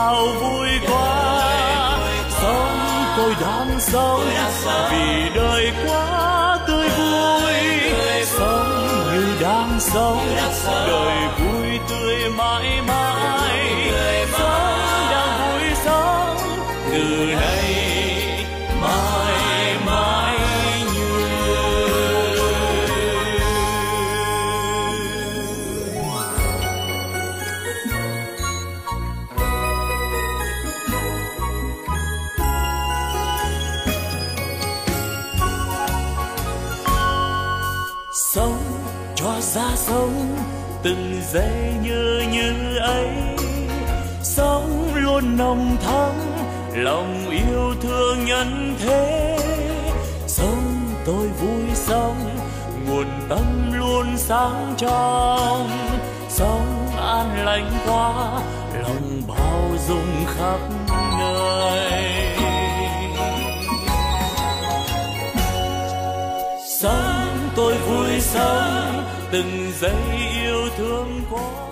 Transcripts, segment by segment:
bao sao vui quá. Sống tôi đang sống vì đời quá. Nồng thắm, lòng yêu thương nhân thế. Sống tôi vui sống, nguồn tâm luôn sáng trong. Sống an lành quá lòng bao dung khắp nơi. Sống tôi vui sống, từng giây yêu thương quá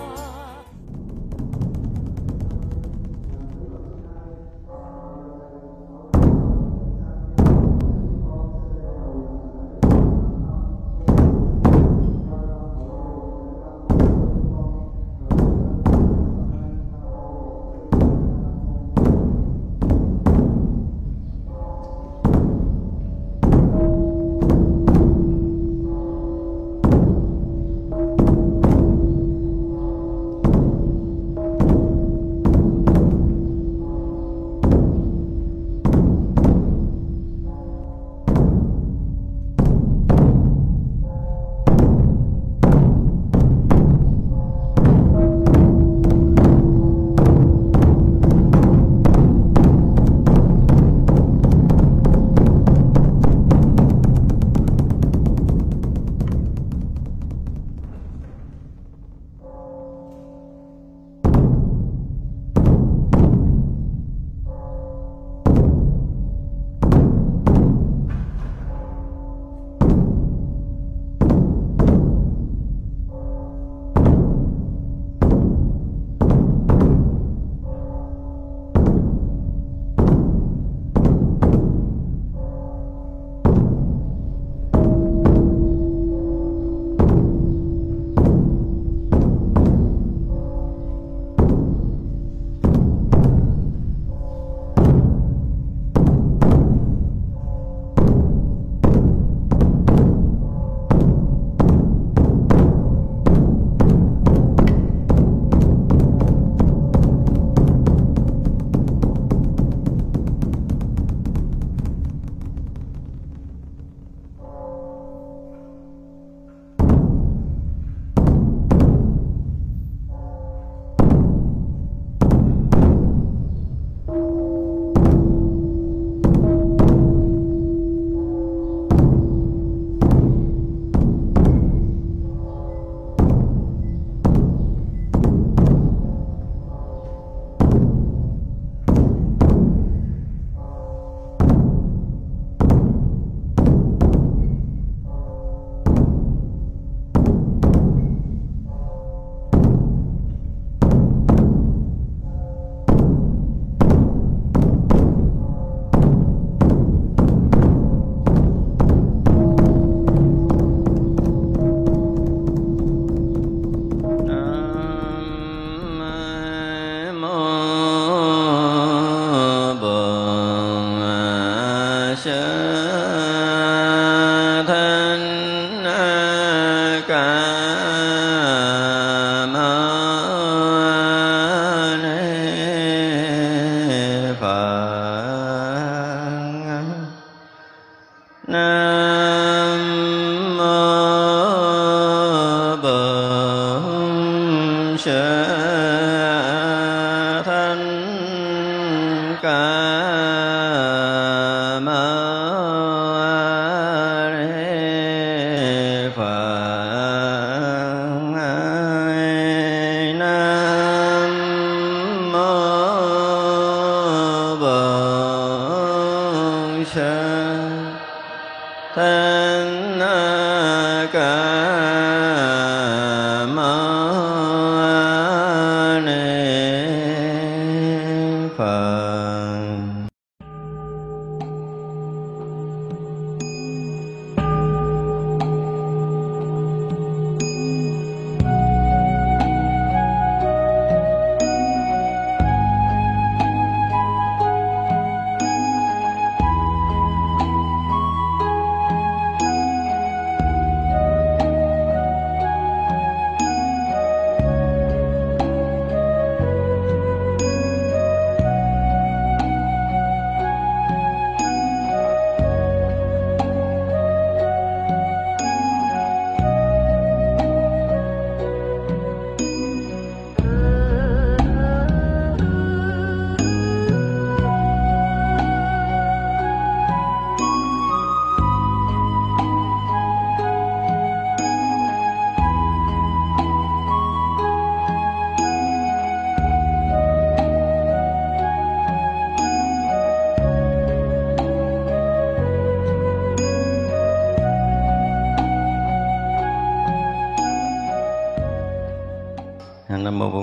um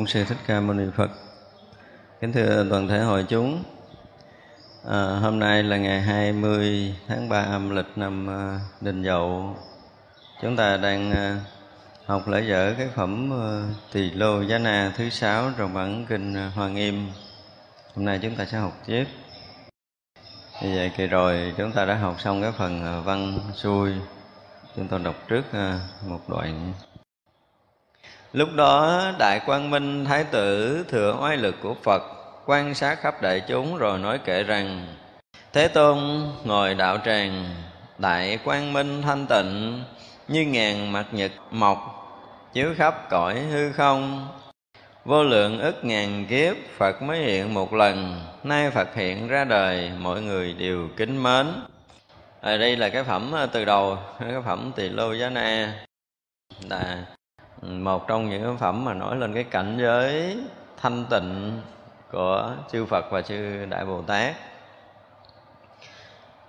sư thích ca mâu ni phật. Kính thưa toàn thể hội chúng à, hôm nay là ngày 20 tháng 3 âm lịch năm à, đình Dậu. Chúng ta đang à, học lễ dở cái phẩm à, Tỳ Lô Giá Na thứ sáu trong bản kinh Hoa Nghiêm. Hôm nay chúng ta sẽ học tiếp. Như vậy kỳ rồi chúng ta đã học xong cái phần văn xuôi. Chúng ta đọc trước một đoạn. Lúc đó, Đại Quang Minh Thái tử thừa oai lực của Phật, quan sát khắp đại chúng rồi nói kể rằng, Thế Tôn, ngồi đạo tràng, Đại Quang Minh thanh tịnh, Như ngàn mặt nhật mọc Chiếu khắp cõi hư không. Vô lượng ức ngàn kiếp, Phật mới hiện một lần, Nay Phật hiện ra đời, Mọi người đều kính mến. Ở đây là cái phẩm ờ, từ đầu, cái phẩm tỳ lô giá na. Là một trong những phẩm mà nói lên cái cảnh giới thanh tịnh của chư Phật và chư Đại Bồ Tát.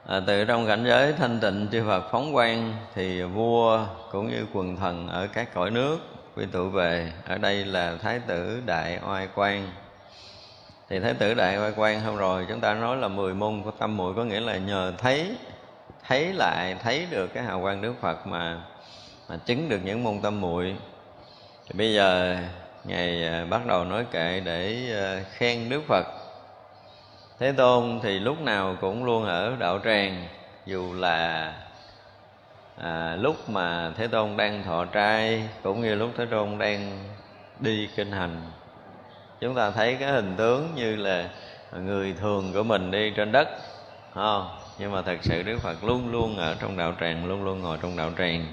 À, từ trong cảnh giới thanh tịnh chư Phật phóng quang thì vua cũng như quần thần ở các cõi nước quy tụ về. Ở đây là Thái tử Đại Oai Quang. Thì Thái tử Đại Oai Quang hôm rồi chúng ta nói là mười môn của tâm muội có nghĩa là nhờ thấy thấy lại thấy được cái hào quang Đức Phật mà mà chứng được những môn tâm muội thì bây giờ ngài à, bắt đầu nói kệ để à, khen đức phật. Thế tôn thì lúc nào cũng luôn ở đạo tràng dù là à, lúc mà thế tôn đang thọ trai cũng như lúc thế tôn đang đi kinh hành. Chúng ta thấy cái hình tướng như là người thường của mình đi trên đất không? Nhưng mà thật sự đức phật luôn luôn ở trong đạo tràng luôn luôn ngồi trong đạo tràng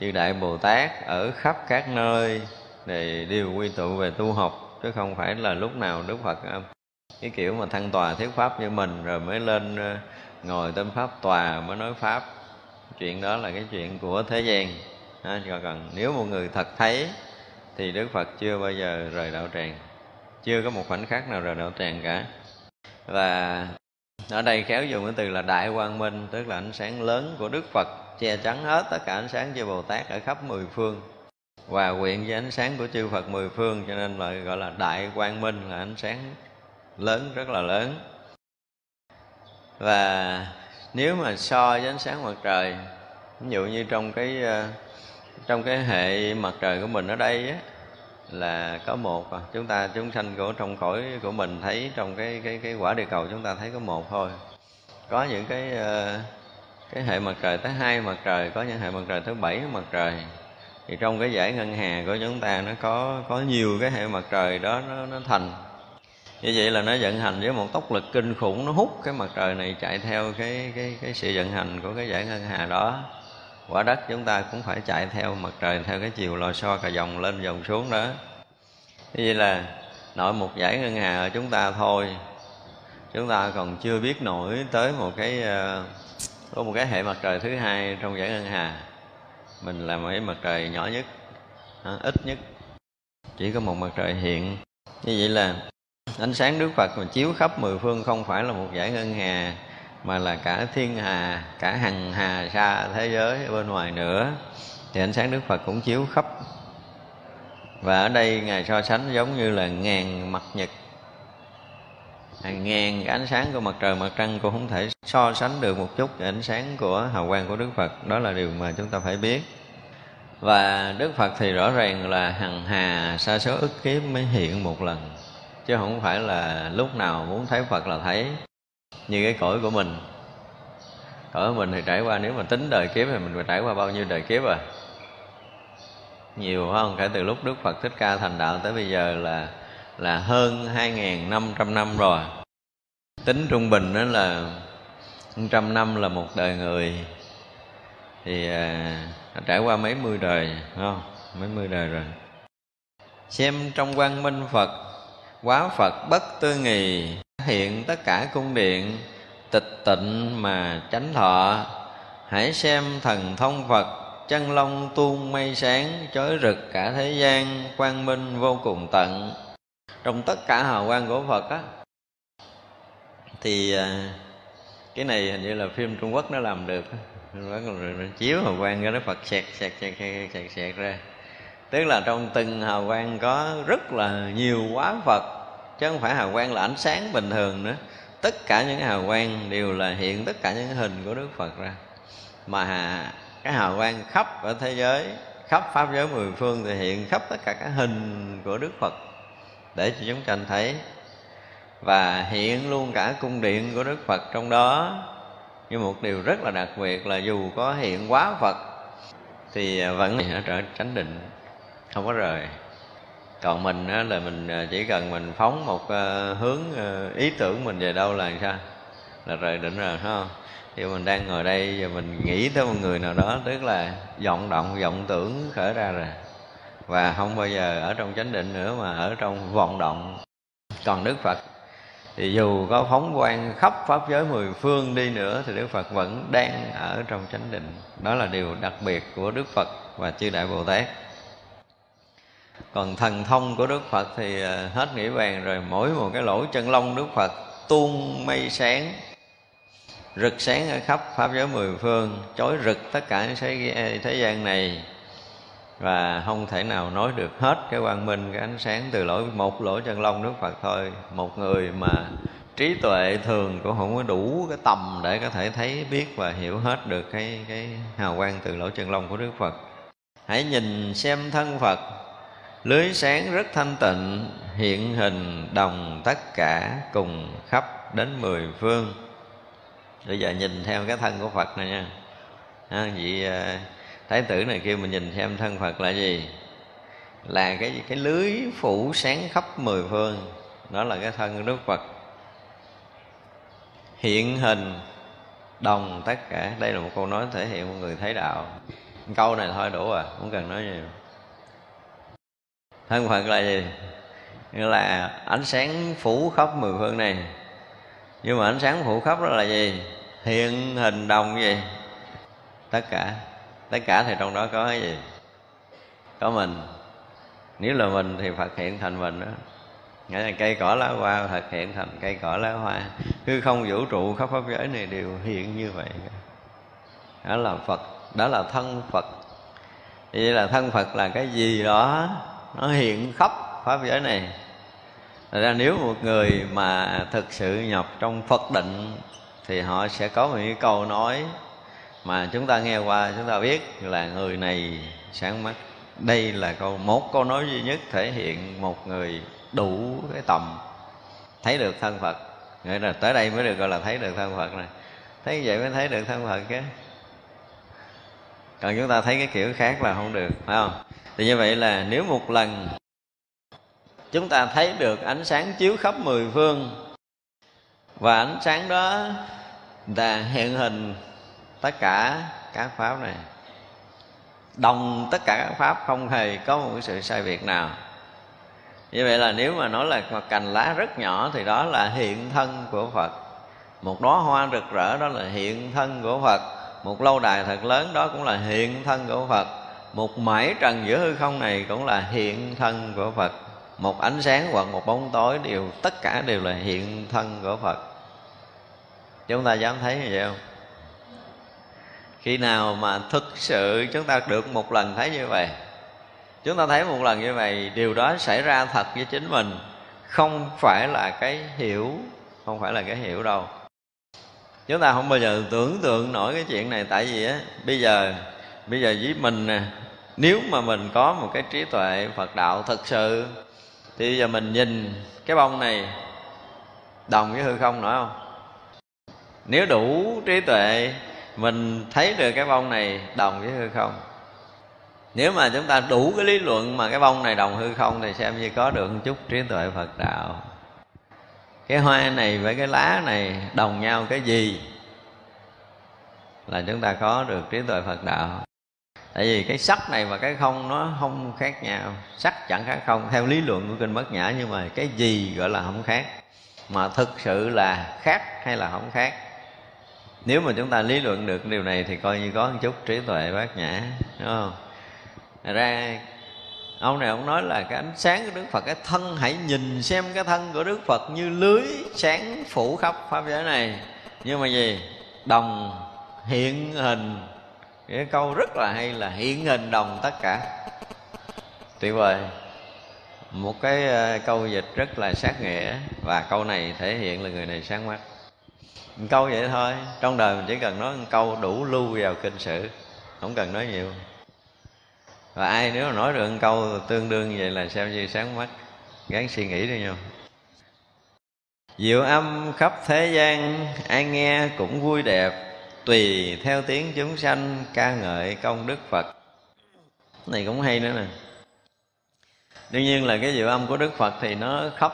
chư đại bồ tát ở khắp các nơi để đều quy tụ về tu học chứ không phải là lúc nào đức phật à, cái kiểu mà thăng tòa thuyết pháp như mình rồi mới lên à, ngồi tâm pháp tòa mới nói pháp. Chuyện đó là cái chuyện của thế gian à, còn nếu một người thật thấy thì đức phật chưa bao giờ rời đạo tràng chưa có một khoảnh khắc nào rời đạo tràng cả. Và ở đây khéo dùng cái từ là đại quang minh tức là ánh sáng lớn của đức phật che chắn hết tất cả ánh sáng cho bồ tát ở khắp mười phương hòa quyện với ánh sáng của chư Phật mười phương cho nên là gọi là đại quang minh là ánh sáng lớn rất là lớn và nếu mà so với ánh sáng mặt trời ví dụ như trong cái ờ, trong cái hệ mặt trời của mình ở đây á, là có một à. chúng ta chúng sanh của trong cõi của mình thấy trong cái cái cái quả địa cầu chúng ta thấy có một thôi có những cái uh, cái hệ mặt trời thứ hai mặt trời có những hệ mặt trời thứ bảy mặt trời. Thì trong cái giải ngân hà của chúng ta nó có có nhiều cái hệ mặt trời đó nó, nó thành. Như vậy là nó vận hành với một tốc lực kinh khủng nó hút cái mặt trời này chạy theo cái cái cái sự vận hành của cái giải ngân hà đó. Quả đất chúng ta cũng phải chạy theo mặt trời theo cái chiều lò xo cả dòng lên dòng xuống đó. Như vậy là nội một giải ngân hà ở chúng ta thôi. Chúng ta còn chưa biết nổi tới một cái ờ, có một cái hệ mặt trời thứ hai trong giải ngân hà. Mình là một cái mặt trời nhỏ nhất ít nhất. Chỉ có một mặt trời hiện. Như vậy là ánh sáng đức phật mà chiếu khắp mười phương không phải là một giải ngân hà, mà là cả thiên hà, cả hằng hà xa thế giới ở bên ngoài nữa. Thì ánh sáng đức phật cũng chiếu khắp. Và ở đây ngài so sánh giống như là ngàn mặt nhật ngàn cái ánh sáng của mặt trời, mặt trăng cũng không thể so sánh được một chút ánh sáng của hào quang của đức phật. Đó là điều mà chúng ta phải biết. Và đức phật thì rõ ràng là hằng hà, sa số ức kiếp mới hiện một lần. Chứ không phải là lúc nào muốn thấy phật là thấy. Như cái cõi của mình. Cõi của mình thì trải qua, nếu mà tính đời kiếp thì mình phải trải qua bao nhiêu đời kiếp rồi nhiều không? Kể từ lúc đức phật thích ca thành đạo tới bây giờ là là hơn 2.500 năm rồi. Tính trung bình đó là trăm năm là một đời người. Thì à, trải qua mấy mươi đời không? Mấy mươi đời rồi. Xem trong quang minh phật quá phật bất tư nghì hiện tất cả cung điện tịch tịnh mà chánh thọ. Hãy xem thần thông phật chân long tuôn mây sáng chói rực cả thế gian quang minh vô cùng tận trong tất cả hào quang của phật á thì à, cái này hình như là phim trung quốc nó làm được nó chiếu hào quang cho nó phật sẹt sẹt sẹt sẹt sẹt, sẹt ra. Tức là trong từng hào quang có rất là nhiều quá phật chứ không phải hào quang là ánh sáng bình thường nữa. Tất cả những hào quang đều là hiện tất cả những hình của đức phật ra. Mà cái hào quang khắp ở thế giới khắp pháp giới mười phương thì hiện khắp tất cả các hình của đức phật để cho chúng sanh thấy. Và hiện luôn cả cung điện của đức phật trong đó. Nhưng một điều rất là đặc biệt là dù có hiện quá phật thì vẫn ở trở tránh định không có rời. Còn mình á, là mình à, chỉ cần mình phóng một à, hướng à, ý tưởng mình về đâu là sao? Là rời định rồi phải không? Thì mình đang ngồi đây và mình nghĩ tới một người nào đó tức là vọng động vọng tưởng khởi ra rồi và không bao giờ ở trong chánh định nữa mà ở trong vọng động. Còn đức phật, thì dù có phóng quang khắp pháp giới mười phương đi nữa, thì đức phật vẫn đang ở trong chánh định. Đó là điều đặc biệt của đức phật và chư đại bồ tát. Còn thần thông của đức phật thì ờ, hết nghĩ bàn rồi. Mỗi một cái lỗ chân lông đức phật tuôn mây sáng, rực sáng ở khắp pháp giới mười phương, chói rực tất cả những thế gian này và không thể nào nói được hết cái quang minh cái ánh sáng từ lỗi một lỗ chân lông đức phật thôi. Một người mà trí tuệ thường cũng không có đủ cái tầm để có thể thấy biết và hiểu hết được cái cái hào quang từ lỗ chân lông của đức phật. Hãy nhìn xem thân phật lưới sáng rất thanh tịnh hiện hình đồng tất cả cùng khắp đến mười phương. Bây giờ nhìn theo cái thân của phật này nha. À, vậy thái tử này kêu mình nhìn xem thân phật là gì? Là cái cái lưới phủ sáng khắp mười phương. Đó là cái thân của đức phật. Hiện hình, đồng tất cả. Đây là một câu nói thể hiện một người thấy đạo. Câu này thôi, đủ à không cần nói nhiều. Thân phật là gì? Nghĩa là ánh sáng phủ khắp mười phương này. Nhưng mà ánh sáng phủ khắp đó là gì? Hiện hình đồng gì? Tất cả tất cả thì trong đó có cái gì? Có mình. Nếu là mình thì phật hiện thành mình đó. Nghĩa là cây cỏ lá hoa thực hiện thành cây cỏ lá hoa. Hư không vũ trụ, khắp pháp giới này đều hiện như vậy. Đó là phật. Đó là thân phật. Vậy là thân phật là cái gì đó? Nó hiện khắp pháp giới này. Thật ra nếu một người mà thực sự nhập trong Phật định Thì họ sẽ có một cái câu nói mà chúng ta nghe qua, chúng ta biết là người này sáng mắt. Đây là câu, một câu nói duy nhất thể hiện một người đủ cái tầm. Thấy được thân Phật. Nghĩa là tới đây mới được gọi là thấy được thân Phật này. Thấy vậy mới thấy được thân Phật chứ. Còn chúng ta thấy cái kiểu khác là không được, phải không? Thì như vậy là nếu một lần chúng ta thấy được ánh sáng chiếu khắp mười phương, và ánh sáng đó là hiện hình tất cả các pháp này. Đồng tất cả các pháp không hề có một sự sai biệt nào. Như vậy là nếu mà nói là một cành lá rất nhỏ thì đó là hiện thân của phật. Một đóa hoa rực rỡ đó là hiện thân của phật. Một lâu đài thật lớn đó cũng là hiện thân của phật. Một mãi trần giữa hư không này cũng là hiện thân của phật. Một ánh sáng hoặc một bóng tối đều, tất cả đều là hiện thân của phật. Chúng ta dám thấy như vậy không? Khi nào mà thực sự chúng ta được một lần thấy như vậy, chúng ta thấy một lần như vậy, điều đó xảy ra thật với chính mình. Không phải là cái hiểu, không phải là cái hiểu đâu. Chúng ta không bao giờ tưởng tượng nổi cái chuyện này. Tại vì á, bây giờ bây giờ với mình nè, nếu mà mình có một cái trí tuệ phật đạo thật sự, thì bây giờ mình nhìn cái bông này, đồng với hư không, nổi không? Nếu đủ trí tuệ mình thấy được cái bông này đồng với hư không? Nếu mà chúng ta đủ cái lý luận mà cái bông này đồng hư không thì xem như có được một chút trí tuệ phật đạo. Cái hoa này với cái lá này đồng nhau cái gì là chúng ta có được trí tuệ phật đạo? Tại vì cái sắc này và cái không nó không khác nhau. Sắc chẳng khác không, theo lý luận của kinh bất nhã, nhưng mà cái gì gọi là không khác? Mà thực sự là khác hay là không khác? Nếu mà chúng ta lý luận được điều này thì coi như có một chút trí tuệ bát nhã, đúng không? Thật ra, ông này ông nói là cái ánh sáng của đức phật, cái thân, hãy nhìn xem cái thân của đức phật như lưới sáng phủ khắp pháp giới này. Nhưng mà gì? Đồng, hiện hình. Cái câu rất là hay là hiện hình đồng tất cả. Tuyệt vời. Một cái ờ, câu dịch rất là sát nghĩa và câu này thể hiện là người này sáng mắt một câu vậy thôi. Trong đời mình chỉ cần nói một câu đủ lưu vào kinh sử, không cần nói nhiều. Và ai nếu mà nói được một câu tương đương vậy là xem như sáng mắt gắn suy nghĩ đi nhau. Diệu âm khắp thế gian, ai nghe cũng vui đẹp, tùy theo tiếng chúng sanh ca ngợi công đức phật. Này cũng hay nữa nè. Đương nhiên là cái diệu âm của đức phật thì nó khắp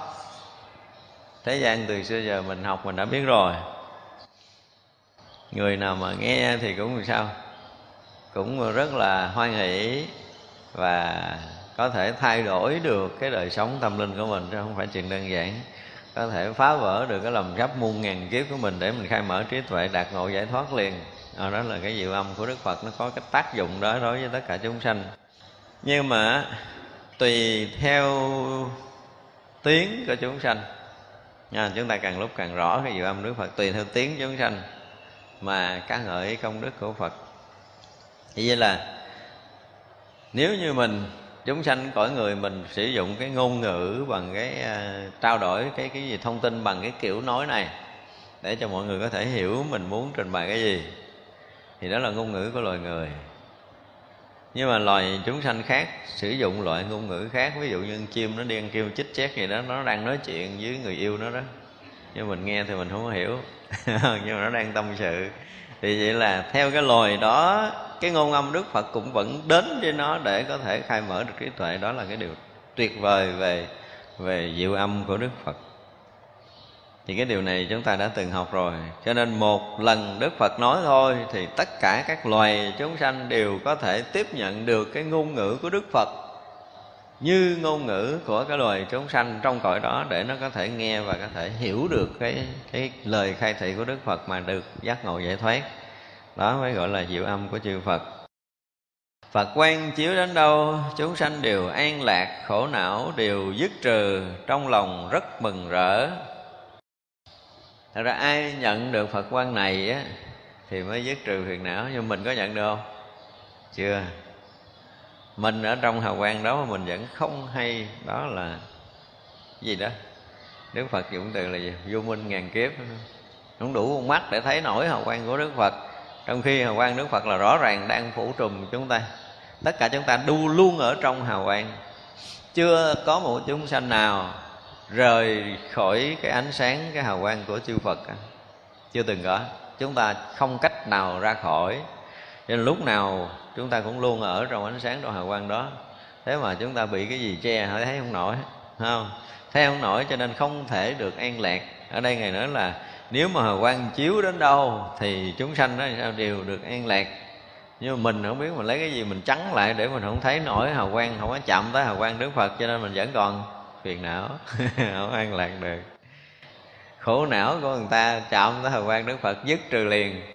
thế gian từ xưa giờ mình học mình đã biết rồi người nào mà nghe thì cũng làm sao? Cũng rất là hoan hỷ và có thể thay đổi được cái đời sống tâm linh của mình chứ không phải chuyện đơn giản. Có thể phá vỡ được cái lòng gấp muôn ngàn kiếp của mình để mình khai mở trí tuệ đạt ngộ giải thoát liền. À, đó là cái diệu âm của đức phật nó có cái tác dụng đó đối với tất cả chúng sanh. Nhưng mà tùy theo tiếng của chúng sanh. Nha, chúng ta càng lúc càng rõ cái diệu âm đức phật tùy theo tiếng chúng sanh mà ca ngợi công đức của phật. Thì vậy là nếu như mình chúng sanh cõi người mình sử dụng cái ngôn ngữ bằng cái uh, trao đổi cái cái gì thông tin bằng cái kiểu nói này để cho mọi người có thể hiểu mình muốn trình bày cái gì thì đó là ngôn ngữ của loài người. Nhưng mà loài chúng sanh khác sử dụng loại ngôn ngữ khác ví dụ như chim nó đi ăn kêu chích chét gì đó nó đang nói chuyện với người yêu nó đó nhưng mình nghe thì mình không có hiểu. Nhưng mà nó đang tâm sự. Thì vậy là theo cái lời đó, cái ngôn âm đức phật cũng vẫn đến với nó để có thể khai mở được trí tuệ. Đó là cái điều tuyệt vời về về diệu âm của đức phật. Thì cái điều này chúng ta đã từng học rồi. Cho nên một lần đức phật nói thôi thì tất cả các loài chúng sanh đều có thể tiếp nhận được cái ngôn ngữ của đức phật như ngôn ngữ của cái loài chúng sanh trong cõi đó để nó có thể nghe và có thể hiểu được cái cái lời khai thị của đức phật mà được giác ngộ giải thoát. Đó mới gọi là diệu âm của chư phật. Phật quan chiếu đến đâu, Chúng sanh đều an lạc, Khổ não đều dứt trừ, Trong lòng rất mừng rỡ. Thật ra ai nhận được Phật quan này á, Thì mới dứt trừ phiền não. Nhưng mình có nhận được không? Chưa. Mình ở trong hào quang đó mà mình vẫn không hay, Đó là gì đó? Đức Phật dụng từ là gì? Vô minh ngàn kiếp. Không đủ con mắt để thấy nổi hào quang của Đức Phật. Trong khi hào quang Đức Phật là rõ ràng đang phủ trùm chúng ta. Tất cả chúng ta đu luôn ở trong hào quang. Chưa có một chúng sanh nào rời khỏi cái ánh sáng, cái hào quang của chư Phật. Chưa từng có. Chúng ta không cách nào ra khỏi. Nên lúc nào chúng ta cũng luôn ở trong ánh sáng trong hào quang đó. Thế mà chúng ta bị cái gì che hỏi thấy không nổi không? Thấy không nổi cho nên không thể được an lạc. Ở đây ngài nói là nếu mà hào quang chiếu đến đâu thì chúng sanh đó sao đều được an lạc? Nhưng mà mình không biết mình lấy cái gì mình chắn lại để mình không thấy nổi hào quang, không có chạm tới hào quang đức phật, cho nên mình vẫn còn phiền não, không an lạc được. Khổ não của người ta chạm tới hào quang đức phật dứt trừ liền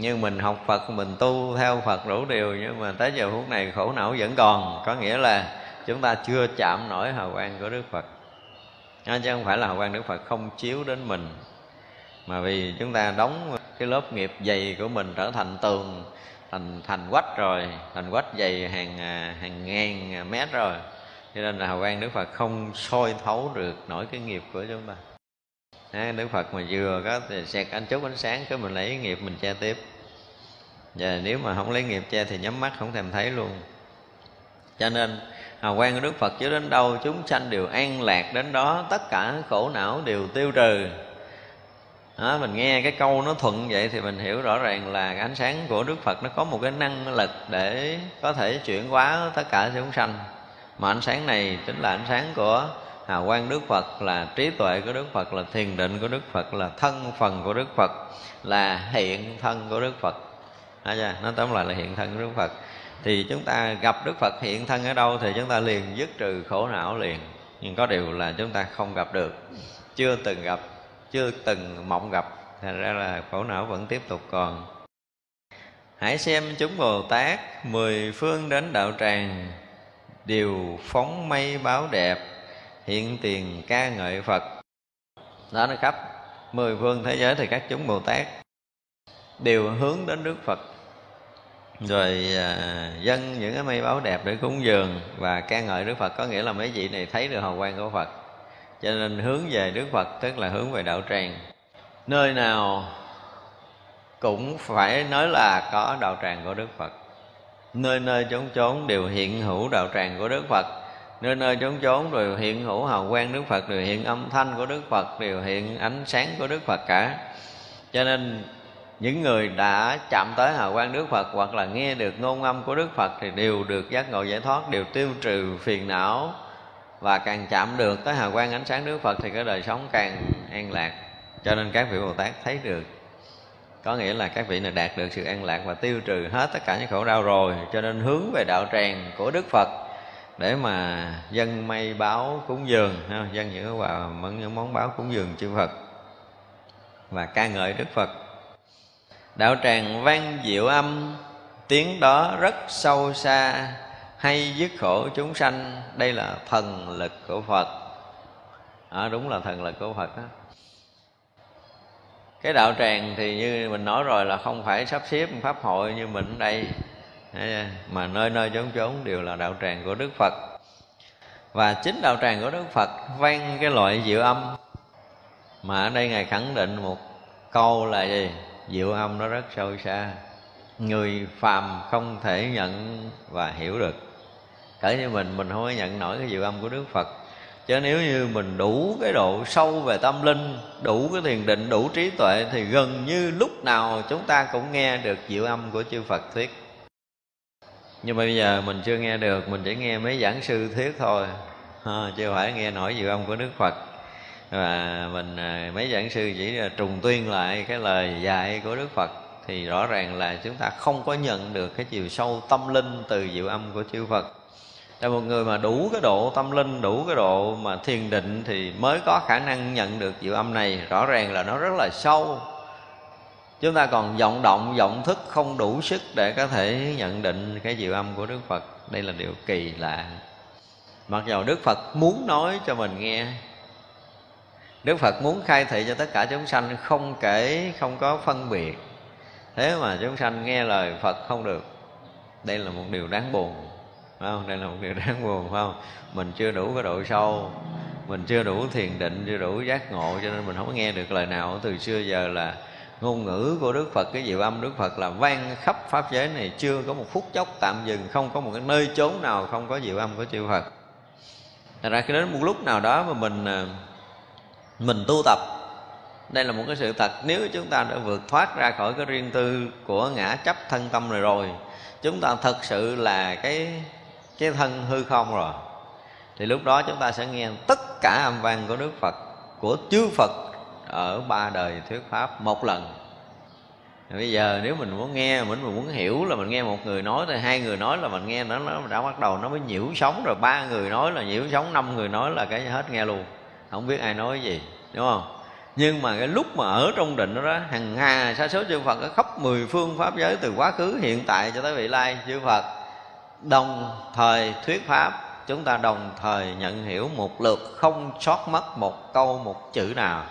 nhưng mình học phật mình tu theo phật đủ điều nhưng mà tới giờ phút này khổ não vẫn còn. Có nghĩa là chúng ta chưa chạm nổi hào quang của đức phật. À, chứ không phải là hào quang đức phật không chiếu đến mình mà vì chúng ta đóng cái lớp nghiệp dày của mình trở thành tường thành thành quách rồi thành quách dày hàng à, hàng ngàn mét rồi. Cho nên là hào quang đức phật không soi thấu được nổi cái nghiệp của chúng ta. Đấy, đức phật mà vừa có thì xẹt anh chút ánh sáng cái mình lấy nghiệp mình che tiếp. Và nếu mà không lấy nghiệp che thì nhắm mắt không thèm thấy luôn. Cho nên hào quang của đức phật chiếu đến đâu chúng sanh đều an lạc đến đó tất cả khổ não đều tiêu trừ. Đó, mình nghe cái câu nó thuận vậy thì mình hiểu rõ ràng là cái ánh sáng của đức phật nó có một cái năng lực để có thể chuyển hóa tất cả chúng sanh. Mà ánh sáng này chính là ánh sáng của hào quang đức phật là trí tuệ của đức phật là thiền định của đức phật là thân phần của đức phật là hiện thân của đức phật. À, chưa? nó tóm lại là hiện thân của đức phật. Thì chúng ta gặp đức phật hiện thân ở đâu thì chúng ta liền dứt trừ khổ não liền. Nhưng có điều là chúng ta không gặp được. Chưa từng gặp chưa từng mộng gặp. Thành ra là khổ não vẫn tiếp tục còn. Hãy xem chúng bồ tát mười phương đến đạo tràng đều phóng mây báo đẹp hiện tiền ca ngợi phật. Đó nó khắp mười phương thế giới thì các chúng bồ tát đều hướng đến đức phật. Rồi à, dân những cái mây báo đẹp để cúng dường và ca ngợi đức phật. Có nghĩa là mấy vị này thấy được hào quang của phật. Cho nên hướng về đức phật tức là hướng về đạo tràng. Nơi nào cũng phải nói là có đạo tràng của đức phật. Nơi nơi chốn chốn đều hiện hữu đạo tràng của đức phật nơi nơi chốn chốn đều hiện hữu hào quang đức phật, đều hiện âm thanh của đức phật, đều hiện ánh sáng của đức phật cả. Cho nên, những người đã chạm tới hào quang đức phật hoặc là nghe được ngôn âm của đức phật thì đều được giác ngộ giải thoát, đều tiêu trừ phiền não và càng chạm được tới hào quang ánh sáng Đức Phật thì cái đời sống càng an lạc. Cho nên các vị Bồ Tát thấy được. Có nghĩa là các vị này đạt được sự an lạc và tiêu trừ hết tất cả những khổ đau rồi. Cho nên hướng về đạo tràng của Đức Phật để mà dân may báo cúng dường dân những quà mẫn những món báo cúng dường chư Phật và ca ngợi Đức Phật. Đạo tràng vang diệu âm tiếng đó rất sâu xa hay dứt khổ chúng sanh. Đây là thần lực của phật. À, đúng là thần lực của phật đó. Cái đạo tràng thì như mình nói rồi là không phải sắp xếp pháp hội như mình ở đây mà nơi nơi chốn chốn đều là đạo tràng của đức phật. Và chính đạo tràng của đức phật vang cái loại diệu âm. Mà ở đây ngài khẳng định một câu là gì? Diệu âm nó rất sâu xa. Người phàm không thể nhận và hiểu được. Cỡ như mình mình không có nhận nổi cái diệu âm của đức phật. Chứ nếu như mình đủ cái độ sâu về tâm linh, đủ cái thiền định, đủ trí tuệ, thì gần như lúc nào chúng ta cũng nghe được diệu âm của chư phật thuyết nhưng mà bây giờ mình chưa nghe được mình chỉ nghe mấy giảng sư thuyết thôi. À, chưa phải nghe nổi diệu âm của đức phật. Và mình ờ, mấy giảng sư chỉ là trùng tuyên lại cái lời dạy của đức phật. Thì rõ ràng là chúng ta không có nhận được cái chiều sâu tâm linh từ diệu âm của chư phật. Là một người mà đủ cái độ tâm linh đủ cái độ mà thiền định thì mới có khả năng nhận được diệu âm này. Rõ ràng là nó rất là sâu chúng ta còn vọng động, vọng thức không đủ sức để có thể nhận định cái diệu âm của đức phật. Đây là điều kỳ lạ. Mặc dầu đức phật muốn nói cho mình nghe, đức phật muốn khai thị cho tất cả chúng sanh không kể, không có phân biệt. Thế mà chúng sanh nghe lời phật không được. Đây là một điều đáng buồn, phải không? Đây là một điều đáng buồn, phải không? Mình chưa đủ cái độ sâu, mình chưa đủ thiền định, chưa đủ giác ngộ, cho nên mình không có nghe được lời nào từ xưa giờ là ngôn ngữ của Đức Phật, cái diệu âm Đức Phật là vang khắp pháp giới này. Chưa có một phút chốc, tạm dừng, không có một cái nơi chốn nào không có diệu âm của chư Phật. Thật ra khi đến một lúc nào đó mà mình à, mình tu tập, đây là một cái sự thật. Nếu chúng ta đã vượt thoát ra khỏi cái riêng tư của ngã chấp thân tâm này rồi, chúng ta thật sự là cái cái thân hư không rồi, thì lúc đó chúng ta sẽ nghe tất cả âm vang của đức phật, của chư phật ở ba đời thuyết pháp một lần. Bây giờ nếu mình muốn nghe mình muốn hiểu là mình nghe một người nói thì hai người nói là mình nghe nó nó đã bắt đầu nó mới nhiễu sống rồi. Ba người nói là nhiễu sống năm người nói là cái hết nghe luôn. Không biết ai nói gì đúng không? Nhưng mà cái lúc mà ở trong định đó, đó hàng hà sa số chư Phật khắp mười phương pháp giới từ quá khứ hiện tại cho tới vị lai chư Phật. Đồng thời thuyết pháp chúng ta đồng thời nhận hiểu một lượt không sót mất một câu một chữ nào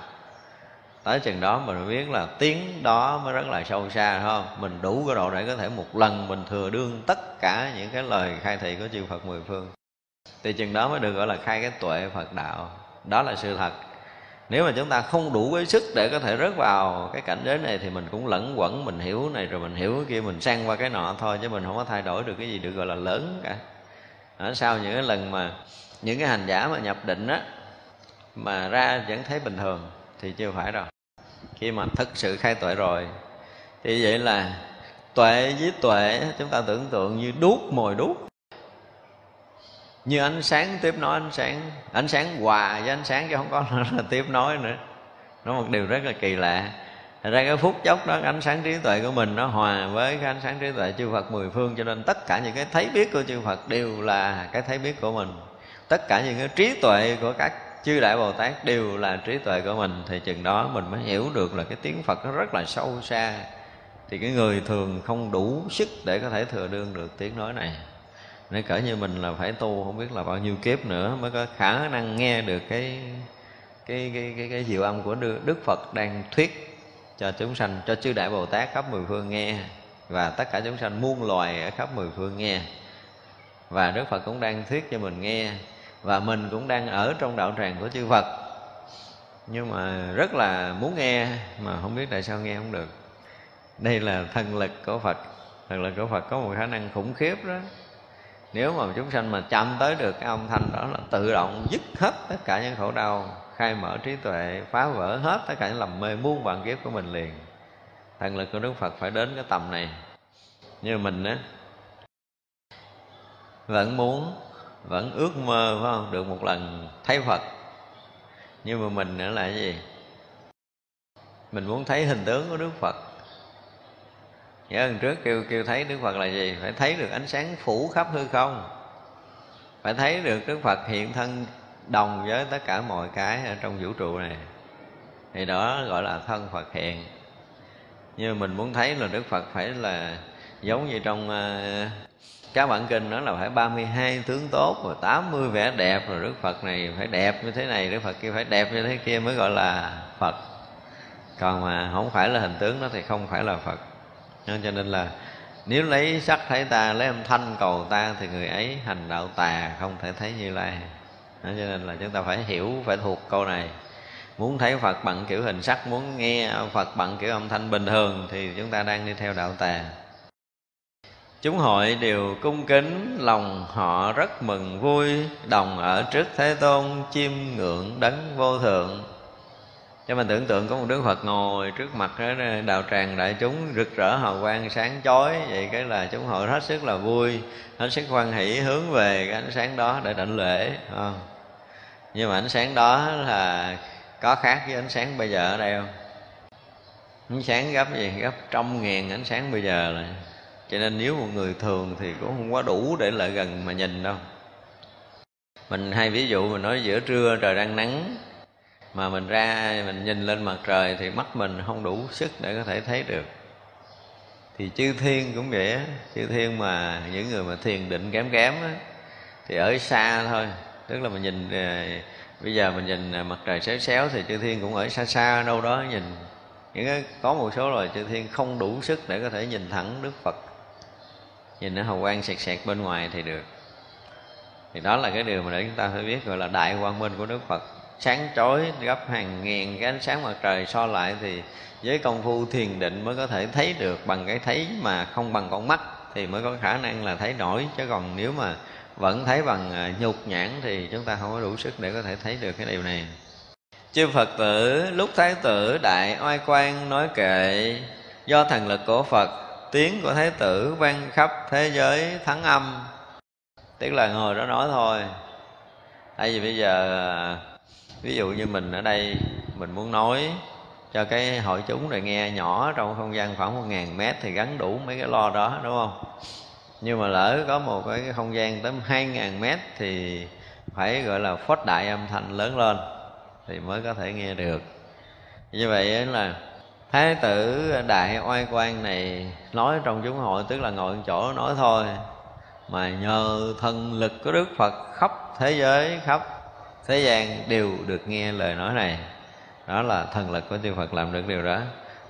tới chừng đó mình biết là tiếng đó mới rất là sâu xa không? Mình đủ cái độ để có thể một lần mình thừa đương tất cả những cái lời khai thị của chư Phật mười phương. Thì chừng đó mới được gọi là khai cái tuệ Phật đạo. Đó là sự thật. Nếu mà chúng ta không đủ cái sức để có thể rớt vào cái cảnh giới này thì mình cũng lẫn quẩn, mình hiểu này rồi mình hiểu cái kia, mình sang qua cái nọ thôi, chứ mình không có thay đổi được cái gì được gọi là lớn cả. Ở sau những cái lần mà những cái hành giả mà nhập định á, mà ra vẫn thấy bình thường thì chưa phải rồi khi mà thực sự khai tuệ rồi, thì vậy là tuệ với tuệ, chúng ta tưởng tượng như đuốc mồi đuốc. Như ánh sáng, tiếp nối ánh sáng. Ánh sáng hòa với ánh sáng chứ không có là tiếp nối nữa. Nó một điều rất là kỳ lạ. Thật ra cái phút chốc đó ánh sáng trí tuệ của mình nó hòa với cái ánh sáng trí tuệ chư Phật mười phương, cho nên tất cả những cái thấy biết của chư Phật đều là cái thấy biết của mình. Tất cả những cái trí tuệ của các chư đại bồ tát đều là trí tuệ của mình thì chừng đó mình mới hiểu được là cái tiếng phật nó rất là sâu xa. Thì cái người thường không đủ sức để có thể thừa đương được tiếng nói này. Nên cỡ như mình là phải tu không biết là bao nhiêu kiếp nữa mới có khả năng nghe được cái cái cái cái, cái diệu âm của đức phật đang thuyết cho chúng sanh cho chư đại bồ tát khắp mười phương nghe. Và tất cả chúng sanh muôn loài ở khắp mười phương nghe. Và đức phật cũng đang thuyết cho mình nghe và mình cũng đang ở trong đạo tràng của chư Phật. Nhưng mà rất là muốn nghe, mà không biết tại sao nghe không được. Đây là thần lực của Phật. Thần lực của Phật có một khả năng khủng khiếp đó. Nếu mà chúng sanh mà chạm tới được cái âm thanh đó là tự động dứt hết tất cả những khổ đau, khai mở trí tuệ, phá vỡ hết tất cả những lầm mê muôn vạn kiếp của mình liền. Thần lực của Đức Phật phải đến cái tầm này. Như mình á, vẫn muốn vẫn ước mơ phải không? Được một lần thấy phật. Nhưng mà mình nữa là cái gì? Mình muốn thấy hình tướng của đức phật. Nhớ lần trước kêu kêu thấy đức phật là gì? Phải thấy được ánh sáng phủ khắp hư không. Phải thấy được đức phật hiện thân đồng với tất cả mọi cái ở trong vũ trụ này. Thì đó gọi là thân phật hiện. Nhưng mình muốn thấy là đức phật phải là giống như trong uh, các bản kinh nói là phải 32 tướng tốt và 80 vẻ đẹp, rồi Đức Phật này phải đẹp như thế này, Đức Phật kia phải đẹp như thế kia mới gọi là Phật. Còn mà không phải là hình tướng đó thì không phải là Phật. Nên cho nên là nếu lấy sắc thấy ta, lấy âm thanh cầu ta thì người ấy hành đạo tà không thể thấy như lai. Cho nên là chúng ta phải hiểu, phải thuộc câu này. Muốn thấy Phật bằng kiểu hình sắc, muốn nghe Phật bằng kiểu âm thanh bình thường thì chúng ta đang đi theo đạo tà chúng hội đều cung kính, lòng họ rất mừng vui, đồng ở trước thế tôn, chiêm ngưỡng đấng vô thượng. Cho mình tưởng tượng có một đức phật ngồi trước mặt đạo tràng đại chúng, rực rỡ hào quang, sáng chói. Vậy cái là chúng hội hết sức là vui, hết sức hoan hỷ, hướng về cái ánh sáng đó để đảnh lễ không? nhưng mà ánh sáng đó là có khác với ánh sáng bây giờ ở đây không? Ánh sáng gấp gì? Gấp trăm ngàn ánh sáng bây giờ là cho nên nếu một người thường thì cũng không quá đủ để lại gần mà nhìn đâu. Mình hay ví dụ mình nói giữa trưa trời đang nắng, mà mình ra mình nhìn lên mặt trời thì mắt mình không đủ sức để có thể thấy được. Thì chư thiên cũng vậy á, chư thiên mà những người mà thiền định kém kém á, thì ở xa thôi. Tức là mình nhìn à, bây giờ mình nhìn à, mặt trời xéo xéo thì chư thiên cũng ở xa xa đâu đó nhìn. Những cái, có một số loài chư thiên không đủ sức để có thể nhìn thẳng đức phật nhìn nó hào quang sẹt sẹt bên ngoài thì được. Thì đó là cái điều mà để chúng ta phải biết gọi là đại quang minh của đức phật. Sáng chói, gấp hàng ngàn cái ánh sáng mặt trời so lại thì với công phu thiền định mới có thể thấy được. Bằng cái thấy mà không bằng con mắt thì mới có khả năng là thấy nổi. Chứ còn nếu mà vẫn thấy bằng à, nhục nhãn thì chúng ta không có đủ sức để có thể thấy được cái điều này. Chư phật tử, lúc thái tử đại oai quan nói kệ, do thần lực của phật tiếng của thái tử vang khắp thế giới thắng âm. Tức là ngồi đó nói thôi. Tại vì bây giờ, ví dụ như mình ở đây, mình muốn nói cho cái hội chúng này nghe nhỏ trong không gian khoảng một ngàn mét thì gắn đủ mấy cái lo đó, đúng không? Nhưng mà lỡ có một cái không gian tới hai ngàn mét thì phải gọi là phót đại âm thanh lớn lên thì mới có thể nghe được. Như vậy là thái tử đại oai quan này nói trong chúng hội, tức là ngồi chỗ nói thôi. Mà nhờ thần lực của đức phật khắp thế giới, khắp thế gian đều được nghe lời nói này. Đó là thần lực của chư phật làm được điều đó.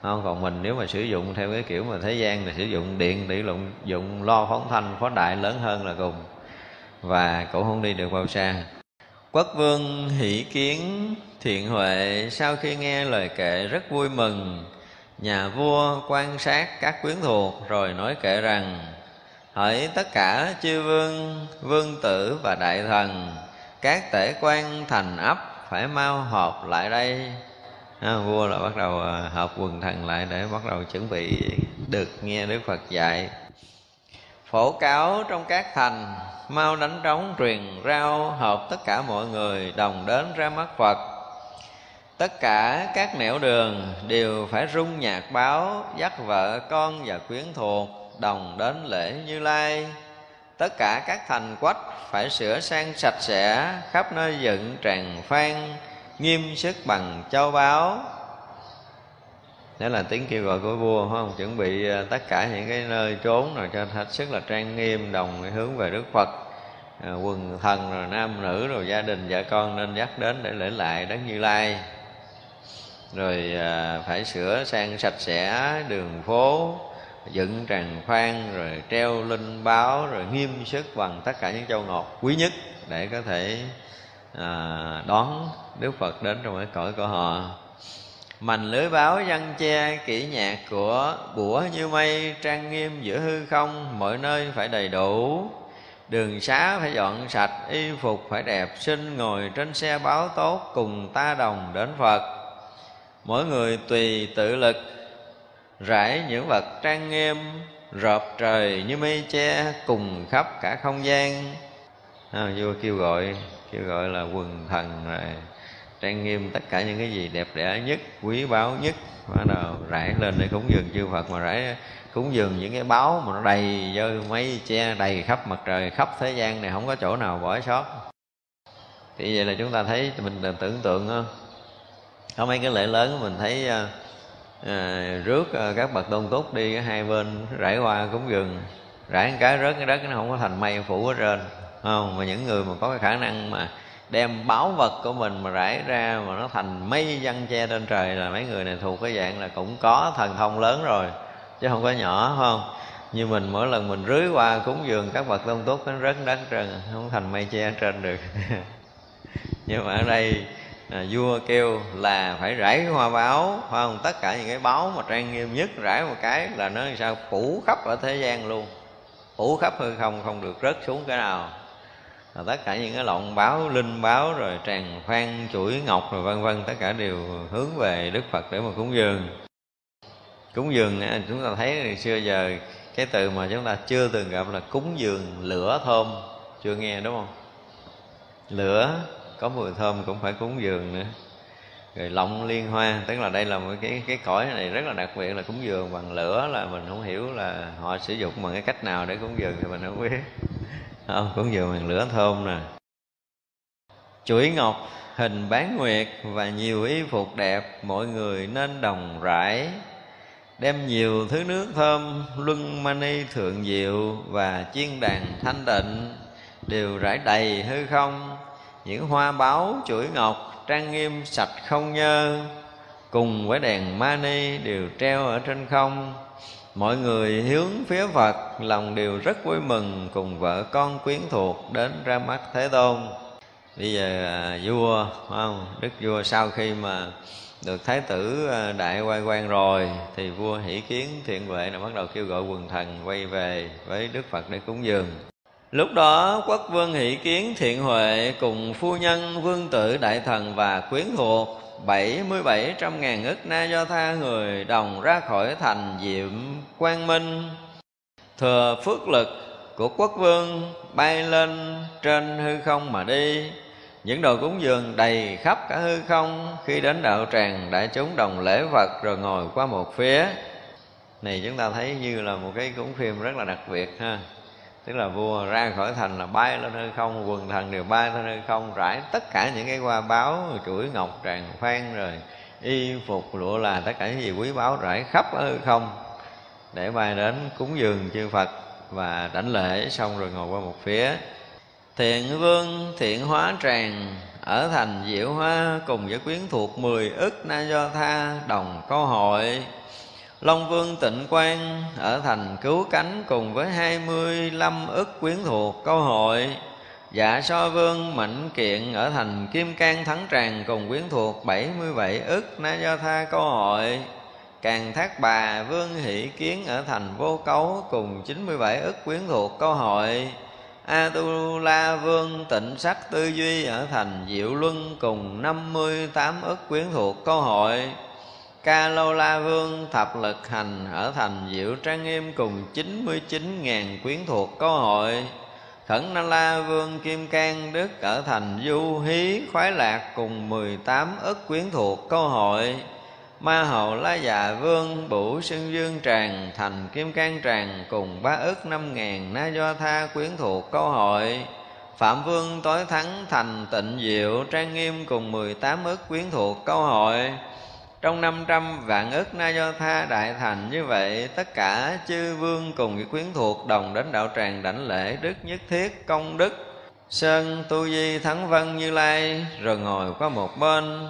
Không, còn mình nếu mà sử dụng theo cái kiểu mà thế gian thì sử dụng điện để dụng dụng lo phóng thanh phó đại lớn hơn là cùng. Và cũng không đi được bao xa. Quốc vương hỷ kiến thiện huệ sau khi nghe lời kệ rất vui mừng. Nhà vua quan sát các quyến thuộc rồi nói kệ rằng hỡi tất cả chư vương vương tử và đại thần các tể quan thành ấp phải mau họp lại đây. À, vua là bắt đầu à, họp quần thần lại để bắt đầu chuẩn bị được nghe đức phật dạy. Phổ cáo trong các thành mau đánh trống truyền rao hợp tất cả mọi người đồng đến ra mắt phật tất cả các nẻo đường đều phải rung nhạc báo dắt vợ con và quyến thuộc đồng đến lễ như lai. Tất cả các thành quách phải sửa sang sạch sẽ khắp nơi dựng tràng phan nghiêm sức bằng châu báu. Đó là tiếng kêu gọi của vua phải không? Chuẩn bị ờ, tất cả những cái nơi trốn rồi cho hết sức là trang nghiêm đồng hướng về đức phật. À, quần thần rồi nam nữ rồi gia đình vợ con nên dắt đến để lễ lại đấng như lai rồi à, phải sửa sang sạch sẽ đường phố dựng tràng khoan rồi treo linh báo rồi nghiêm sức bằng tất cả những châu ngọt quý nhất để có thể à, đón đức phật đến trong cái cõi của họ. Mành lưới báo văn che kỹ nhạc của bủa như mây trang nghiêm giữa hư không mọi nơi phải đầy đủ. Đường xá phải dọn sạch y phục phải đẹp xin ngồi trên xe báo tốt cùng ta đồng đến phật mỗi người tùy tự lực rải những vật trang nghiêm rợp trời như mây che cùng khắp cả không gian. À, vua kêu gọi kêu gọi là quần thần rồi trang nghiêm tất cả những cái gì đẹp đẽ nhất quý báu nhất. Bắt đầu rải lên để cúng dường chư Phật mà rải cúng dường những cái báo mà nó đầy dơ mây che đầy khắp mặt trời khắp thế gian này không có chỗ nào bỏ sót. Thì vậy là chúng ta thấy mình tưởng tượng không có mấy cái lễ lớn mình thấy à, rước ờ, các bậc tôn túc đi hai bên rải qua cúng dường rải một cái rớt cái đất nó không có thành mây phủ ở trên không? Mà những người mà có cái khả năng mà đem báo vật của mình mà rải ra mà nó thành mây văn che trên trời là mấy người này thuộc cái dạng là cũng có thần thông lớn rồi chứ không có nhỏ không? Như mình mỗi lần mình rưới qua cúng dường các bậc tôn túc nó rớt đất trơn không thành mây che trên được. Nhưng mà ở đây à, vua kêu là phải rải hoa báo phải không tất cả những cái báo mà trang nghiêm nhất rải một cái là nó sao phủ khắp ở thế gian luôn. Phủ khắp hư không không được rớt xuống cái nào. Và tất cả những cái lộn báo linh báo rồi tràng khoan chuỗi ngọc rồi vân vân tất cả đều hướng về đức phật để mà cúng dường. Cúng dường à, chúng ta thấy ngày xưa giờ cái từ mà chúng ta chưa từng gặp là cúng dường lửa thơm. Chưa nghe đúng không? Lửa có mùi thơm cũng phải cúng dường nữa. Rồi lọng liên hoa, tức là đây là một cái cái cõi này rất là đặc biệt là cúng dường bằng lửa là mình không hiểu là họ sử dụng bằng cái cách nào để cúng dường thì mình không biết. Không, cúng dường bằng lửa thơm nè. Chuỗi ngọc hình bán nguyệt và nhiều y phục đẹp, mọi người nên đồng rải, đem nhiều thứ nước thơm, luân mani thượng diệu và chiên đàn thanh tịnh, đều rải đầy hư không những hoa báo chuỗi ngọc trang nghiêm sạch không nhơ. Cùng với đèn mani đều treo ở trên không. Mọi người hướng phía phật lòng đều rất vui mừng cùng vợ con quyến thuộc đến ra mắt thế tôn. Bây giờ à, vua không? Đức vua sau khi mà được thái tử à, đại quay quan rồi thì vua hỷ kiến thiện vệ là bắt đầu kêu gọi quần thần quay về với đức phật để cúng dường lúc đó, quốc vương hỷ kiến thiện huệ cùng phu nhân vương tử đại thần và quyến thuộc, bảy mươi bảy trăm ngàn ức na do tha người đồng ra khỏi thành diệm quang minh. Thừa phước lực của quốc vương bay lên trên hư không mà đi. Những đồ cúng dường đầy khắp cả hư không, khi đến đạo tràng đại chúng đồng lễ vật rồi ngồi qua một phía. Này, chúng ta thấy như là một cái cúng phim rất là đặc biệt ha tức là vua ra khỏi thành là bay lên hư không, quần thần đều bay lên hư không, rải tất cả những cái hoa báo, chuỗi ngọc tràng phan rồi, y phục, lụa là tất cả những gì quý báu rải khắp ở hư không, để bay đến cúng dường chư phật và đảnh lễ xong rồi ngồi qua một phía. Thiện vương thiện hóa tràng, ở thành diệu hoa cùng với quyến thuộc mười ức na do tha đồng câu hội. Long Vương Tịnh Quang ở thành Cứu Cánh cùng với hai mươi lăm ức quyến thuộc câu hội. Dạ So Vương Mạnh Kiện ở thành Kim Cang Thắng Tràng cùng quyến thuộc bảy mươi bảy ức Na Do Tha câu hội. Càng Thác Bà Vương Hỷ Kiến ở thành Vô Cấu cùng chín mươi bảy ức quyến thuộc câu hội. A Tu La Vương Tịnh Sắc Tư Duy ở thành Diệu Luân cùng năm mươi tám ức quyến thuộc câu hội. Ca Lô La Vương Thập Lực Hành ở thành Diệu Trang Nghiêm cùng 99 ngàn quyến thuộc câu hội. Khẩn Na La Vương Kim Cang Đức ở thành Du Hí Khoái Lạc cùng 18 ức quyến thuộc câu hội. Ma Hậu La Dạ Vương Bủ Sưng Dương Tràng thành Kim Cang Tràng cùng ba ức năm ngàn Na Do Tha quyến thuộc câu hội. Phạm Vương Tối Thắng thành Tịnh Diệu Trang Nghiêm cùng 18 ức quyến thuộc câu hội trong năm trăm vạn ức na do tha đại thành như vậy, tất cả chư vương cùng với quyến thuộc đồng đến đạo tràng đảnh lễ đức nhất thiết công đức. Sơn tu di thắng vân như lai rồi ngồi qua một bên.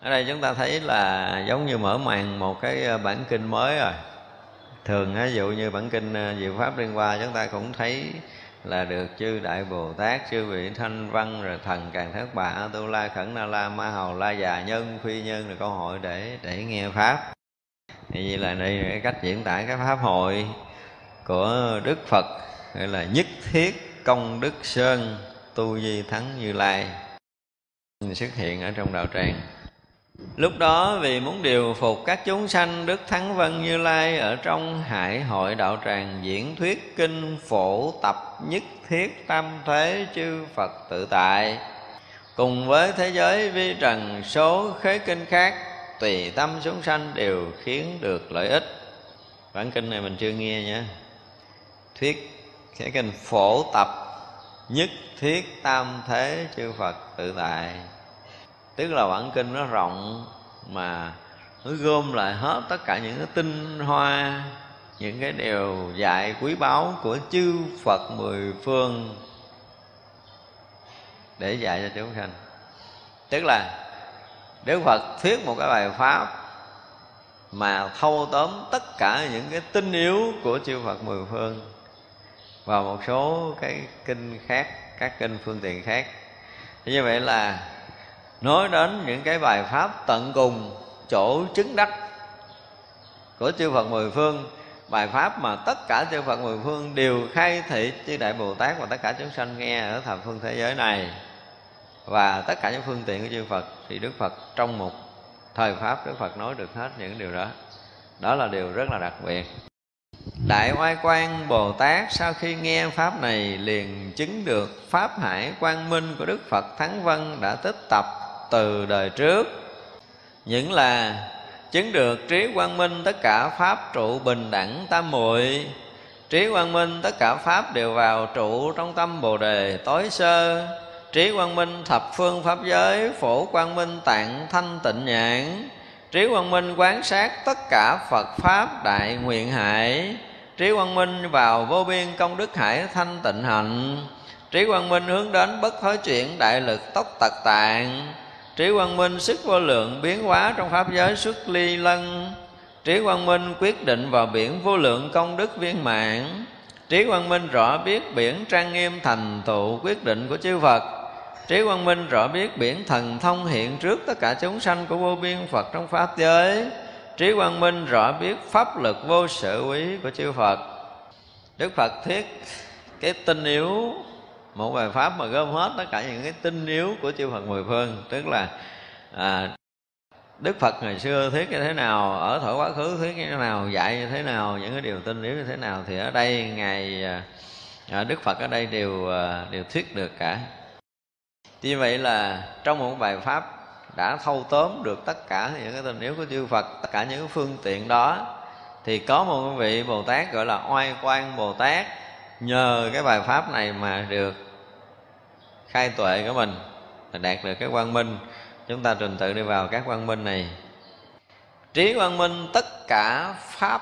Ở đây chúng ta thấy là giống như mở màn một cái ờ, bản kinh mới rồi. Thường ví dụ như bản kinh ờ, diệu pháp liên hoa chúng ta cũng thấy là được chư đại bồ tát chư vị thanh văn, rồi thần càng thất bà tu la khẩn na la ma hầu la già nhân, phi nhân là câu hội để để nghe pháp. Thì vậy là đây là cách diễn tả cái pháp hội của đức phật, gọi là nhất thiết công đức sơn tu di thắng như lai, xuất hiện ở trong đạo tràng. Lúc đó vì muốn điều phục các chúng sanh, Đức Thắng Vân Như Lai Ở trong hải hội đạo tràng diễn thuyết kinh phổ tập nhất thiết tam thế chư Phật tự tại. Cùng với thế giới vi trần, số khế kinh khác, Tùy tâm chúng sanh đều khiến được lợi ích. Bản kinh này mình chưa nghe nha. Thuyết khế kinh phổ tập nhất thiết tam thế chư Phật tự tại tức là bản kinh nó rộng mà nó gom lại hết tất cả những cái tinh hoa, những cái điều dạy quý báu của chư Phật mười phương để dạy cho chúng sanh. Tức là Đức Phật thuyết một cái bài pháp mà thâu tóm tất cả những cái tinh yếu của chư Phật mười phương và một số cái kinh khác, các kinh phương tiện khác như vậy là nói đến những cái bài pháp tận cùng, chỗ chứng đắc của chư Phật mười phương, bài pháp mà tất cả chư Phật mười phương đều khai thị chư đại Bồ Tát và tất cả chúng sanh nghe ở thập phương thế giới này. Và tất cả những phương tiện của chư Phật thì Đức Phật trong một thời pháp Đức Phật nói được hết những điều đó. Đó là điều rất là đặc biệt. Đại oai quan Bồ Tát sau khi nghe Pháp này liền chứng được Pháp hải quang minh của Đức Phật Thắng Vân đã tích tập từ đời trước. Những là chứng được trí quang minh tất cả pháp trụ bình đẳng tam muội. Trí quang minh tất cả pháp đều vào trụ trong tâm bồ đề tối sơ. Trí quang minh thập phương pháp giới, phổ quang minh tạng thanh tịnh nhãn. Trí quang minh quán sát tất cả phật pháp đại nguyện hải. Trí quang minh vào vô biên công đức hải thanh tịnh hạnh. Trí quang minh hướng đến bất thối chuyển đại lực tốc tật tạng trí quang minh sức vô lượng biến hóa trong pháp giới xuất ly lân. Trí quang minh quyết định vào biển vô lượng công đức viên mãn. Trí quang minh rõ biết biển trang nghiêm thành tựu quyết định của chư phật. Trí quang minh rõ biết biển thần thông hiện trước tất cả chúng sanh của vô biên phật trong pháp giới. Trí quang minh rõ biết pháp lực vô sự quý của chư phật. Đức phật thuyết cái tinh yếu một bài pháp mà gom hết tất cả những cái tinh yếu của chư Phật mười phương tức là à, Đức Phật ngày xưa thuyết như thế nào ở thổ quá khứ thuyết như thế nào dạy như thế nào những cái điều tinh yếu như thế nào thì ở đây ngài à, à Đức Phật ở đây đều à, đều thuyết được cả. Như vậy là trong một bài pháp đã thâu tóm được tất cả những cái tình yếu của chư Phật tất cả những phương tiện đó thì có một vị Bồ Tát gọi là oai quan Bồ Tát nhờ cái bài pháp này mà được khai tuệ của mình là đạt được cái quang minh. Chúng ta trình tự đi vào các quang minh này. Trí quang minh tất cả pháp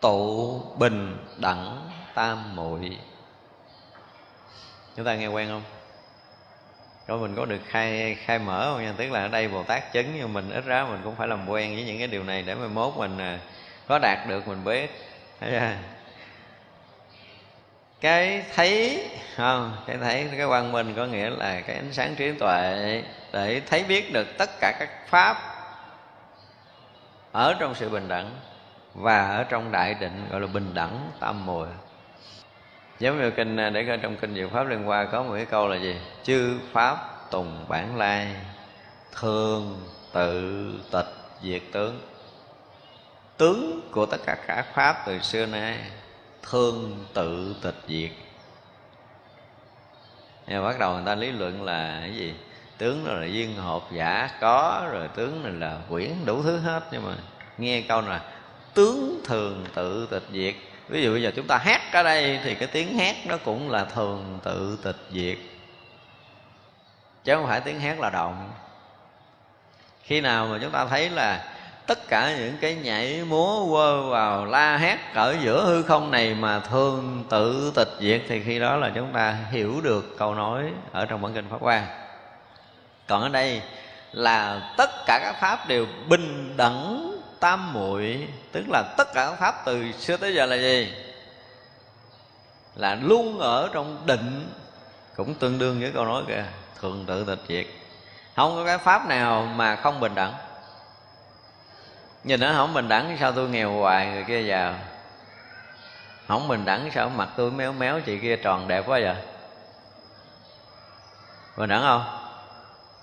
tụ bình đẳng tam muội. Chúng ta nghe quen không? Có mình có được khai khai mở không nha? Tức là ở đây bồ tát chứng nhưng mình, ít ra mình cũng phải làm quen với những cái điều này để mai mốt mình à, có đạt được mình biết. Thấy chưa? Cái thấy, không, cái thấy cái quang minh có nghĩa là cái ánh sáng trí tuệ để thấy biết được tất cả các pháp ở trong sự bình đẳng và ở trong đại định, gọi là bình đẳng tam mùi. Giống như kinh, để coi trong kinh diệu pháp liên hoa có một cái câu là gì? Chư pháp tùng bản lai, thường tự tịch diệt tướng. Tướng của tất cả các pháp từ xưa nay thương tự tịch diệt. Và bắt đầu người ta lý luận là cái gì? Tướng đó là duyên hộp giả có, rồi tướng này là quyển đủ thứ hết. Nhưng mà nghe câu là tướng thường tự tịch diệt. Ví dụ bây giờ chúng ta hát ở đây thì cái tiếng hát nó cũng là thường tự tịch diệt. Chứ không phải tiếng hát là động. Khi nào mà chúng ta thấy là tất cả những cái nhảy múa quơ vào la hét ở giữa hư không này mà thường tự tịch diệt thì khi đó là chúng ta hiểu được câu nói ở trong bản kinh pháp hoa. Còn ở đây là tất cả các pháp đều bình đẳng tam muội, tức là tất cả các pháp từ xưa tới giờ là gì? Là luôn ở trong định, cũng tương đương với câu nói kìa, thường tự tịch diệt. Không có cái pháp nào mà không bình đẳng nhìn nó không bình đẳng sao tôi nghèo hoài người kia giàu không bình đẳng sao mặt tôi méo méo chị kia tròn đẹp quá vậy? Bình đẳng không?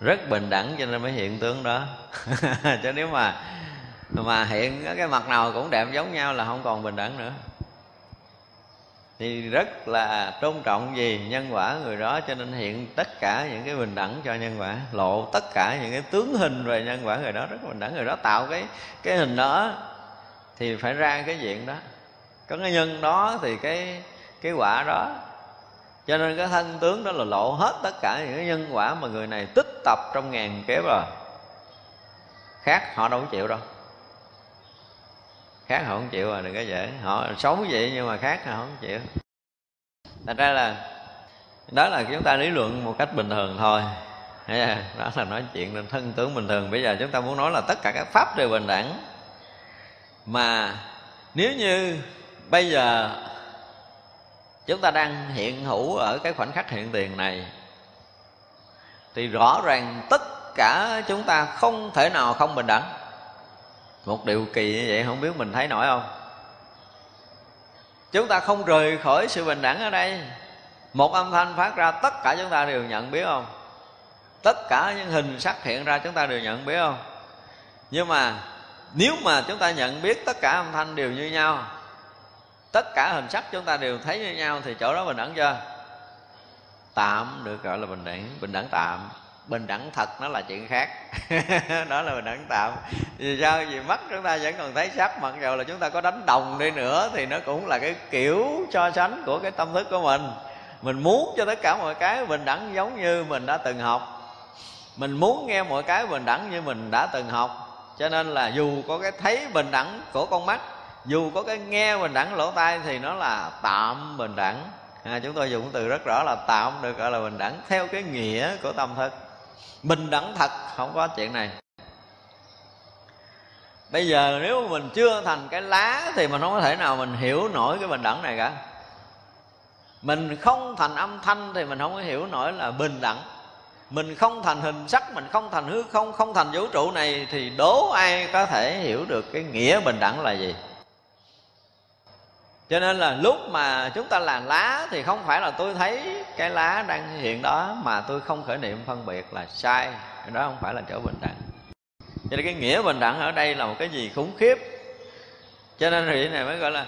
Rất bình đẳng cho nên mới hiện tướng đó. Cho nếu mà mà hiện cái mặt nào cũng đẹp giống nhau là không còn bình đẳng nữa thì rất là tôn trọng gì nhân quả người đó, cho nên hiện tất cả những cái bình đẳng cho nhân quả, lộ tất cả những cái tướng hình về nhân quả người đó, rất bình đẳng. Người đó tạo cái cái hình đó thì phải ra cái diện đó. Có cái nhân đó thì cái cái quả đó. Cho nên cái thân tướng đó là lộ hết tất cả những cái nhân quả mà người này tích tập trong ngàn kiếp rồi. Khác họ đâu có chịu đâu khác họ không chịu rồi, đừng có dễ. Họ xấu vậy nhưng mà khác họ không chịu. Thật ra là, đó là chúng ta lý luận một cách bình thường thôi. Đó là nói chuyện lên thân tướng bình thường. Bây giờ chúng ta muốn nói là tất cả các pháp đều bình đẳng. Mà nếu như bây giờ chúng ta đang hiện hữu ở cái khoảnh khắc hiện tiền này, thì rõ ràng tất cả chúng ta không thể nào không bình đẳng một điều kỳ như vậy không biết mình thấy nổi không? Chúng ta không rời khỏi sự bình đẳng ở đây. Một âm thanh phát ra, tất cả chúng ta đều nhận biết không? Tất cả những hình sắc hiện ra chúng ta đều nhận biết không? Nhưng mà, nếu mà chúng ta nhận biết tất cả âm thanh đều như nhau, tất cả hình sắc chúng ta đều thấy như nhau, thì chỗ đó bình đẳng chưa? Tạm được gọi là bình đẳng bình đẳng tạm bình đẳng thật nó là chuyện khác. Đó là bình đẳng tạm. Vì sao? Vì mắt chúng ta vẫn còn thấy sắc mặc dù là chúng ta có đánh đồng đi nữa thì nó cũng là cái kiểu so sánh của cái tâm thức của mình. Mình muốn cho tất cả mọi cái bình đẳng giống như mình đã từng học. Mình muốn nghe mọi cái bình đẳng như mình đã từng học. Cho nên là dù có cái thấy bình đẳng của con mắt dù có cái nghe bình đẳng lỗ tai thì nó là tạm bình đẳng. À, chúng tôi dùng từ rất rõ là tạm được gọi là bình đẳng theo cái nghĩa của tâm thức bình đẳng thật, không có chuyện này. Bây giờ nếu mình chưa thành cái lá thì mình không có thể nào mình hiểu nổi cái bình đẳng này cả. Mình không thành âm thanh thì mình không có hiểu nổi là bình đẳng. Mình không thành hình sắc, mình không thành hư không không thành vũ trụ này thì đố ai có thể hiểu được cái nghĩa bình đẳng là gì? Cho nên là lúc mà chúng ta là lá thì không phải là tôi thấy cái lá đang hiện đó mà tôi không khởi niệm phân biệt là sai. Đó không phải là chỗ bình đẳng. Cho nên cái nghĩa bình đẳng ở đây là một cái gì khủng khiếp. Cho nên thì này mới gọi là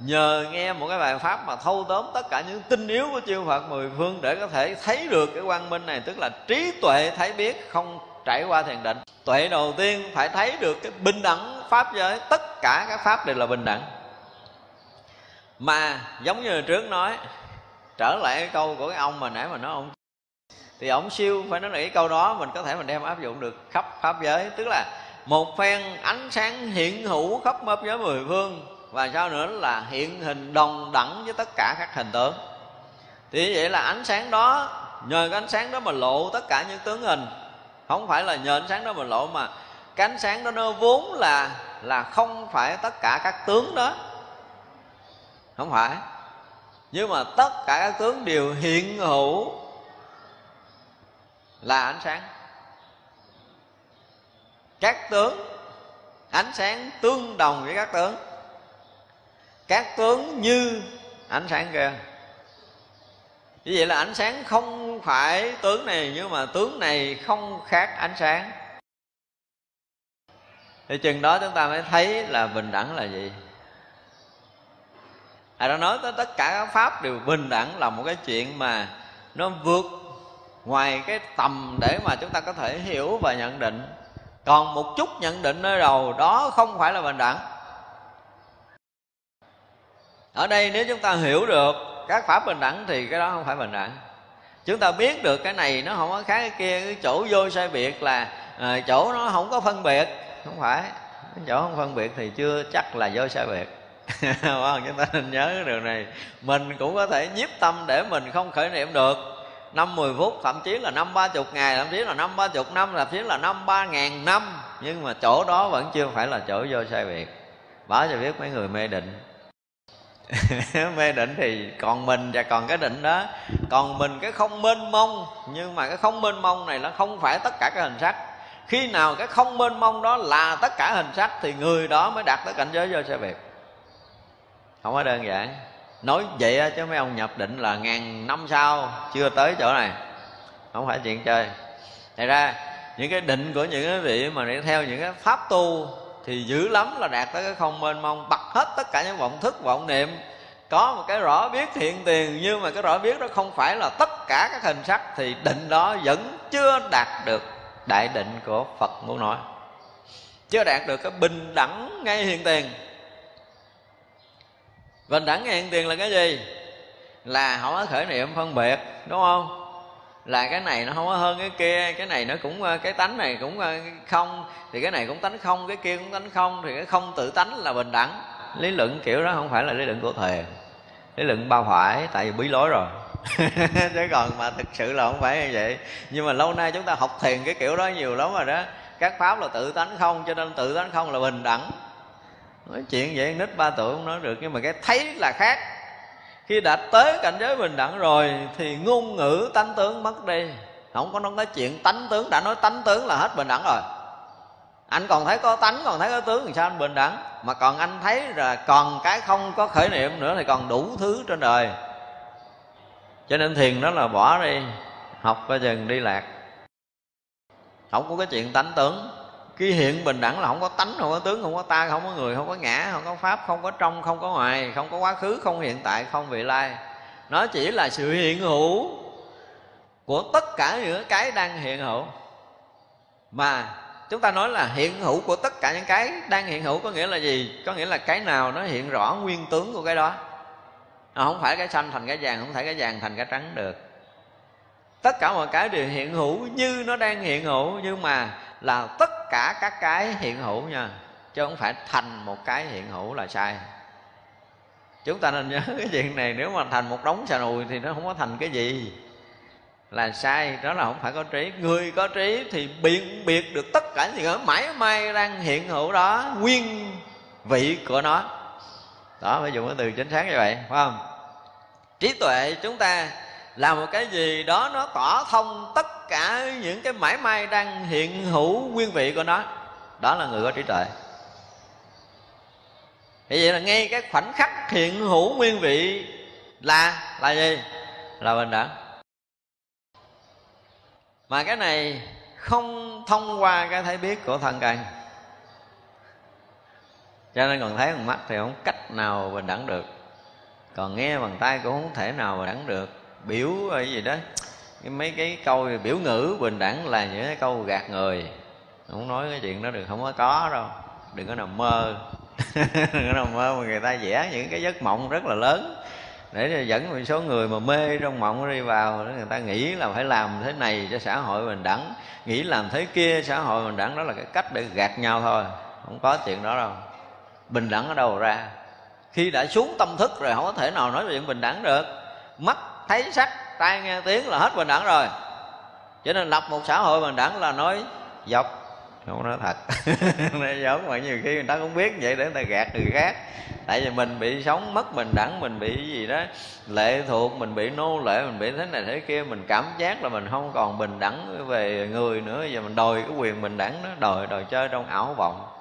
nhờ nghe một cái bài pháp mà thâu tóm tất cả những tinh yếu của chư Phật mười phương để có thể thấy được cái quang minh này, tức là trí tuệ thấy biết, không trải qua thiền định. Tuệ đầu tiên phải thấy được cái bình đẳng pháp giới. Tất cả các pháp đều là bình đẳng mà giống như trước nói, trở lại cái câu của cái ông mà nãy mà nói ông thì ông siêu phải nói là cái câu đó mình có thể mình đem áp dụng được khắp pháp giới. Tức là một phen ánh sáng hiện hữu khắp pháp giới mười phương và sao nữa là hiện hình đồng đẳng với tất cả các hình tướng. Thì như vậy là ánh sáng đó, nhờ cái ánh sáng đó mà lộ tất cả những tướng hình. Không phải là nhờ ánh sáng đó mà lộ mà cái ánh sáng đó nó vốn là là không phải tất cả các tướng đó không phải. Nhưng mà tất cả các tướng đều hiện hữu là ánh sáng. Các tướng, ánh sáng tương đồng với các tướng. Các tướng như ánh sáng kia. Như vậy là ánh sáng không phải tướng này, nhưng mà tướng này không khác ánh sáng. Thì chừng đó chúng ta mới thấy là bình đẳng là gì? À đã nói tới tất cả các pháp đều bình đẳng là một cái chuyện mà nó vượt ngoài cái tầm để mà chúng ta có thể hiểu và nhận định. Còn một chút nhận định nơi đầu đó không phải là bình đẳng. Ở đây nếu chúng ta hiểu được các pháp bình đẳng thì cái đó không phải bình đẳng. Chúng ta biết được cái này nó không có khác cái kia cái chỗ vô sai biệt là à, chỗ nó không có phân biệt. Không phải chỗ không phân biệt thì chưa chắc là vô sai biệt. không chúng ta nên nhớ cái điều này. Mình cũng có thể nhiếp tâm để mình không khởi niệm được. Năm mười phút, thậm chí là năm ba chục ngày, thậm chí là năm ba chục năm, thậm chí là năm ba ngàn năm. Nhưng mà chỗ đó vẫn chưa phải là chỗ vô sai biệt. Báo cho biết mấy người mê định. Mê định thì còn mình và còn cái định đó. Còn mình cái không mênh mông. Nhưng mà cái không mênh mông này nó không phải tất cả các hình sắc. Khi nào cái không mênh mông đó là tất cả hình sắc thì người đó mới đạt tới cảnh giới vô sai biệt không có đơn giản. Nói vậy chứ mấy ông nhập định là ngàn năm sau, chưa tới chỗ này. Không phải chuyện chơi. Thật ra, những cái định của những cái vị mà để theo những cái pháp tu thì dữ lắm là đạt tới cái không mênh mông, bật hết tất cả những vọng thức, vọng niệm. Có một cái rõ biết hiện tiền, nhưng mà cái rõ biết đó không phải là tất cả các hình sắc, thì định đó vẫn chưa đạt được đại định của phật muốn nói. Chưa đạt được cái bình đẳng ngay hiện tiền bình đẳng hiện tiền là cái gì? Là không có khởi niệm phân biệt, đúng không? Là cái này nó không có hơn cái kia, cái này nó cũng ờ, cái tánh này cũng ờ, không. Thì cái này cũng tánh không, cái kia cũng tánh không. Thì cái không tự tánh là bình đẳng. Lý luận kiểu đó không phải là lý luận của thề lý luận bao phải, tại vì bí lối rồi. Chứ còn mà thực sự là không phải như vậy. Nhưng mà lâu nay chúng ta học thiền cái kiểu đó nhiều lắm rồi đó. Các pháp là tự tánh không, cho nên tự tánh không là bình đẳng nói chuyện vậy nít ba tuổi không nói được, nhưng mà cái thấy là khác. Khi đã tới cảnh giới bình đẳng rồi thì ngôn ngữ tánh tướng mất đi. Không có nói chuyện tánh tướng, đã nói tánh tướng là hết bình đẳng rồi. Anh còn thấy có tánh, còn thấy có tướng thì sao anh bình đẳng? Mà còn anh thấy là còn cái không có khởi niệm nữa thì còn đủ thứ trên đời. Cho nên thiền đó là bỏ đi, học coi chừng đi lạc. Không có cái chuyện tánh tướng khi hiện bình đẳng là không có tánh không có tướng không có ta không có người không có ngã không có pháp không có trong không có ngoài không có quá khứ không hiện tại không vị lai. Nó chỉ là sự hiện hữu của tất cả những cái đang hiện hữu. Mà chúng ta nói là hiện hữu của tất cả những cái đang hiện hữu có nghĩa là gì? Có nghĩa là cái nào nó hiện rõ nguyên tướng của cái đó. À, không phải cái xanh thành cái vàng không phải cái vàng thành cái trắng được. Tất cả mọi cái đều hiện hữu như nó đang hiện hữu nhưng mà là tất cả các cái hiện hữu nha, chứ không phải thành một cái hiện hữu là sai. Chúng ta nên nhớ cái chuyện này, nếu mà thành một đống xà nùi thì nó không có thành cái gì. Là sai, đó là không phải có trí. Người có trí thì biện biệt được tất cả những cái mãi may đang hiện hữu đó, nguyên vị của nó. Đó phải dùng cái từ chính xác như vậy, phải không? Trí tuệ chúng ta là một cái gì đó nó tỏ thông tất cả những cái mãi may đang hiện hữu nguyên vị của nó. Đó là người có trí tuệ. Thì vậy là ngay cái khoảnh khắc hiện hữu nguyên vị là là gì? Là bình đẳng. Mà cái này không thông qua cái thấy biết của thân căn cho nên còn thấy bằng mắt thì không cách nào bình đẳng được. Còn nghe bằng tay cũng không thể nào bình đẳng được biểu hay gì đó. Mấy cái câu biểu ngữ bình đẳng là những cái câu gạt người. Không nói cái chuyện đó được, không có có đâu. Đừng có nằm mơ. Đừng có nằm mơ mà người ta vẽ những cái giấc mộng rất là lớn. Để dẫn một số người mà mê trong mộng đi vào người ta nghĩ là phải làm thế này cho xã hội bình đẳng. Nghĩ làm thế kia, xã hội bình đẳng đó là cái cách để gạt nhau thôi. Không có chuyện đó đâu. Bình đẳng ở đâu ra? Khi đã xuống tâm thức rồi, không có thể nào nói chuyện bình đẳng được. Mắt thấy sắc, tai nghe tiếng là hết bình đẳng rồi. Cho nên lập một xã hội bình đẳng là nói dọc. Không nói thật. Nói giống mà nhiều khi người ta cũng biết vậy để người ta gạt người khác. Tại vì mình bị sống mất bình đẳng, mình bị gì đó lệ thuộc, mình bị nô lệ, mình bị thế này thế kia, mình cảm giác là mình không còn bình đẳng về người nữa. Giờ mình đòi cái quyền bình đẳng đó, đòi đòi chơi trong ảo vọng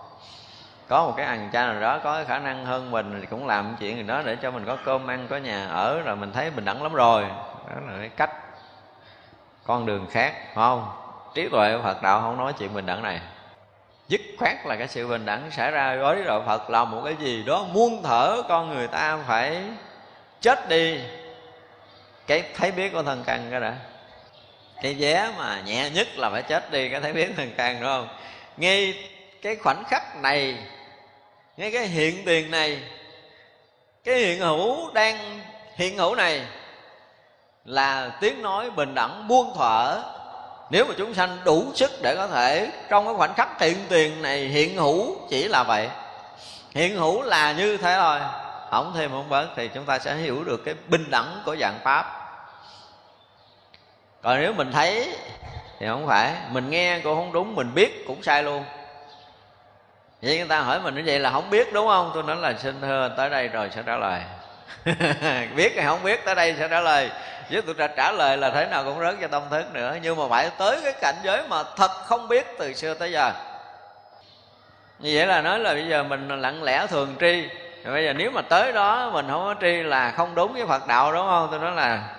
có một cái anh cha nào đó có cái khả năng hơn mình thì cũng làm chuyện gì đó để cho mình có cơm ăn, có nhà ở, rồi mình thấy bình đẳng lắm rồi. Đó là cái cách con đường khác, phải không? Trí tuệ phật đạo không nói chuyện bình đẳng này. Dứt khoát là cái sự bình đẳng xảy ra với đạo phật là một cái gì đó muôn thở con người ta phải chết đi. Cái thấy biết của thân căn cái đã. Cái vé mà nhẹ nhất là phải chết đi, cái thấy biết thân căn, đúng không? Ngay cái khoảnh khắc này ngay cái hiện tiền này, cái hiện hữu đang, hiện hữu này là tiếng nói bình đẳng, buông thở. Nếu mà chúng sanh đủ sức để có thể, trong cái khoảnh khắc hiện tiền này hiện hữu chỉ là vậy. Hiện hữu là như thế thôi không thêm không bớt thì chúng ta sẽ hiểu được cái bình đẳng của dạng pháp. Còn nếu mình thấy thì không phải, mình nghe cũng không đúng, mình biết cũng sai luôn vậy người ta hỏi mình như vậy là không biết đúng không? Tôi nói là xin thưa tới đây rồi sẽ trả lời. Biết hay không biết tới đây sẽ trả lời. Chứ tôi trả, trả lời là thế nào cũng rớt cho tâm thức nữa. Nhưng mà phải tới cái cảnh giới mà thật không biết từ xưa tới giờ. Như vậy là nói là bây giờ mình lặng lẽ thường tri. Rồi bây giờ nếu mà tới đó mình không có tri là không đúng với phật đạo đúng không? Tôi nói là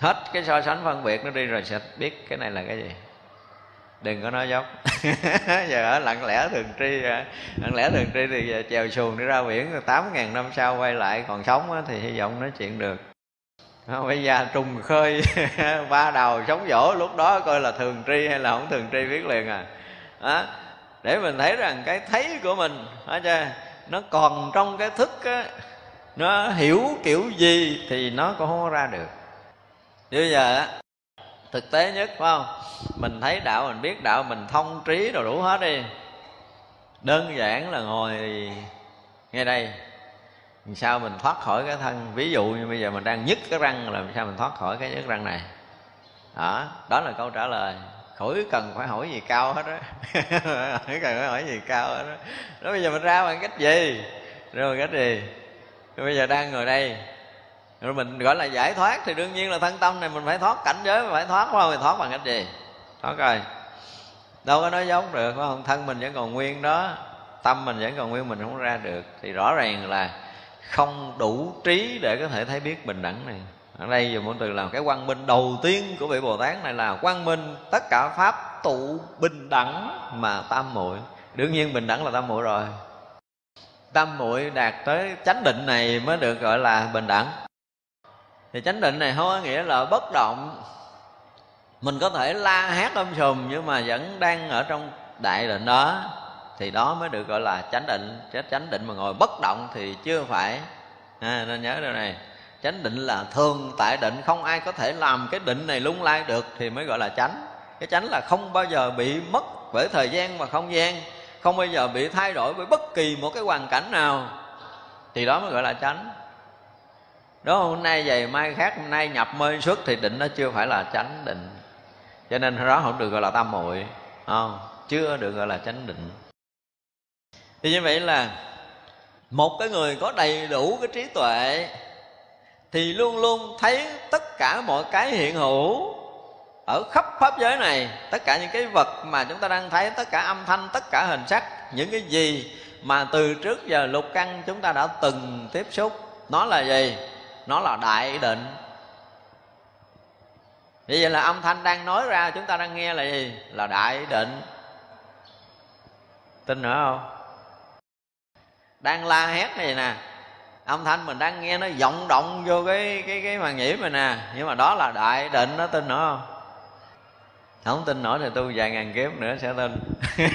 hết cái so sánh phân biệt nó đi rồi sẽ biết cái này là cái gì đừng có nói dốc. Giờ ở lặng lẽ thường tri lặng lẽ thường tri thì chèo xuồng đi ra biển tám ngàn năm sau quay lại, còn sống thì hy vọng nói chuyện được. Bây giờ trùng khơi, ba đầu sống dỗ lúc đó coi là thường tri hay là không thường tri biết liền à. Đó. để mình thấy rằng cái thấy của mình, hả chưa nó còn trong cái thức á, nó hiểu kiểu gì thì nó cũng không ra được. Bây giờ á thực tế nhất, phải không? Mình thấy đạo, mình biết đạo, mình thông trí rồi đủ hết đi. Đơn giản là ngồi ngay đây. Làm sao mình thoát khỏi cái thân? Ví dụ như bây giờ mình đang nhức cái răng làm sao mình thoát khỏi cái nhức răng này? Đó đó là câu trả lời. Khỏi cần phải hỏi gì cao hết á. Khỏi cần phải hỏi gì cao hết đó. đó bây giờ mình ra bằng cách gì? Rồi bằng cách gì? Rồi bây giờ đang ngồi đây rồi mình gọi là giải thoát thì đương nhiên là thân tâm này mình phải thoát cảnh giới, mình phải thoát, phải không thoát bằng cách gì? Thoát rồi. Đâu có nói giống được, phải không? Thân mình vẫn còn nguyên đó, tâm mình vẫn còn nguyên, mình không ra được. Thì rõ ràng là không đủ trí để có thể thấy biết bình đẳng này. Ở đây dùng một từ là cái quang minh đầu tiên của vị bồ tát này là quang minh. Tất cả pháp tụ bình đẳng mà tam muội. Đương nhiên bình đẳng là tam muội rồi. Tam muội đạt tới chánh định này mới được gọi là bình đẳng thì chánh định này không có nghĩa là bất động. Mình có thể la hét âm sùm nhưng mà vẫn đang ở trong đại định đó. Thì đó mới được gọi là chánh định. Chứ chánh định mà ngồi bất động thì chưa phải. À, nên nhớ điều này. Chánh định là thường tại định không ai có thể làm cái định này lung lai được thì mới gọi là chánh. Cái chánh là không bao giờ bị mất bởi thời gian và không gian không bao giờ bị thay đổi bởi bất kỳ một cái hoàn cảnh nào. Thì đó mới gọi là chánh đó, hôm nay vậy mai khác, hôm nay nhập mê xuất thì định nó chưa phải là chánh định. Cho nên đó không được gọi là tam muội không? Chưa được gọi là chánh định. Thì như vậy là một cái người có đầy đủ cái trí tuệ thì luôn luôn thấy tất cả mọi cái hiện hữu ở khắp pháp giới này, tất cả những cái vật mà chúng ta đang thấy, tất cả âm thanh, tất cả hình sắc, những cái gì mà từ trước giờ lục căn chúng ta đã từng tiếp xúc. Nó là gì? Nó là đại định. Vì vậy là âm thanh đang nói ra, chúng ta đang nghe là gì? Là đại định. Tin nữa không? đang la hét này nè. Âm thanh mình đang nghe nó vọng động vô cái cái cái màn nhĩ mình nè. Nhưng mà đó là đại định nó tin nữa không? Không tin nổi thì tu vài ngàn kiếp nữa sẽ tin.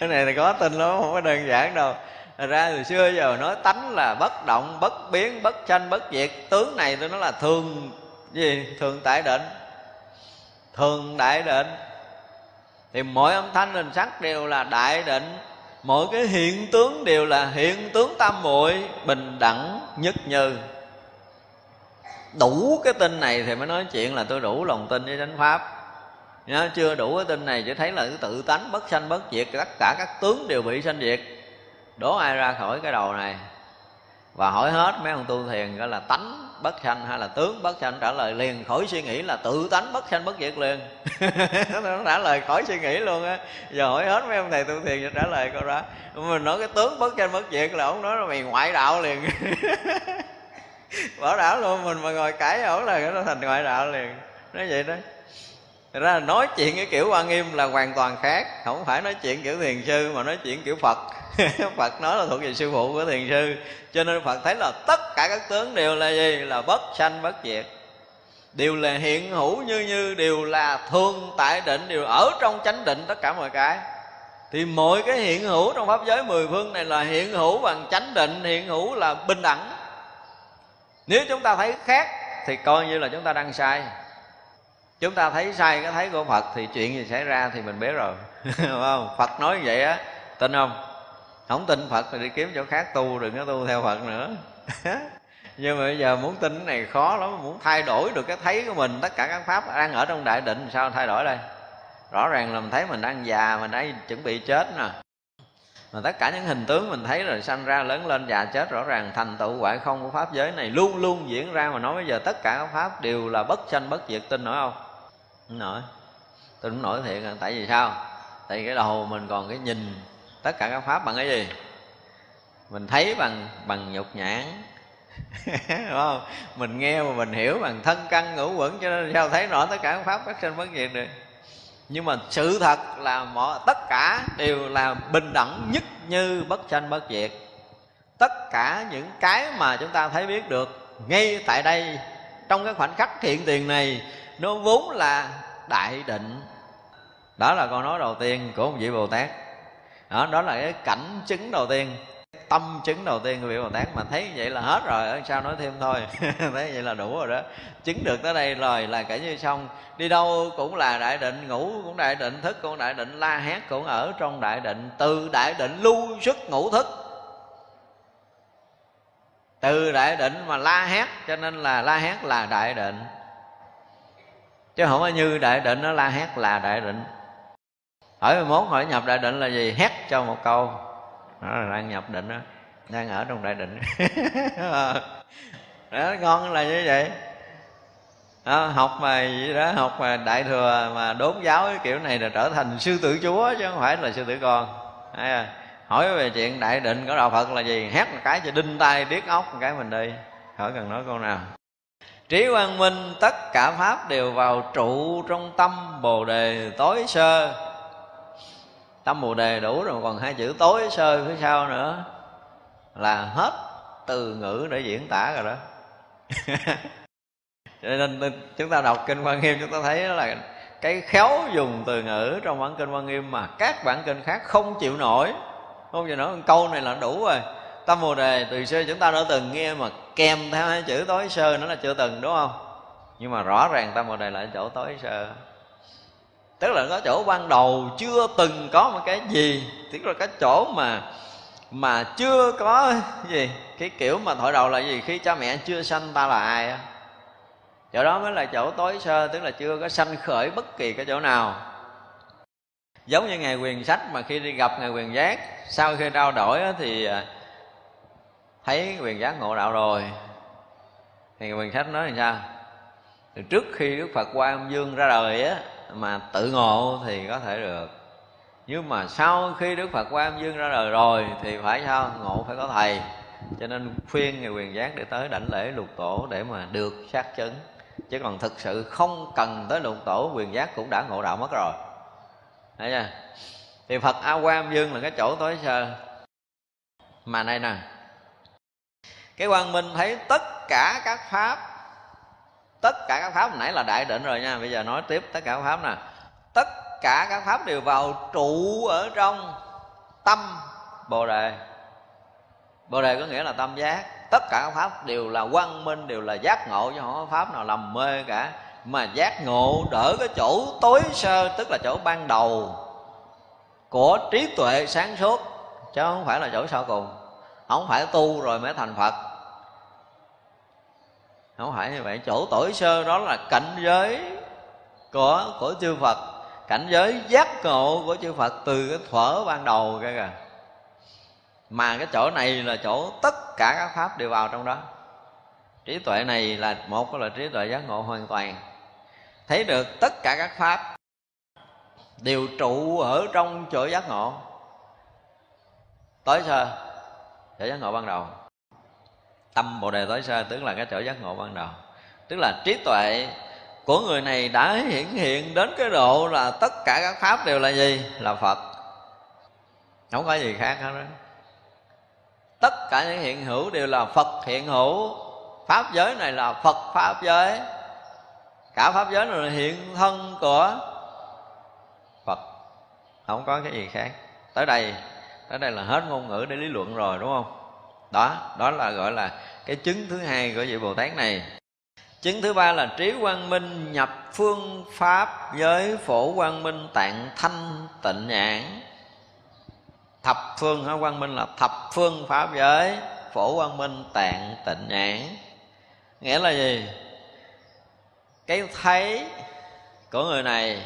Cái này thì có tin lắm, không có đơn giản đâu. Thật ra từ xưa giờ nói tánh là bất động bất biến bất tranh bất diệt. Tướng này tôi nói là thường gì? Thường tại định. Thường đại định. Thì mỗi âm thanh hình sắc đều là đại định. Mỗi cái hiện tướng đều là hiện tướng tam muội bình đẳng nhất như đủ cái tin này thì mới nói chuyện là tôi đủ lòng tin với chánh pháp. Nhớ, chưa? Đủ cái tin này chỉ thấy là cái tự tánh bất sanh bất diệt tất cả các tướng đều bị sanh diệt đố ai ra khỏi cái đầu này. Và hỏi hết mấy ông tu thiền, gọi là tánh bất sanh hay là tướng bất sanh trả lời liền khỏi suy nghĩ là tự tánh bất sanh bất diệt liền. Nó trả lời khỏi suy nghĩ luôn á. Giờ hỏi hết mấy ông thầy tu thiền trả lời câu đó. Mình nói cái tướng bất sanh bất diệt là ông nói là mày ngoại đạo liền. Bỏ đảo luôn, mình mà ngồi cãi ổng là nó thành ngoại đạo liền. Nói vậy đó. Thật ra là nói chuyện cái kiểu quan nghiêm là hoàn toàn khác. Không phải nói chuyện kiểu thiền sư, mà nói chuyện kiểu Phật. Phật nói là thuộc về sư phụ của thiền sư. Cho nên Phật thấy là tất cả các tướng đều là gì? Là bất sanh, bất diệt. Đều là hiện hữu như như, Đều là thương tại định, Đều ở trong chánh định tất cả mọi cái. Thì mỗi cái hiện hữu trong Pháp giới mười phương này Là hiện hữu bằng chánh định, Hiện hữu là bình đẳng. Nếu chúng ta thấy khác Thì coi như là chúng ta đang sai. Chúng ta thấy sai cái thấy của phật thì chuyện gì xảy ra thì mình biết rồi. Không? Phật nói vậy á, tin không? Không tin phật thì đi kiếm chỗ khác tu, đừng có tu theo phật nữa. Nhưng mà bây giờ muốn tin cái này khó lắm, muốn thay đổi được cái thấy của mình, tất cả các pháp đang ở trong đại định, sao thay đổi đây? Rõ ràng là mình thấy mình đang già, mình đang chuẩn bị chết nè. Mà tất cả những hình tướng mình thấy rồi sanh ra lớn lên già chết, rõ ràng thành tựu hoại không của pháp giới này luôn luôn diễn ra. Mà nói bây giờ tất cả các pháp đều là bất sanh, bất diệt, tin nổi không? Không nổi. Tôi cũng nổi thiệt à, tại vì sao? Tại vì cái đầu mình còn cái nhìn tất cả các pháp bằng cái gì? Mình thấy bằng bằng nhục nhãn. Đúng không? Mình nghe mà mình hiểu bằng thân căn ngũ quẩn, cho nên sao thấy rõ tất cả các pháp bất sinh bất diệt được? Nhưng mà sự thật là mọi tất cả đều là bình đẳng nhất như bất sanh bất diệt. Tất cả những cái mà chúng ta thấy biết được ngay tại đây, trong cái khoảnh khắc hiện tiền này, nó vốn là đại định. Đó là câu nói đầu tiên của một vị bồ tát đó, đó là cái cảnh chứng đầu tiên tâm chứng đầu tiên của vị bồ tát. Mà thấy vậy là hết rồi sao nói thêm thôi. Thấy vậy là đủ rồi đó. Chứng được tới đây rồi là kể như xong. Đi đâu cũng là đại định ngủ cũng đại định thức cũng đại định la hét cũng ở trong đại định. Từ đại định lưu xuất ngủ thức. Từ đại định mà la hét cho nên là la hét là đại định. Chứ không có như đại định nó la hét là đại định hỏi 11 hỏi nhập đại định là gì? Hét cho một câu. Đó là đang nhập định đó đang ở trong đại định. Đó ngon là như vậy. Đó, học mà gì đó học mà đại thừa mà đốn giáo cái kiểu này là trở thành sư tử chúa chứ không phải là sư tử con. À, hỏi về chuyện đại định của đạo phật là gì? Hét một cái cho đinh tay điếc óc một cái mình đi. Khỏi cần nói câu nào. Trí quang minh tất cả pháp đều vào trụ trong tâm bồ đề tối sơ tâm bồ đề đủ rồi còn hai chữ tối sơ phía sau nữa. Là hết từ ngữ để diễn tả rồi đó. Cho nên chúng ta đọc kinh quan nghiêm, chúng ta thấy là cái khéo dùng từ ngữ trong bản kinh quan nghiêm mà các bản kinh khác không chịu nổi. Không chịu nổi, câu này là đủ rồi. Tâm bồ đề từ xưa chúng ta đã từng nghe mà kèm theo hai chữ tối sơ, nó là chưa từng, đúng không? Nhưng mà rõ ràng tâm bồ đề là chỗ tối sơ tức là có chỗ ban đầu chưa từng có một cái gì, tức là cái chỗ mà mà chưa có gì. Cái kiểu mà thoại đầu là gì? Khi cha mẹ chưa sanh, ta là ai chỗ đó mới là chỗ tối sơ, tức là chưa có sanh khởi bất kỳ cái chỗ nào. Giống như ngài quyền sách mà khi đi gặp ngài quyền giác, sau khi trao đổi thì à, thấy quyền giác ngộ đạo rồi. Thì quyền sách nói làm sao? Thì trước khi đức phật Quan âm dương ra đời á mà tự ngộ thì có thể được. Nhưng mà sau khi đức phật quan dương ra đời rồi thì phải sao? Ngộ phải có thầy. Cho nên khuyên người quyền giác để tới đảnh lễ lục tổ để mà được xác chứng chứ còn thực sự không cần tới lục tổ, quyền giác cũng đã ngộ đạo mất rồi. Thấy chưa? Thì phật a quan dương là cái chỗ tối sơ. Mà này nè. Cái quang minh thấy tất cả các pháp tất cả các pháp, nãy là đại định rồi nha, bây giờ nói tiếp tất cả các pháp nè. Tất cả các pháp đều vào trụ ở trong tâm bồ đề. Bồ đề có nghĩa là tâm giác. Tất cả các pháp đều là quang minh, đều là giác ngộ, chứ không có pháp nào lầm mê cả. Mà giác ngộ đỡ cái chỗ tối sơ, tức là chỗ ban đầu của trí tuệ sáng suốt, chứ không phải là chỗ sau cùng. Không phải tu rồi mới thành phật không phải như vậy. Chỗ tối sơ đó là cảnh giới của của chư phật. Cảnh giới giác ngộ của chư phật từ cái thuở ban đầu cái kìa. Mà cái chỗ này là chỗ tất cả các pháp đều vào trong đó. Trí tuệ này là, một là trí tuệ giác ngộ hoàn toàn. Thấy được tất cả các pháp đều trụ ở trong chỗ giác ngộ. Tối sơ, chỗ giác ngộ ban đầu tâm bồ đề tối sơ tức là cái chỗ giác ngộ ban đầu. Tức là trí tuệ của người này đã hiển hiện đến cái độ là tất cả các pháp đều là gì? Là phật. Không có gì khác hết đó tất cả những hiện hữu đều là phật hiện hữu. Pháp giới này là phật pháp giới. Cả pháp giới này là hiện thân của phật. Không có cái gì khác. Tới đây tới đây là hết ngôn ngữ để lý luận rồi, đúng không? Đó đó là gọi là cái chứng thứ hai của vị bồ tát này. Chứng thứ ba là trí quang minh nhập phương pháp giới phổ quang minh tạng thanh tịnh nhãn. Thập phương hả? Quang minh là thập phương pháp giới phổ quang minh tạng tịnh nhãn. Nghĩa là gì? Cái thấy của người này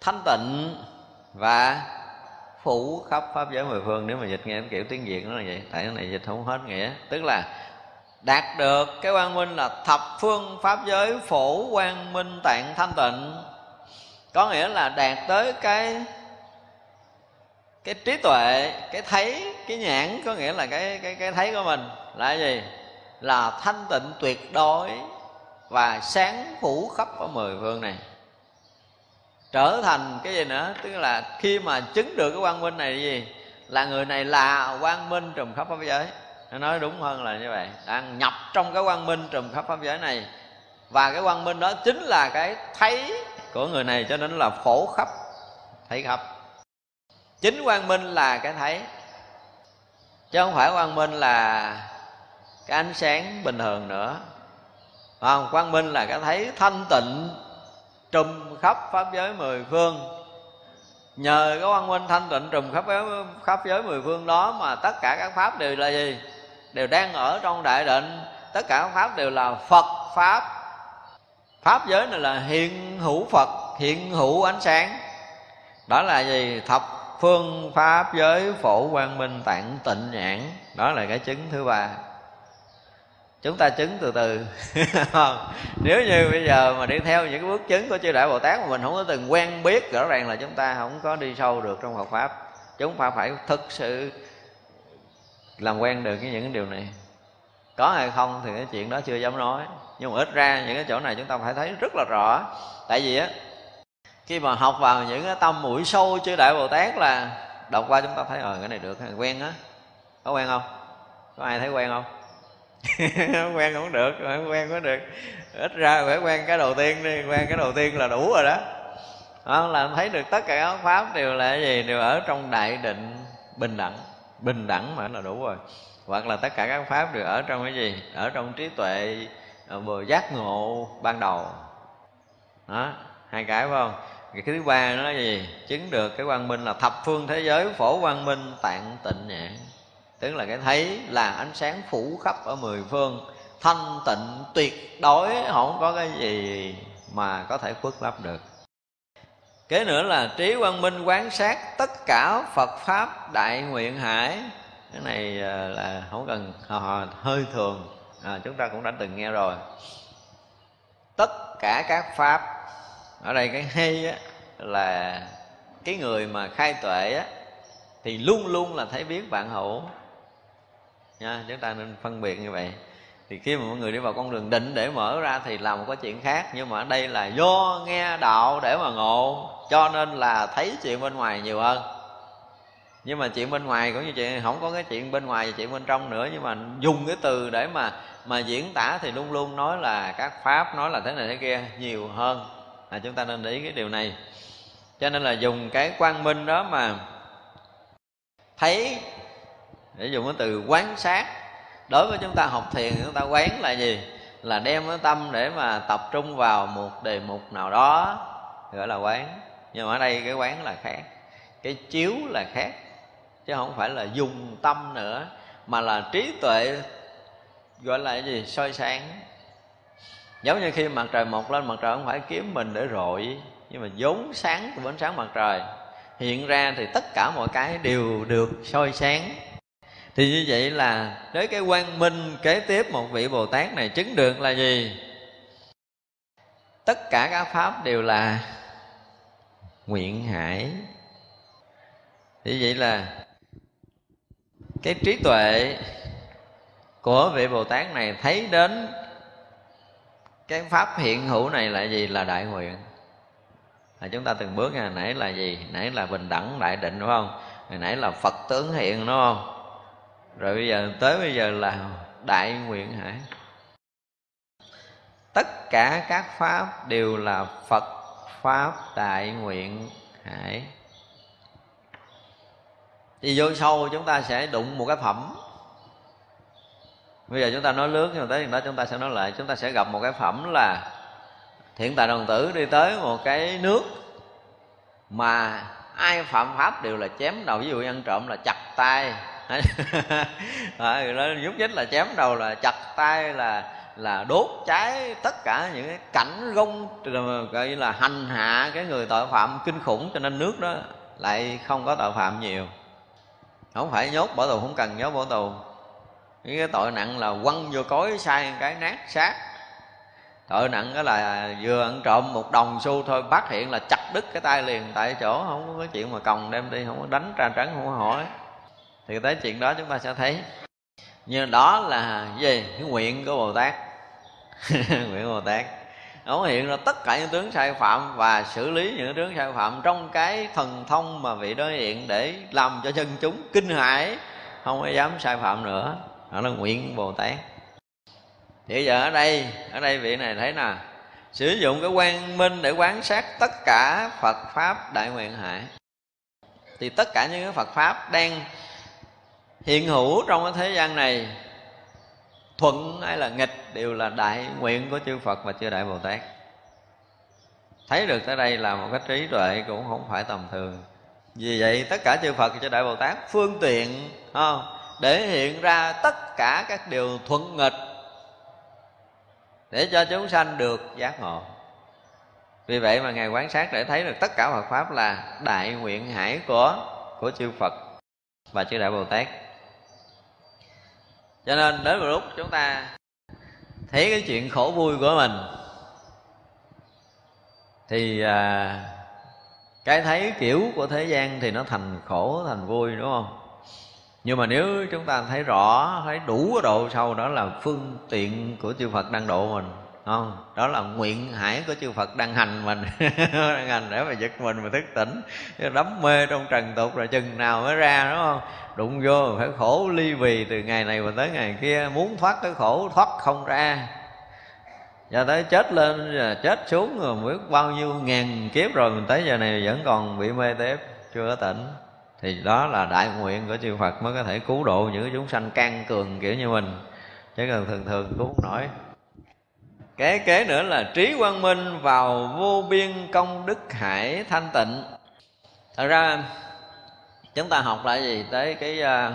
thanh tịnh và phủ khắp pháp giới mười phương. Nếu mà dịch nghe kiểu tiếng việt nó là vậy, tại cái này dịch không hết nghĩa. Tức là đạt được cái quang minh là thập phương pháp giới phổ quang minh tạng thanh tịnh. Có nghĩa là đạt tới cái cái trí tuệ, cái thấy, cái nhãn, có nghĩa là cái cái cái thấy của mình. Là gì? Là thanh tịnh tuyệt đối và sáng phủ khắp ở mười phương này trở thành cái gì nữa? Tức là khi mà chứng được cái quang minh này gì? Là người này là quang minh trùm khắp pháp giới. Nó nói đúng hơn là như vậy. Đang nhập trong cái quang minh trùm khắp pháp giới này. Và cái quang minh đó chính là cái thấy của người này, cho nên là phổ khắp, thấy khắp. Chính quang minh là cái thấy. Chứ không phải quang minh là cái ánh sáng bình thường nữa. Không? Quang minh là cái thấy thanh tịnh trùm khắp pháp giới mười phương. Nhờ cái quang minh thanh tịnh trùm khắp giới, khắp giới mười phương đó mà tất cả các pháp đều là gì? Đều đang ở trong đại định. Tất cả các pháp đều là phật pháp. Pháp giới này là hiện hữu phật hiện hữu ánh sáng. Đó là gì? Thập phương pháp giới phổ quang minh tạng tịnh nhãn. Đó là cái chứng thứ ba chúng ta chứng từ từ. Nếu như bây giờ mà đi theo những cái bước chứng của chư đại bồ tát mà mình không có từng quen biết, rõ ràng là chúng ta không có đi sâu được trong Phật pháp. Chúng ta phải thực sự làm quen được với những cái điều này. Có hay không thì cái chuyện đó chưa dám nói. Nhưng mà ít ra những cái chỗ này chúng ta phải thấy rất là rõ. Tại vì á, khi mà học vào những cái tâm mũi sâu chư đại bồ tát là đọc qua chúng ta thấy ờ cái này được quen á. Có quen không? Có ai thấy quen không? quen cũng được không quen cũng được. Ít ra phải quen cái đầu tiên đi, quen cái đầu tiên là đủ rồi đó. Không là thấy được tất cả các pháp đều là cái gì, đều ở trong đại định bình đẳng. Bình đẳng mà là đủ rồi. Hoặc là tất cả các pháp đều ở trong cái gì? Ở trong trí tuệ bờ giác ngộ ban đầu. Đó, hai cái phải không? Cái thứ ba nó là gì? Chứng được cái quang minh là thập phương thế giới phổ quang minh tạng tịnh nhãn tức là cái thấy là ánh sáng phủ khắp ở mười phương. Thanh tịnh tuyệt đối không có cái gì mà có thể khuất lấp được. Kế nữa là trí quang minh quán sát tất cả phật pháp đại nguyện hải. Cái này à, là không cần à, hơi thường. À, chúng ta cũng đã từng nghe rồi. Tất cả các pháp ở đây cái hay á, là cái người mà khai tuệ á, thì luôn luôn là thấy biết vạn hữu nha, chúng ta nên phân biệt như vậy. Thì khi mà mọi người đi vào con đường định để mở ra thì làm một cái chuyện khác, nhưng mà ở đây là do nghe đạo để mà ngộ, cho nên là thấy chuyện bên ngoài nhiều hơn. Nhưng mà chuyện bên ngoài cũng như chuyện, không có cái chuyện bên ngoài và chuyện bên trong nữa, nhưng mà dùng cái từ để mà mà diễn tả thì luôn luôn nói là các pháp nói là thế này thế kia nhiều hơn. Là chúng ta nên để ý cái điều này. Cho nên là dùng cái quang minh đó mà thấy để dùng cái từ quán sát. Đối với chúng ta học thiền chúng ta quán là gì? Là đem cái tâm để mà tập trung vào một đề mục nào đó, gọi là quán. Nhưng mà ở đây cái quán là khác. Cái chiếu là khác. Chứ không phải là dùng tâm nữa, mà là trí tuệ, gọi là cái gì? Soi sáng. Giống như khi mặt trời mọc lên, mặt trời không phải kiếm mình để rọi, nhưng mà vốn sáng của ánh sáng mặt trời. Hiện ra thì tất cả mọi cái đều được soi sáng thì như vậy là tới cái quang minh kế tiếp một vị bồ tát này chứng được là gì? Tất cả các pháp đều là nguyện hải. Thì vậy là cái trí tuệ của vị bồ tát này thấy đến cái pháp hiện hữu này là gì? Là đại nguyện. Là chúng ta từng bước hồi nãy là gì? Nãy là bình đẳng đại định, đúng không? Nãy là phật tướng hiện, đúng không? Rồi bây giờ, tới bây giờ là đại nguyện hải. Tất cả các pháp đều là phật pháp đại nguyện hải. Thì vô sâu, chúng ta sẽ đụng một cái phẩm. Bây giờ chúng ta nói lướt, nhưng mà tới đó chúng ta sẽ nói lại. Chúng ta sẽ gặp một cái phẩm là thiện tài đồng tử đi tới một cái nước mà ai phạm pháp đều là chém đầu, ví dụ ăn trộm là chặt tay. à, nó nhúc nhích là chém đầu là chặt tay là là đốt cháy tất cả những cái cảnh gông gọi là hành hạ cái người tội phạm kinh khủng cho nên nước đó lại không có tội phạm nhiều. Không phải nhốt bỏ tù không cần nhốt bỏ tù những cái tội nặng là quăng vô cối sai cái nát sát tội nặng đó là vừa ăn trộm một đồng xu thôi phát hiện là chặt đứt cái tay liền tại chỗ không có chuyện mà còng đem đi không có đánh tra trắng không có hỏi thì tới chuyện đó chúng ta sẽ thấy. Nhưng đó là gì? Cái nguyện của bồ tát. Nguyện bồ tát. Nó hiện ra tất cả những tướng sai phạm và xử lý những tướng sai phạm trong cái thần thông mà vị đối hiện để làm cho dân chúng kinh hãi, không có dám sai phạm nữa. Đó là nguyện bồ tát. Thì giờ ở đây ở đây vị này thấy nè, sử dụng cái quang minh để quán sát tất cả phật pháp đại nguyện hải. Thì tất cả những cái phật pháp đang hiện hữu trong cái thế gian này, thuận hay là nghịch đều là đại nguyện của chư Phật và chư Đại Bồ Tát. Thấy được tới đây là một cái trí tuệ cũng không phải tầm thường. Vì vậy, tất cả chư Phật và chư Đại Bồ Tát phương tiện không? để hiện ra tất cả các điều thuận nghịch để cho chúng sanh được giác ngộ. Vì vậy mà ngài quan sát để thấy được tất cả Phật pháp là đại nguyện hải của của chư Phật và chư Đại Bồ Tát cho nên đến một lúc chúng ta thấy cái chuyện khổ vui của mình thì à, cái thấy kiểu của thế gian thì nó thành khổ thành vui đúng không? Nhưng mà nếu chúng ta thấy rõ thấy đủ cái độ sâu đó là phương tiện của chư phật đang độ mình không, đó là nguyện hải của chư phật đang hành mình. Đang hành để mà giật mình mà thức tỉnh. Đắm mê trong trần tục rồi chừng nào mới ra, đúng không? Đụng vô phải khổ ly vì từ ngày này mà tới ngày kia. Muốn thoát cái khổ, thoát không ra. Cho tới chết lên chết xuống rồi biết bao nhiêu ngàn kiếp rồi, mình tới giờ này vẫn còn bị mê tiếp, chưa có tỉnh. Thì đó là đại nguyện của chư Phật mới có thể cứu độ những chúng sanh can cường kiểu như mình. Chứ còn thường thường cứu không nổi kế kế nữa là trí quang minh vào vô biên công đức hải thanh tịnh. Thật ra chúng ta học lại gì tới cái uh,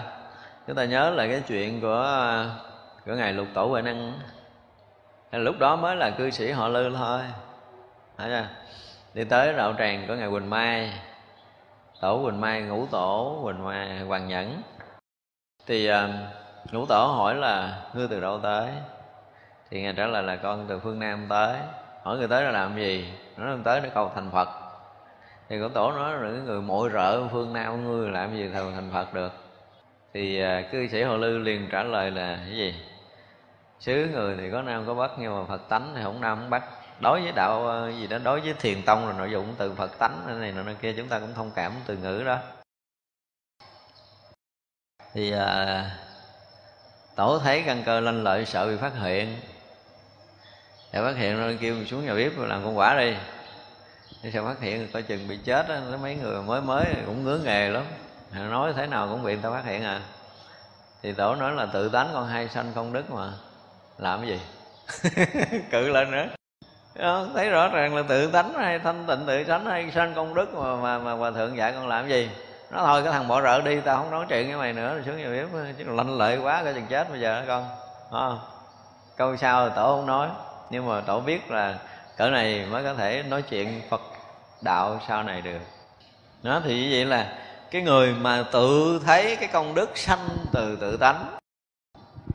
chúng ta nhớ lại cái chuyện của uh, của ngài lục tổ huệ năng. Lúc đó mới là cư sĩ họ lư thôi. Thấy chưa? đi tới đạo tràng của ngài quỳnh mai tổ quỳnh mai ngũ tổ quỳnh mai hoàng nhẫn. Thì uh, ngũ tổ hỏi là ngươi từ đâu tới? Thì ngài trả lời là con từ phương nam tới. Hỏi người tới là làm gì? Nó tới để cầu thành phật. Thì cổ tổ nói là cái người mội rợ phương nam ngươi làm gì thầu thành phật được? Thì à, cư sĩ hồ lư liền trả lời là cái gì? Xứ người thì có nam có bắc nhưng mà phật tánh thì không nam không bắc. Đối với đạo à, gì đó đối với thiền tông là nội dụng từ phật tánh này nọ kia chúng ta cũng thông cảm từ ngữ đó. Thì à, tổ thấy căn cơ lên lợi sợ bị phát hiện để phát hiện rồi kêu xuống nhà bếp làm con quả đi. Thì sao phát hiện coi chừng bị chết á mấy người mới mới cũng ngứa nghề lắm. Nói thế nào cũng bị người ta phát hiện à. Thì tổ nói là tự tánh con hay sanh công đức mà. Làm cái gì? Cự lên nữa. Ờ, thấy rõ ràng là tự tánh hay thanh tịnh tự tánh hay sanh công đức mà mà mà hòa thượng dạy con làm cái gì? Nó thôi cái thằng bỏ rợ đi tao không nói chuyện với mày nữa rồi xuống nhà bếp chứ lanh lợi quá cái chừng chết bây giờ đó con. À, câu sau tổ không nói nhưng mà tổ biết là cỡ này mới có thể nói chuyện phật đạo sau này được. Nó thì như vậy là cái người mà tự thấy cái công đức sanh từ tự tánh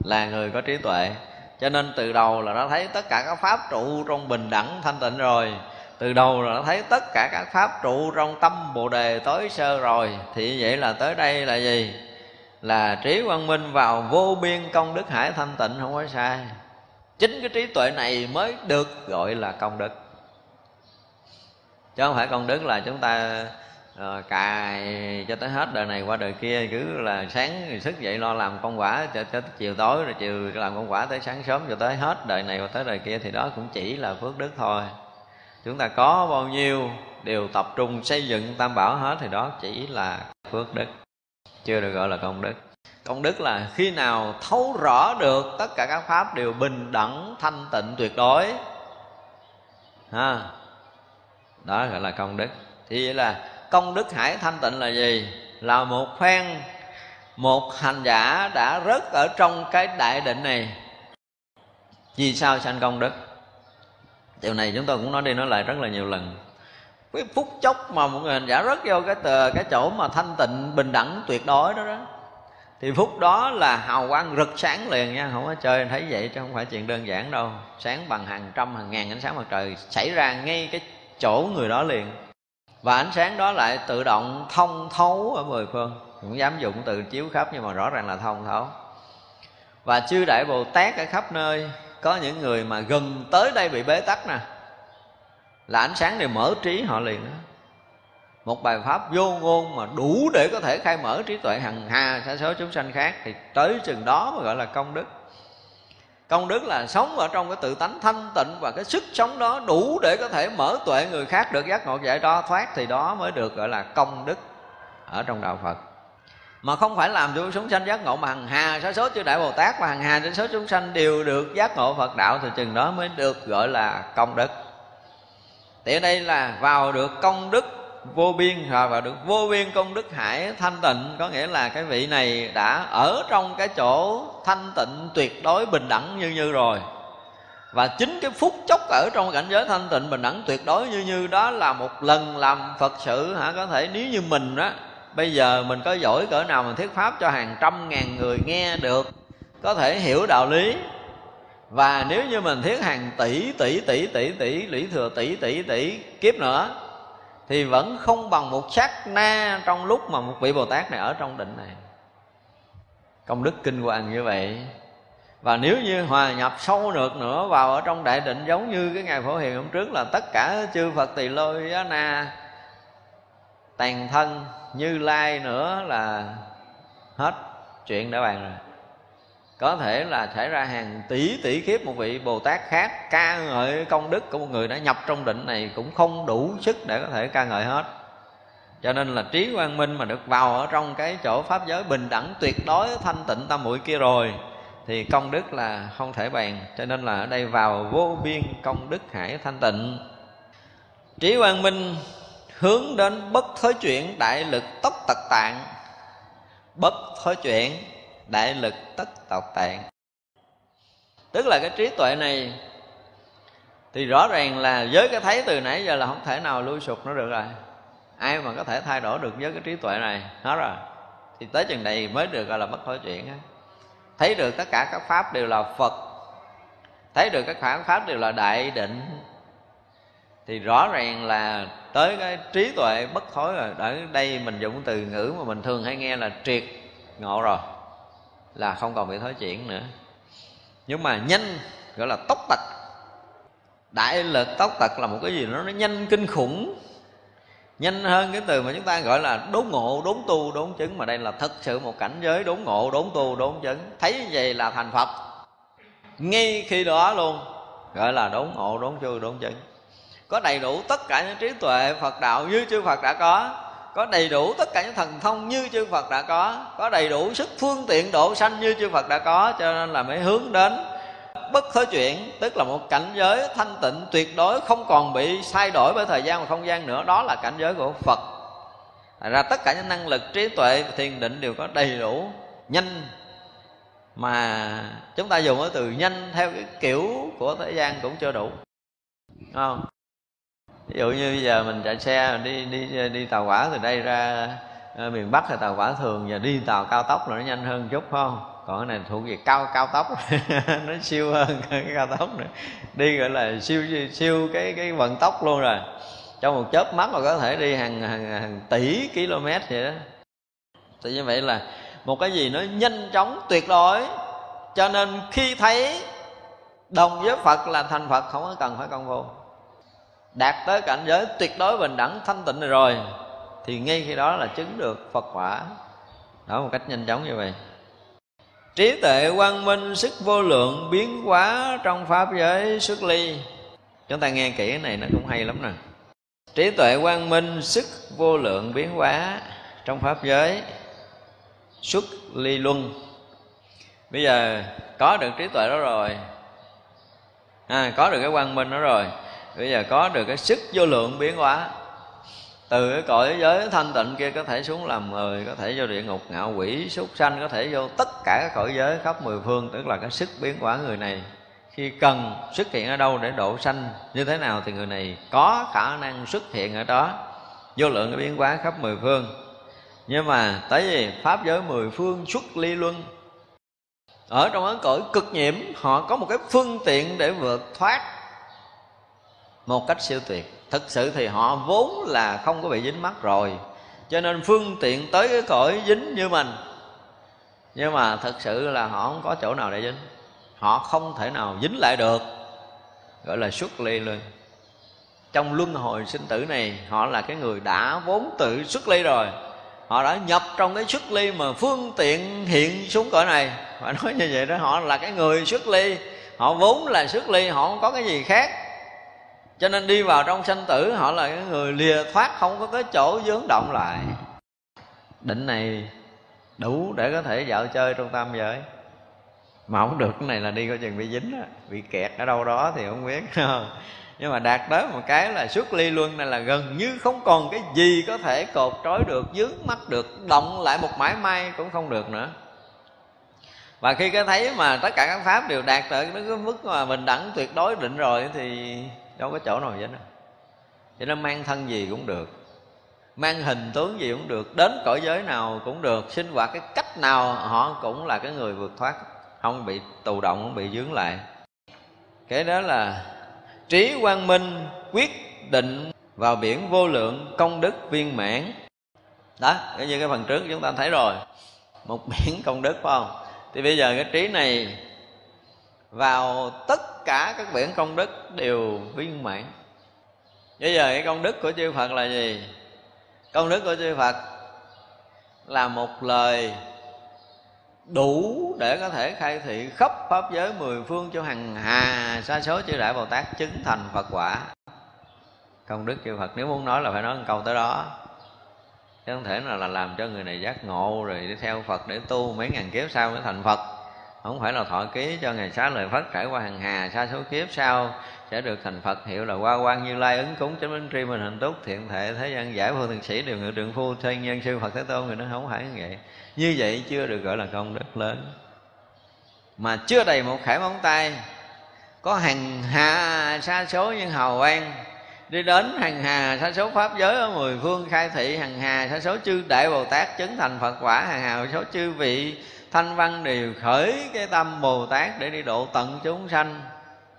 là người có trí tuệ. Cho nên từ đầu là nó thấy tất cả các pháp trụ trong bình đẳng thanh tịnh rồi. Từ đầu là nó thấy tất cả các pháp trụ trong tâm bồ đề tối sơ rồi. Thì vậy là tới đây là gì? Là trí quang minh vào vô biên công đức hải thanh tịnh không có sai chính cái trí tuệ này mới được gọi là công đức. Chứ không phải công đức là chúng ta uh, cài cho tới hết đời này qua đời kia cứ là sáng thức dậy lo làm công quả cho, cho chiều tối rồi chiều làm công quả tới sáng sớm cho tới hết đời này qua tới đời kia thì đó cũng chỉ là phước đức thôi. Chúng ta có bao nhiêu đều tập trung xây dựng tam bảo hết thì đó chỉ là phước đức. Chưa được gọi là công đức công đức là khi nào thấu rõ được tất cả các pháp đều bình đẳng, thanh tịnh, tuyệt đối. Ha. Đó gọi là công đức. Thì vậy là công đức hải thanh tịnh là gì? Là một phen, một hành giả đã rớt ở trong cái đại định này. Vì sao sanh công đức? Điều này chúng tôi cũng nói đi nói lại rất là nhiều lần. Cái phút chốc mà một người hành giả rớt vô cái tờ, cái chỗ mà thanh tịnh, bình đẳng, tuyệt đối đó đó thì phút đó là hào quang rực sáng liền nha. Không có chơi, thấy vậy chứ không phải chuyện đơn giản đâu. Sáng bằng hàng trăm, hàng ngàn ánh sáng mặt trời xảy ra ngay cái chỗ người đó liền. Và ánh sáng đó lại tự động thông thấu ở mười phương. Cũng dám dụng từ chiếu khắp nhưng mà rõ ràng là thông thấu. Và chư đại bồ tát ở khắp nơi, có những người mà gần tới đây bị bế tắc nè, là ánh sáng này mở trí họ liền đó một bài pháp vô ngôn mà đủ để có thể khai mở trí tuệ hằng hà sa số chúng sanh khác thì tới chừng đó mới gọi là công đức. Công đức là sống ở trong cái tự tánh thanh tịnh và cái sức sống đó đủ để có thể mở tuệ người khác được giác ngộ giải đo thoát thì đó mới được gọi là công đức ở trong đạo phật. Mà không phải làm cho chúng sanh giác ngộ mà hằng hà sa số chư đại bồ tát và hằng hà sa số chúng sanh đều được giác ngộ phật đạo thì chừng đó mới được gọi là công đức. Thì ở đây là vào được công đức vô biên hòa vào được. Vô biên công đức hải thanh tịnh, có nghĩa là cái vị này đã ở trong cái chỗ thanh tịnh tuyệt đối bình đẳng như như rồi. Và chính cái phút chốc ở trong cảnh giới thanh tịnh bình đẳng tuyệt đối như như đó là một lần làm phật sự hả? Có thể nếu như mình đó bây giờ mình có giỏi cỡ nào mình thuyết pháp cho hàng trăm ngàn người nghe được, có thể hiểu đạo lý. Và nếu như mình thuyết hàng tỷ tỷ tỷ tỷ tỷ lũy thừa, tỷ tỷ tỷ, kiếp nữa thì vẫn không bằng một sát na trong lúc mà một vị bồ tát này ở trong định này. Công đức kinh hoàng như vậy. Và nếu như hòa nhập sâu được nữa vào ở trong đại định, giống như cái ngày phổ hiền hôm trước là tất cả chư phật tỳ lôi á na, tàn thân như lai nữa là hết chuyện đã bàn rồi có thể là xảy ra hàng tỷ tỷ kiếp một vị bồ tát khác ca ngợi công đức của một người đã nhập trong định này cũng không đủ sức để có thể ca ngợi hết. Cho nên là trí quang minh mà được vào ở trong cái chỗ pháp giới bình đẳng tuyệt đối, thanh tịnh tam muội kia rồi, thì công đức là không thể bàn. Cho nên là ở đây vào vô biên công đức hải thanh tịnh. Trí quang minh hướng đến bất thối chuyển đại lực tốc tật tạng. Bất thối chuyển đại lực tất tộc tạng. Tức là cái trí tuệ này thì rõ ràng là với cái thấy từ nãy giờ là không thể nào lui sụp nó được rồi. Ai mà có thể thay đổi được với cái trí tuệ này? Hết rồi. Thì tới chừng này mới được gọi là bất thối chuyện á. Thấy được tất cả các pháp đều là phật. Thấy được các khoản pháp đều là đại định. Thì rõ ràng là tới cái trí tuệ bất thối rồi. Ở đây mình dùng từ ngữ mà mình thường hay nghe là triệt ngộ rồi là không còn bị thối chuyển nữa. Nhưng mà nhanh, gọi là tốc tật. Đại lực tốc tật là một cái gì đó, nó nhanh kinh khủng. Nhanh hơn cái từ mà chúng ta gọi là đốn ngộ, đốn tu, đốn chứng. Mà đây là thật sự một cảnh giới đốn ngộ, đốn tu, đốn chứng. Thấy vậy là thành phật. Ngay khi đó luôn, gọi là đốn ngộ, đốn chu đốn chứng. Có đầy đủ tất cả những trí tuệ phật đạo như chư phật đã có có đầy đủ tất cả những thần thông như chư Phật đã có. Có đầy đủ sức phương tiện độ sanh như chư Phật đã có, cho nên là mới hướng đến bất thối chuyển tức là một cảnh giới thanh tịnh tuyệt đối, không còn bị thay đổi bởi thời gian và không gian nữa. Đó là cảnh giới của Phật. Thật ra tất cả những năng lực trí tuệ, thiền định đều có đầy đủ nhanh. Mà chúng ta dùng cái từ nhanh theo cái kiểu của thế gian cũng chưa đủ. Không? Ví dụ như bây giờ mình chạy xe đi đi đi tàu hỏa từ đây ra ờ, miền bắc thì tàu hỏa thường giờ đi tàu cao tốc là nó nhanh hơn chút phải không? Còn cái này thuộc về cao cao tốc nó siêu hơn cái cao tốc nữa. Đi gọi là siêu siêu cái cái vận tốc luôn rồi. Trong một chớp mắt mà có thể đi hàng, hàng, hàng tỷ km vậy đó. Thì như vậy là một cái gì nó nhanh chóng tuyệt đối. Cho nên khi thấy đồng với phật là thành phật không có cần phải công phu đạt tới cảnh giới tuyệt đối bình đẳng thanh tịnh này rồi thì ngay khi đó là chứng được phật quả. Đó một cách nhanh chóng như vậy. Trí tuệ quang minh sức vô lượng biến hóa trong pháp giới xuất ly. Chúng ta nghe kỹ cái này nó cũng hay lắm nè. Trí tuệ quang minh sức vô lượng biến hóa trong pháp giới xuất ly luân. Bây giờ có được trí tuệ đó rồi. À, có được cái quang minh đó rồi bây giờ có được cái sức vô lượng biến hóa. Từ cái cõi giới thanh tịnh kia có thể xuống làm người có thể vô địa ngục, ngạo quỷ, súc sanh, có thể vô tất cả các cõi giới khắp mười phương, tức là cái sức biến hóa người này. Khi cần xuất hiện ở đâu để độ sanh như thế nào thì người này có khả năng xuất hiện ở đó. Vô lượng cái biến hóa khắp mười phương. Nhưng mà tới gì pháp giới mười phương xuất ly luân, ở trong ấn cõi cực nhiễm, họ có một cái phương tiện để vượt thoát một cách siêu tuyệt. Thực sự thì họ vốn là không có bị dính mắc rồi. Cho nên phương tiện tới cái cõi dính như mình. Nhưng mà thực sự là họ không có chỗ nào để dính. Họ không thể nào dính lại được. Gọi là xuất ly luôn. Trong luân hồi sinh tử này, họ là cái người đã vốn tự xuất ly rồi. Họ đã nhập trong cái xuất ly mà phương tiện hiện xuống cõi này. Phải nói như vậy đó, họ là cái người xuất ly. Họ vốn là xuất ly, họ không có cái gì khác cho nên đi vào trong sanh tử, họ là cái người lìa thoát, không có cái chỗ vướng động lại. Định này đủ để có thể dạo chơi trong tam giới. Mà không được, cái này là đi coi chừng bị dính á, bị kẹt ở đâu đó thì không biết. Nhưng mà đạt tới một cái là xuất ly luân này là gần như không còn cái gì có thể cột trói được, dướng mắt được, động lại một mãi may cũng không được nữa. Và khi cái thấy mà tất cả các pháp đều đạt tới cái mức mà mình đẳng tuyệt đối, định rồi thì đâu có chỗ nào vậy đâu cho nên mang thân gì cũng được. Mang hình tướng gì cũng được. Đến cõi giới nào cũng được. Sinh hoạt cái cách nào, họ cũng là cái người vượt thoát. Không bị tù động, không bị dướng lại. Cái đó là trí quang minh quyết định vào biển vô lượng công đức viên mãn. Đó, cái như cái phần trước chúng ta thấy rồi. Một biển công đức, phải không? Thì bây giờ cái trí này vào tất cả các biển công đức đều viên mãn. Bây giờ cái công đức của chư phật là gì? Công đức của chư phật là một lời đủ để có thể khai thị khắp pháp giới mười phương cho hằng hà sa số chư đại bồ tát chứng thành phật quả. Công đức chư phật nếu muốn nói là phải nói một câu tới đó. Chứ không thể nào là làm cho người này giác ngộ rồi đi theo phật để tu mấy ngàn kiếp sau mới thành phật không phải là thọ ký cho ngày xá lợi phất trải qua hàng hà sa số kiếp sau sẽ được thành phật hiệu là qua quan như lai, ứng cúng chánh minh tri mình hạnh túc, thiện thể thế gian giải vô thường sĩ đều ngự trượng phu thân nhân sư phật thế tôn, người nó không phải như vậy như vậy chưa được gọi là công đức lớn. Mà chưa đầy một khải móng tay. Có hàng hà sa số nhân hào quang. Đi đến hàng hà sa số pháp giới ở mười phương khai thị hàng hà sa số chư đại bồ tát chứng thành phật quả hàng hà sa số chư vị thanh văn đều khởi cái tâm bồ tát để đi độ tận chúng sanh.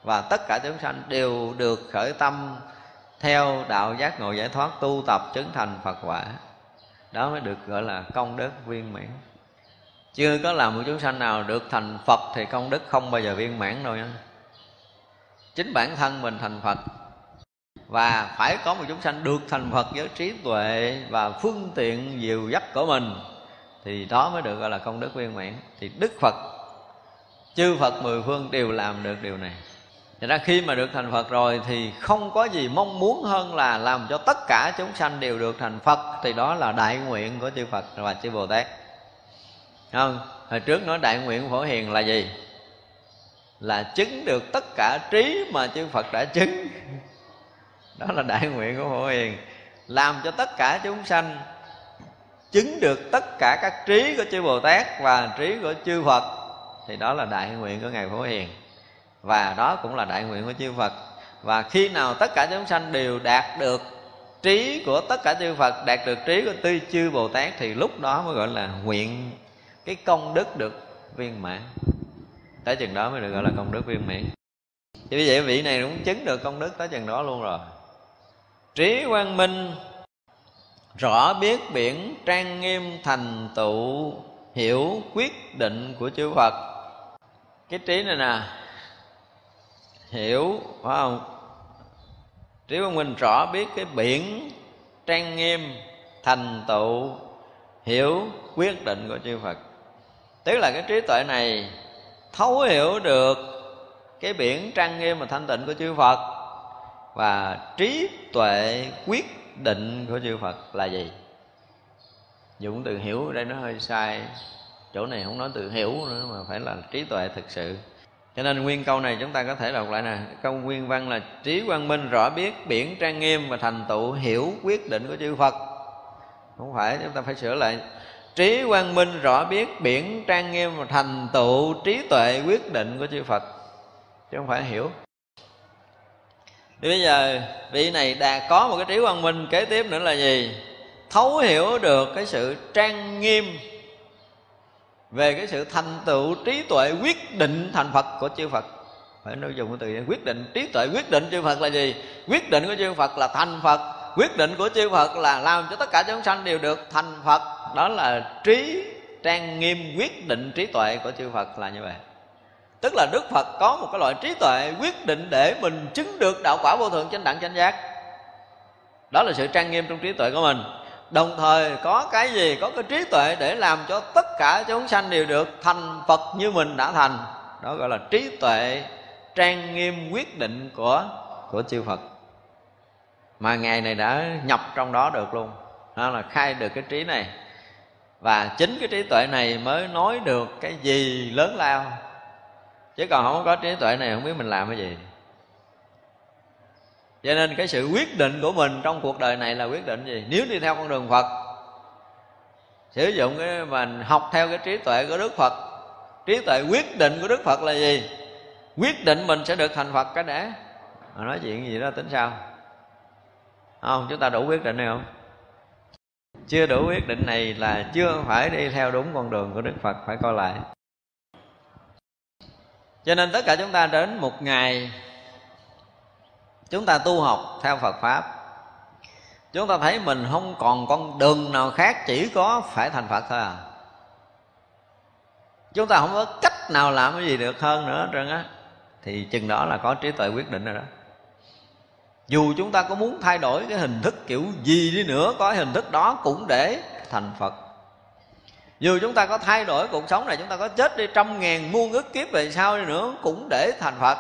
Và tất cả chúng sanh đều được khởi tâm theo đạo giác ngộ giải thoát, tu tập, chứng thành phật quả. Đó mới được gọi là công đức viên mãn. Chưa có làm một chúng sanh nào được thành phật thì công đức không bao giờ viên mãn đâu nha. Chính bản thân mình thành phật. Và phải có một chúng sanh được thành phật với trí tuệ và phương tiện diệu dắt của mình thì đó mới được gọi là công đức viên mãn. Thì đức phật, chư phật mười phương đều làm được điều này. Thật ra khi mà được thành Phật rồi thì không có gì mong muốn hơn là làm cho tất cả chúng sanh đều được thành Phật. Thì đó là đại nguyện của chư Phật và chư Bồ Tát. Không? Hồi trước nói đại nguyện phổ hiền là gì? Là chứng được tất cả trí mà chư Phật đã chứng. Đó là đại nguyện của phổ hiền. Làm cho tất cả chúng sanh chứng được tất cả các trí của chư Bồ Tát và trí của chư Phật. Thì đó là đại nguyện của Ngài Phổ Hiền. Và đó cũng là đại nguyện của chư Phật. Và khi nào tất cả chúng sanh đều đạt được trí của tất cả chư Phật, đạt được trí của tư chư Bồ Tát, thì lúc đó mới gọi là nguyện cái công đức được viên mãn. Tới chừng đó mới được gọi là công đức viên mãn. Như vậy vị này cũng chứng được công đức tới chừng đó luôn rồi. Trí quang minh rõ biết biển trang nghiêm thành tựu, hiểu quyết định của chư Phật. Cái trí này nè, hiểu, phải không? Trí quang minh rõ biết cái biển trang nghiêm thành tựu, hiểu quyết định của chư phật. Tức là cái trí tuệ này thấu hiểu được cái biển trang nghiêm và thanh tịnh của chư phật và trí tuệ quyết định của chư phật là gì? Dùng từ hiểu, ở đây nó hơi sai. Chỗ này không nói từ hiểu nữa, mà phải là trí tuệ thực sự. Cho nên nguyên câu này chúng ta có thể đọc lại nè. Câu nguyên văn là, trí quang minh rõ biết biển trang nghiêm và thành tựu hiểu quyết định của chư phật. Không phải, chúng ta phải sửa lại. Trí quang minh rõ biết biển trang nghiêm và thành tựu trí tuệ quyết định của chư phật. Chứ không phải hiểu thì bây giờ vị này đạt có một cái trí quang minh, kế tiếp nữa là gì? Thấu hiểu được cái sự trang nghiêm về cái sự thành tựu trí tuệ quyết định thành phật của chư phật. Phải nói dùng cái từ quyết định trí tuệ, quyết định chư phật là gì? Quyết định của chư phật là thành phật, quyết định của chư phật là làm cho tất cả chúng sanh đều được thành phật. Đó là trí trang nghiêm quyết định trí tuệ của chư phật là như vậy tức là đức phật có một cái loại trí tuệ quyết định để mình chứng được đạo quả vô thượng chánh đẳng chánh giác. Đó là sự trang nghiêm trong trí tuệ của mình. Đồng thời có cái gì, có cái trí tuệ để làm cho tất cả chúng sanh đều được thành phật như mình đã thành. Đó gọi là trí tuệ trang nghiêm quyết định của của chư phật. Mà ngài này đã nhập trong đó được luôn. Đó là khai được cái trí này. Và chính cái trí tuệ này mới nói được cái gì lớn lao chứ còn không có trí tuệ này, không biết mình làm cái gì. Cho nên cái sự quyết định của mình trong cuộc đời này là quyết định gì? Nếu đi theo con đường phật, sử dụng cái mình học theo cái trí tuệ của đức phật, trí tuệ quyết định của đức phật là gì? Quyết định mình sẽ được thành phật cái đã. Mà nói chuyện gì đó tính sao? Không, chúng ta đủ quyết định này không? Chưa đủ quyết định này là chưa phải đi theo đúng con đường của đức phật, phải coi lại cho nên tất cả chúng ta đến một ngày, chúng ta tu học theo phật pháp. Chúng ta thấy mình không còn con đường nào khác, chỉ có phải thành phật thôi à. Chúng ta không có cách nào làm cái gì được hơn nữa trơn á. Thì chừng đó là có trí tuệ quyết định rồi đó. Dù chúng ta có muốn thay đổi cái hình thức kiểu gì đi nữa, có hình thức đó cũng để thành phật dù chúng ta có thay đổi cuộc sống này, chúng ta có chết đi trăm ngàn muôn ức kiếp về sau đi nữa, cũng để thành phật.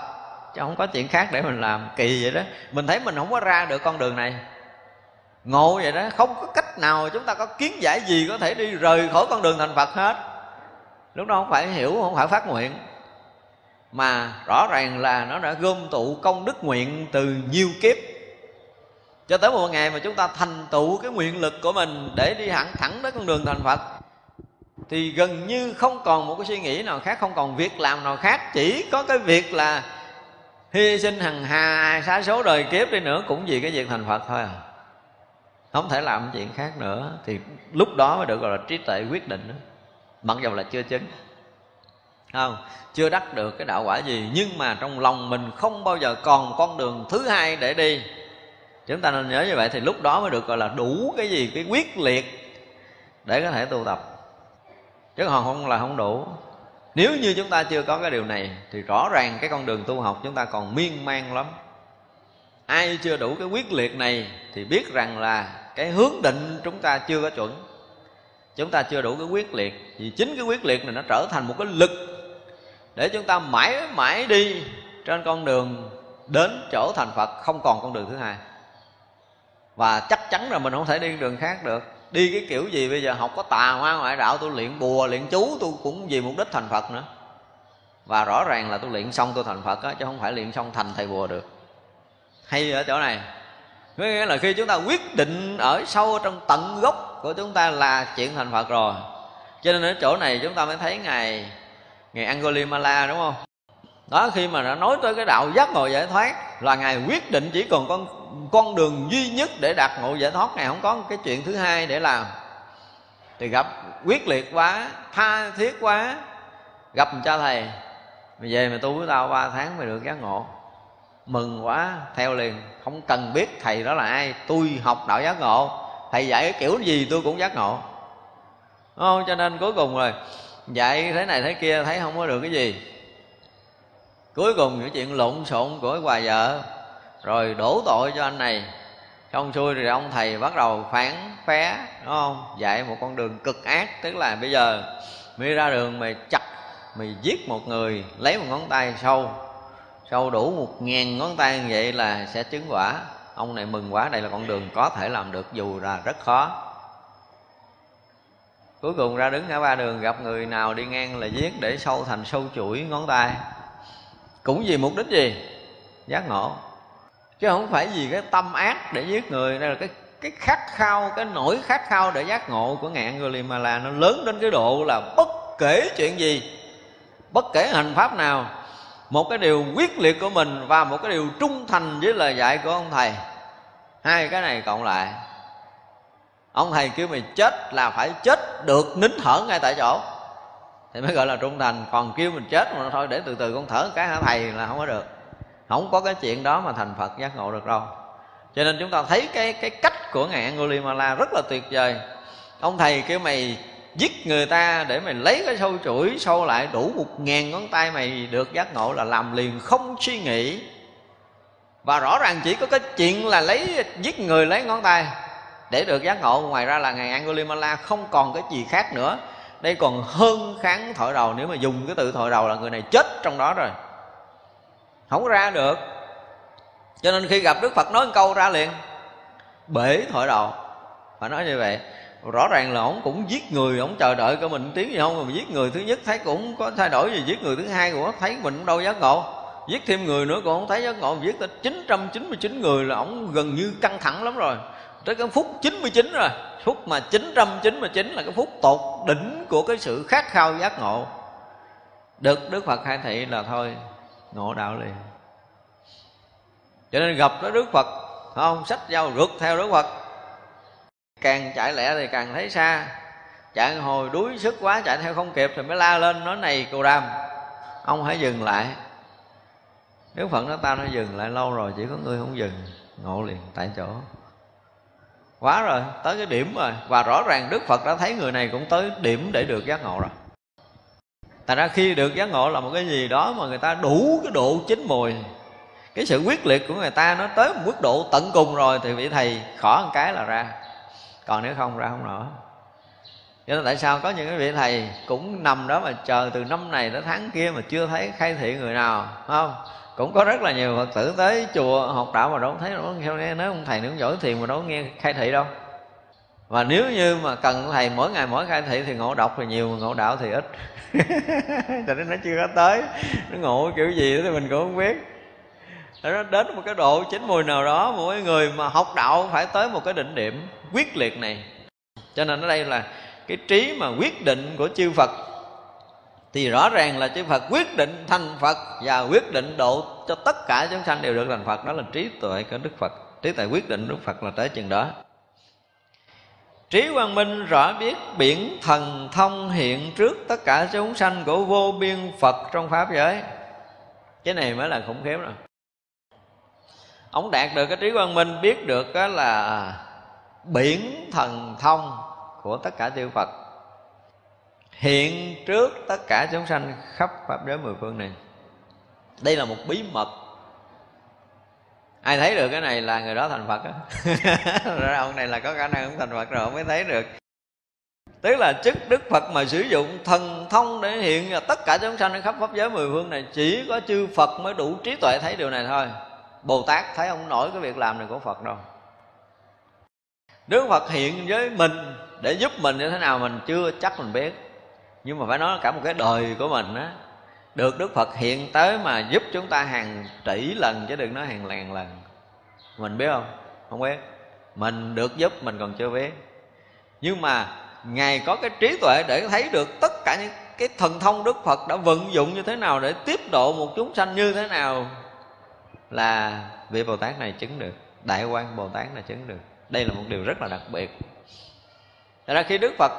Chứ không có chuyện khác để mình làm. Kỳ vậy đó. Mình thấy mình không có ra được con đường này. Ngộ vậy đó. Không có cách nào chúng ta có kiến giải gì có thể đi rời khỏi con đường thành phật hết. Lúc đó không phải hiểu, không phải phát nguyện. Mà rõ ràng là nó đã gom tụ công đức nguyện từ nhiều kiếp. Cho tới một ngày mà chúng ta thành tựu cái nguyện lực của mình để đi hẳn thẳng tới con đường thành phật thì gần như không còn một cái suy nghĩ nào khác, không còn việc làm nào khác. Chỉ có cái việc là hy sinh hằng hà xa số đời kiếp đi nữa cũng vì cái việc thành phật thôi à. Không thể làm chuyện khác nữa. Thì lúc đó mới được gọi là trí tuệ quyết định đó. mặc dù là chưa chứng. Không, chưa đắc được cái đạo quả gì. Nhưng mà trong lòng mình không bao giờ còn con đường thứ hai để đi. Chúng ta nên nhớ như vậy thì lúc đó mới được gọi là đủ cái gì, cái quyết liệt để có thể tu tập chứ còn không là không đủ. Nếu như chúng ta chưa có cái điều này, thì rõ ràng cái con đường tu học chúng ta còn miên man lắm. Ai chưa đủ cái quyết liệt này, thì biết rằng là cái hướng định chúng ta chưa có chuẩn. Chúng ta chưa đủ cái quyết liệt, vì chính cái quyết liệt này nó trở thành một cái lực để chúng ta mãi mãi đi trên con đường đến chỗ thành phật, không còn con đường thứ hai. Và chắc chắn là mình không thể đi đường khác được đi cái kiểu gì bây giờ? Học có tà hoa ngoại đạo, tôi luyện bùa, luyện chú, tôi cũng vì mục đích thành phật nữa. Và rõ ràng là tôi luyện xong tôi thành phật á, chứ không phải luyện xong thành thầy bùa được. Hay ở chỗ này. Có nghĩa là khi chúng ta quyết định ở sâu trong tận gốc của chúng ta là chuyện thành phật rồi. Cho nên ở chỗ này chúng ta mới thấy ngài ngài Angulimala đúng không? Đó, khi mà đã nói tới cái đạo giác ngộ giải thoát, là ngài quyết định chỉ còn con con đường duy nhất để đạt ngộ giải thoát này không có cái chuyện thứ hai để làm. Thì gặp quyết liệt quá, tha thiết quá, gặp cha thầy, mày về mày tu với tao ba tháng mày được giác ngộ. Mừng quá, theo liền, không cần biết thầy đó là ai, tôi học đạo giác ngộ. Thầy dạy cái kiểu gì tôi cũng giác ngộ. Đúng không? Cho nên cuối cùng rồi, dạy thế này thế kia, thấy không có được cái gì. Cuối cùng những chuyện lộn xộn của bà vợ rồi đổ tội cho anh này. Xong xuôi rồi ông thầy bắt đầu phán phé, đúng không? Dạy một con đường cực ác. Tức là bây giờ mày ra đường mày chặt mày giết một người, lấy một ngón tay sâu. Sâu đủ một ngàn ngón tay như vậy là sẽ chứng quả. Ông này mừng quá, đây là con đường có thể làm được, dù là rất khó. Cuối cùng ra đứng ngã ba đường, gặp người nào đi ngang là giết để sâu thành sâu chuỗi ngón tay. Cũng vì mục đích gì? Giác ngộ chứ không phải vì cái tâm ác để giết người đây là cái cái khát khao, cái nỗi khát khao để giác ngộ của ngạn Gulimala nó lớn đến cái độ là bất kể chuyện gì, bất kể hành pháp nào, một cái điều quyết liệt của mình và một cái điều trung thành với lời dạy của ông thầy. Hai cái này cộng lại, ông thầy kêu mày chết là phải chết được nín thở ngay tại chỗ. Thì mới gọi là trung thành, còn kêu mình chết mà thôi, để từ từ con thở cái hả thầy là không có được không có cái chuyện đó mà thành phật giác ngộ được đâu. Cho nên chúng ta thấy cái cái cách của ngài Angulimala rất là tuyệt vời. Ông thầy kêu mày giết người ta để mày lấy cái sâu chuỗi, sâu lại đủ một ngàn ngón tay mày được giác ngộ là làm liền không suy nghĩ. Và rõ ràng chỉ có cái chuyện là lấy, giết người lấy ngón tay để được giác ngộ. Ngoài ra là ngài Angulimala không còn cái gì khác nữa. Đây còn hơn kháng thổi đầu. Nếu mà dùng cái từ thổi đầu là người này chết trong đó rồi không ra được. Cho nên khi gặp đức phật nói một câu ra liền. Bể thổi đầu. Phải nói như vậy. Rõ ràng là ổng cũng giết người ổng chờ đợi cho mình tiếng gì không? Mà giết người thứ nhất thấy cũng có thay đổi gì. Giết người thứ hai cũng thấy mình cũng đâu giác ngộ. Giết thêm người nữa cũng không thấy giác ngộ. Giết tới 999 người là ổng gần như căng thẳng lắm rồi. Tới cái phút 99 rồi. Phút mà 999 là cái phút tột đỉnh của cái sự khát khao giác ngộ. Được Đức Phật khai thị là thôi ngộ đạo liền. Cho nên gặp đó Đức Phật, không sách dao rượt theo Đức Phật. Càng chạy lẹ thì càng thấy xa. Chạy hồi đuối sức quá, chạy theo không kịp thì mới la lên, nói này cô đam ông hãy dừng lại. Nếu phận nó tao nó dừng lại lâu rồi, chỉ có ngươi không dừng. Ngộ liền, tại chỗ. Quá rồi, tới cái điểm rồi. Và rõ ràng đức phật đã thấy người này cũng tới điểm để được giác ngộ rồi tại ra khi được giác ngộ là một cái gì đó mà người ta đủ cái độ chín mùi. Cái sự quyết liệt của người ta nó tới một mức độ tận cùng rồi thì vị thầy khó một cái là ra. Còn nếu không, ra không nổi. Cho nên tại sao có những cái vị thầy cũng nằm đó mà chờ từ năm này tới tháng kia mà chưa thấy khai thị người nào không? Cũng có rất là nhiều phật tử tới chùa học đạo mà đâu thấy, đâu nghe nói ông thầy cũng giỏi thiền mà đâu nghe khai thị đâu và nếu như mà cần thầy mỗi ngày mỗi khai thị thì ngộ độc thì nhiều mà ngộ đạo thì ít. Cho nên nó chưa có tới. Nó ngộ kiểu gì đó thì mình cũng không biết. Nó đến một cái độ chín mùi nào đó, mỗi người mà học đạo phải tới một cái định điểm quyết liệt này. Cho nên ở đây là cái trí mà quyết định của chư phật. Thì rõ ràng là chư Phật quyết định thành Phật và quyết định độ cho tất cả chúng sanh đều được thành Phật. Đó là trí tuệ của Đức Phật. Trí tuệ quyết định Đức Phật là tới chừng đó trí quang minh rõ biết biển thần thông hiện trước tất cả chúng sanh của vô biên Phật trong pháp giới. Cái này mới là khủng khiếp rồi. Ông đạt được cái trí quang minh biết được đó là biển thần thông của tất cả chư Phật hiện trước tất cả chúng sanh khắp pháp giới mười phương này. Đây là một bí mật ai thấy được cái này là người đó thành phật á. Rồi ông này là có khả năng ông thành phật rồi, ông mới thấy được. Tức là chức đức phật mà sử dụng thần thông để hiện là tất cả chúng sanh ở khắp pháp giới mười phương này, chỉ có chư phật mới đủ trí tuệ thấy điều này thôi. Bồ tát thấy không nổi cái việc làm này của phật đâu. Đức phật hiện với mình để giúp mình như thế nào mình chưa chắc mình biết. Nhưng mà phải nói cả một cái đời của mình á được đức phật hiện tới mà giúp chúng ta hàng tỷ lần, chứ đừng nói hàng ngàn lần. Mình biết không? Không biết. Mình được giúp, mình còn chưa biết. Nhưng mà ngài có cái trí tuệ để thấy được tất cả những cái thần thông đức phật đã vận dụng như thế nào để tiếp độ một chúng sanh như thế nào là vị bồ tát này chứng được, đại quan bồ tát này chứng được. Đây là một điều rất là đặc biệt. Thật ra khi đức phật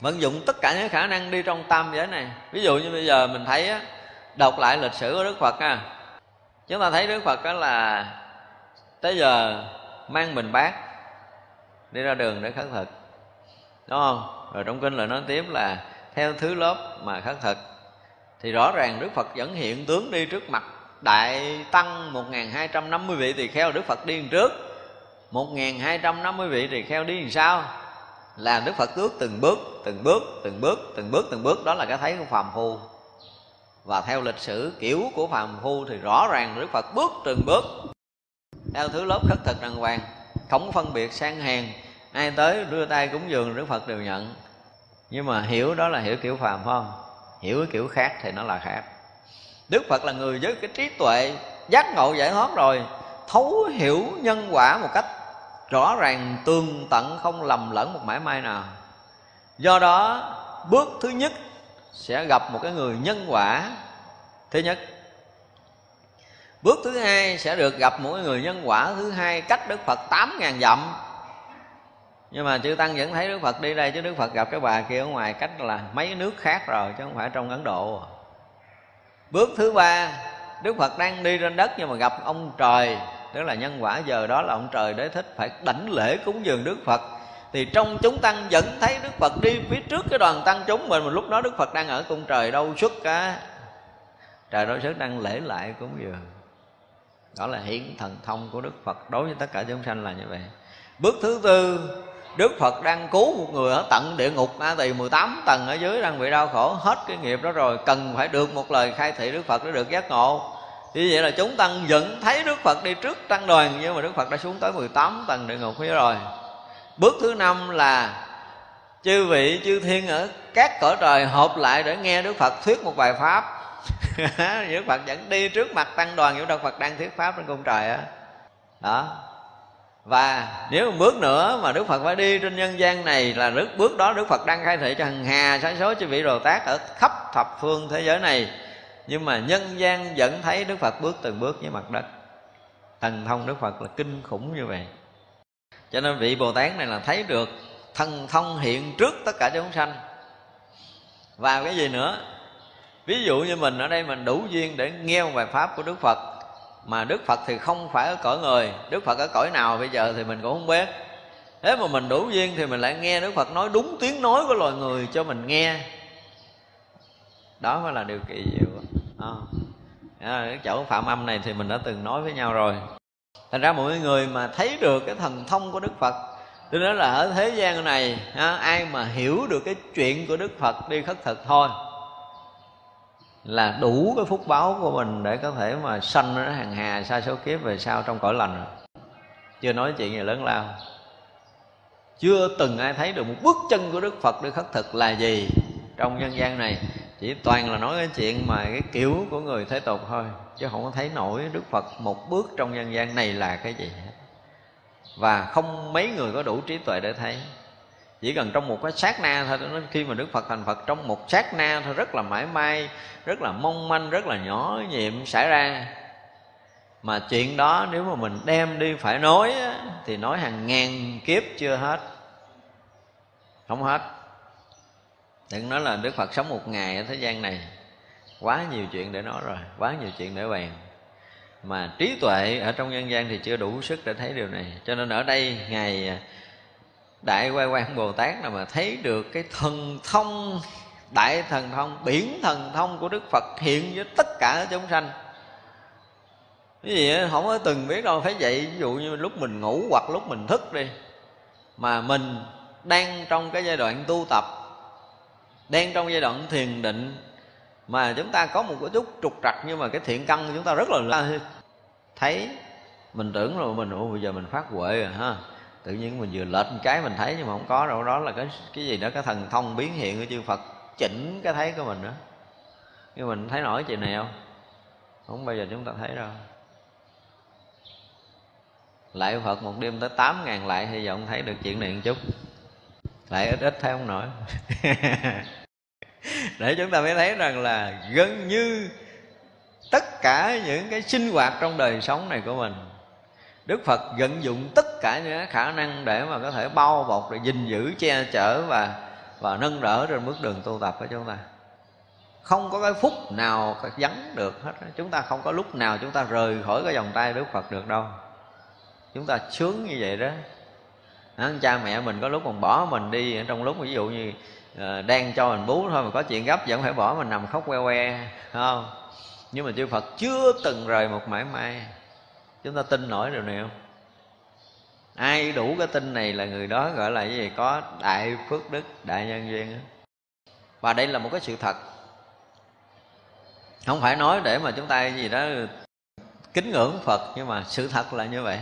vận dụng tất cả những khả năng đi trong tam giới này. Ví dụ như bây giờ mình thấy á, đọc lại lịch sử của đức phật á chúng ta thấy đức phật đó là tới giờ mang bình bát đi ra đường để khất thực. Đúng không? Rồi trong kinh là nói tiếp là theo thứ lớp mà khất thực. Thì rõ ràng đức phật vẫn hiện tướng đi trước mặt đại tăng 1250 vị tỳ kheo. Đức phật đi trước. 1250 vị tỳ kheo đi làm sao là đức phật bước từng bước từng bước từng bước từng bước từng bước. Đó là cái thấy của phàm phu và theo lịch sử kiểu của phàm phu thì rõ ràng đức phật bước từng bước. Theo thứ lớp khất thực đàng hoàng, không phân biệt sang hèn. Ai tới đưa tay cúng dường đức phật đều nhận. Nhưng mà hiểu đó là hiểu kiểu phàm phải không? Hiểu cái kiểu khác thì nó là khác. Đức phật là người với cái trí tuệ giác ngộ giải thoát rồi, thấu hiểu nhân quả một cách rõ ràng tương tận không lầm lẫn một mãi may nào. Do đó, bước thứ nhất sẽ gặp một cái người nhân quả. Thứ nhất. Bước thứ hai sẽ được gặp một cái người nhân quả. Thứ hai, cách đức phật tám ngàn dặm. Nhưng mà chư tăng vẫn thấy đức phật đi đây, chứ đức phật gặp cái bà kia ở ngoài cách là mấy nước khác rồi, chứ không phải trong ấn độ. Bước thứ ba, đức phật đang đi trên đất nhưng mà gặp ông trời tức là nhân quả giờ đó là ông trời đế thích phải đảnh lễ cúng dường đức phật. Thì trong chúng tăng vẫn thấy đức phật đi phía trước cái đoàn tăng chúng mình mà lúc đó đức phật đang ở cung trời đâu xuất cả trời đâu xuất đang lễ lại cúng dường. Đó là hiện thần thông của đức phật. Đối với tất cả chúng sanh là như vậy. Bước thứ tư, Đức Phật đang cứu một người ở tận địa ngục. A Tỳ 18 tầng ở dưới đang bị đau khổ. Hết cái nghiệp đó rồi, Cần phải được một lời khai thị Đức Phật để được giác ngộ. Như vậy là chúng tăng vẫn thấy Đức Phật đi trước tăng đoàn, Nhưng mà Đức Phật đã xuống tới 18 tầng địa ngục phía rồi. Bước thứ năm là Chư vị, chư thiên ở các cõi trời họp lại để nghe Đức Phật thuyết một bài Pháp. Đức Phật vẫn đi trước mặt tăng đoàn Vũ Đức Phật đang thuyết Pháp trên cung trời á. Đó. Và nếu một bước nữa mà Đức Phật phải đi trên nhân gian này là nước, bước đó Đức Phật đang khai thị cho hằng hà, sáng số chư vị Bồ Tát ở khắp thập phương thế giới này nhưng mà nhân gian vẫn thấy Đức Phật bước từng bước với mặt đất. Thần thông Đức Phật là kinh khủng như vậy. Cho nên vị Bồ Tát này là thấy được thần thông hiện trước tất cả chúng sanh. Và cái gì nữa? Ví dụ như mình ở đây mình đủ duyên để nghe một bài pháp của Đức Phật. Mà đức phật thì không phải ở cõi người. Đức phật ở cõi nào bây giờ thì mình cũng không biết. Thế mà mình đủ duyên thì mình lại nghe đức phật nói đúng tiếng nói của loài người cho mình nghe đó mới là điều kỳ diệu. À. À, cái chỗ phạm âm này thì mình đã từng nói với nhau rồi. Thành ra mọi người mà thấy được cái thần thông của đức phật tôi nói là ở thế gian này ai mà hiểu được cái chuyện của đức phật đi khất thực thôi là đủ cái phúc báo của mình để có thể mà sanh nó hàng hà xa số kiếp về sau trong cõi lành. Chưa nói chuyện gì lớn lao. Chưa từng ai thấy được một bước chân của đức phật đi khất thực là gì trong nhân gian này chỉ toàn là nói cái chuyện mà cái kiểu của người thế tục thôi, chứ không có thấy nổi đức phật một bước trong nhân gian này là cái gì hết. Và không mấy người có đủ trí tuệ để thấy. Chỉ cần trong một cái sát na thôi, nó khi mà đức phật thành phật, trong một sát na thôi, rất là mãi may, rất là mong manh, rất là nhỏ nhiệm xảy ra. Mà chuyện đó nếu mà mình đem đi phải nói thì nói hàng ngàn kiếp chưa hết. Không hết đừng nói là đức phật sống một ngày ở thế gian này. Quá nhiều chuyện để nói rồi, quá nhiều chuyện để bàn. Mà trí tuệ ở trong nhân gian thì chưa đủ sức để thấy điều này. Cho nên ở đây, ngài à, đại quay quan bồ tát nào mà thấy được cái thần thông, đại thần thông, biển thần thông của đức phật hiện với tất cả chúng sanh. Cái gì không có từng biết đâu, phải vậy. Ví dụ như lúc mình ngủ hoặc lúc mình thức đi, mà mình đang trong cái giai đoạn tu tập đang trong giai đoạn thiền định, mà chúng ta có một cái chút trục trặc, nhưng mà cái thiện căn của chúng ta rất là thấy, mình tưởng rồi, mình ủa bây giờ mình phát huệ rồi, ha. Tự nhiên mình vừa lệch một cái, mình thấy nhưng mà không có đâu, đó là cái cái gì đó, cái thần thông biến hiện của chư Phật, chỉnh cái thấy của mình đó. Nhưng mình thấy nổi chuyện này không? Không bao giờ chúng ta thấy đâu. Lại Phật một đêm tới tám ngàn lại, hy vọng thấy được chuyện này một chút. Lại ít ít thấy không nổi. để chúng ta mới thấy rằng là gần như tất cả những cái sinh hoạt trong đời sống này của mình Đức Phật vận dụng tất cả những khả năng để mà có thể bao bọc để gìn giữ che chở và và nâng đỡ trên bước đường tu tập của chúng ta. Không có cái phút nào vắng được hết chúng ta không có lúc nào chúng ta rời khỏi cái vòng tay Đức Phật được đâu. Chúng ta sướng như vậy đó. À, cha mẹ mình có lúc còn bỏ mình đi trong lúc ví dụ như à, đang cho mình bú thôi mà có chuyện gấp vẫn phải bỏ mình nằm khóc que que không? Nhưng mà chư Phật chưa từng rời một mãi may. Chúng ta tin nổi điều này không? Ai đủ cái tin này là người đó gọi là cái gì? Có đại phước đức đại nhân duyên và đây là một cái sự thật. Không phải nói để mà chúng ta gì đó kính ngưỡng phật nhưng mà sự thật là như vậy.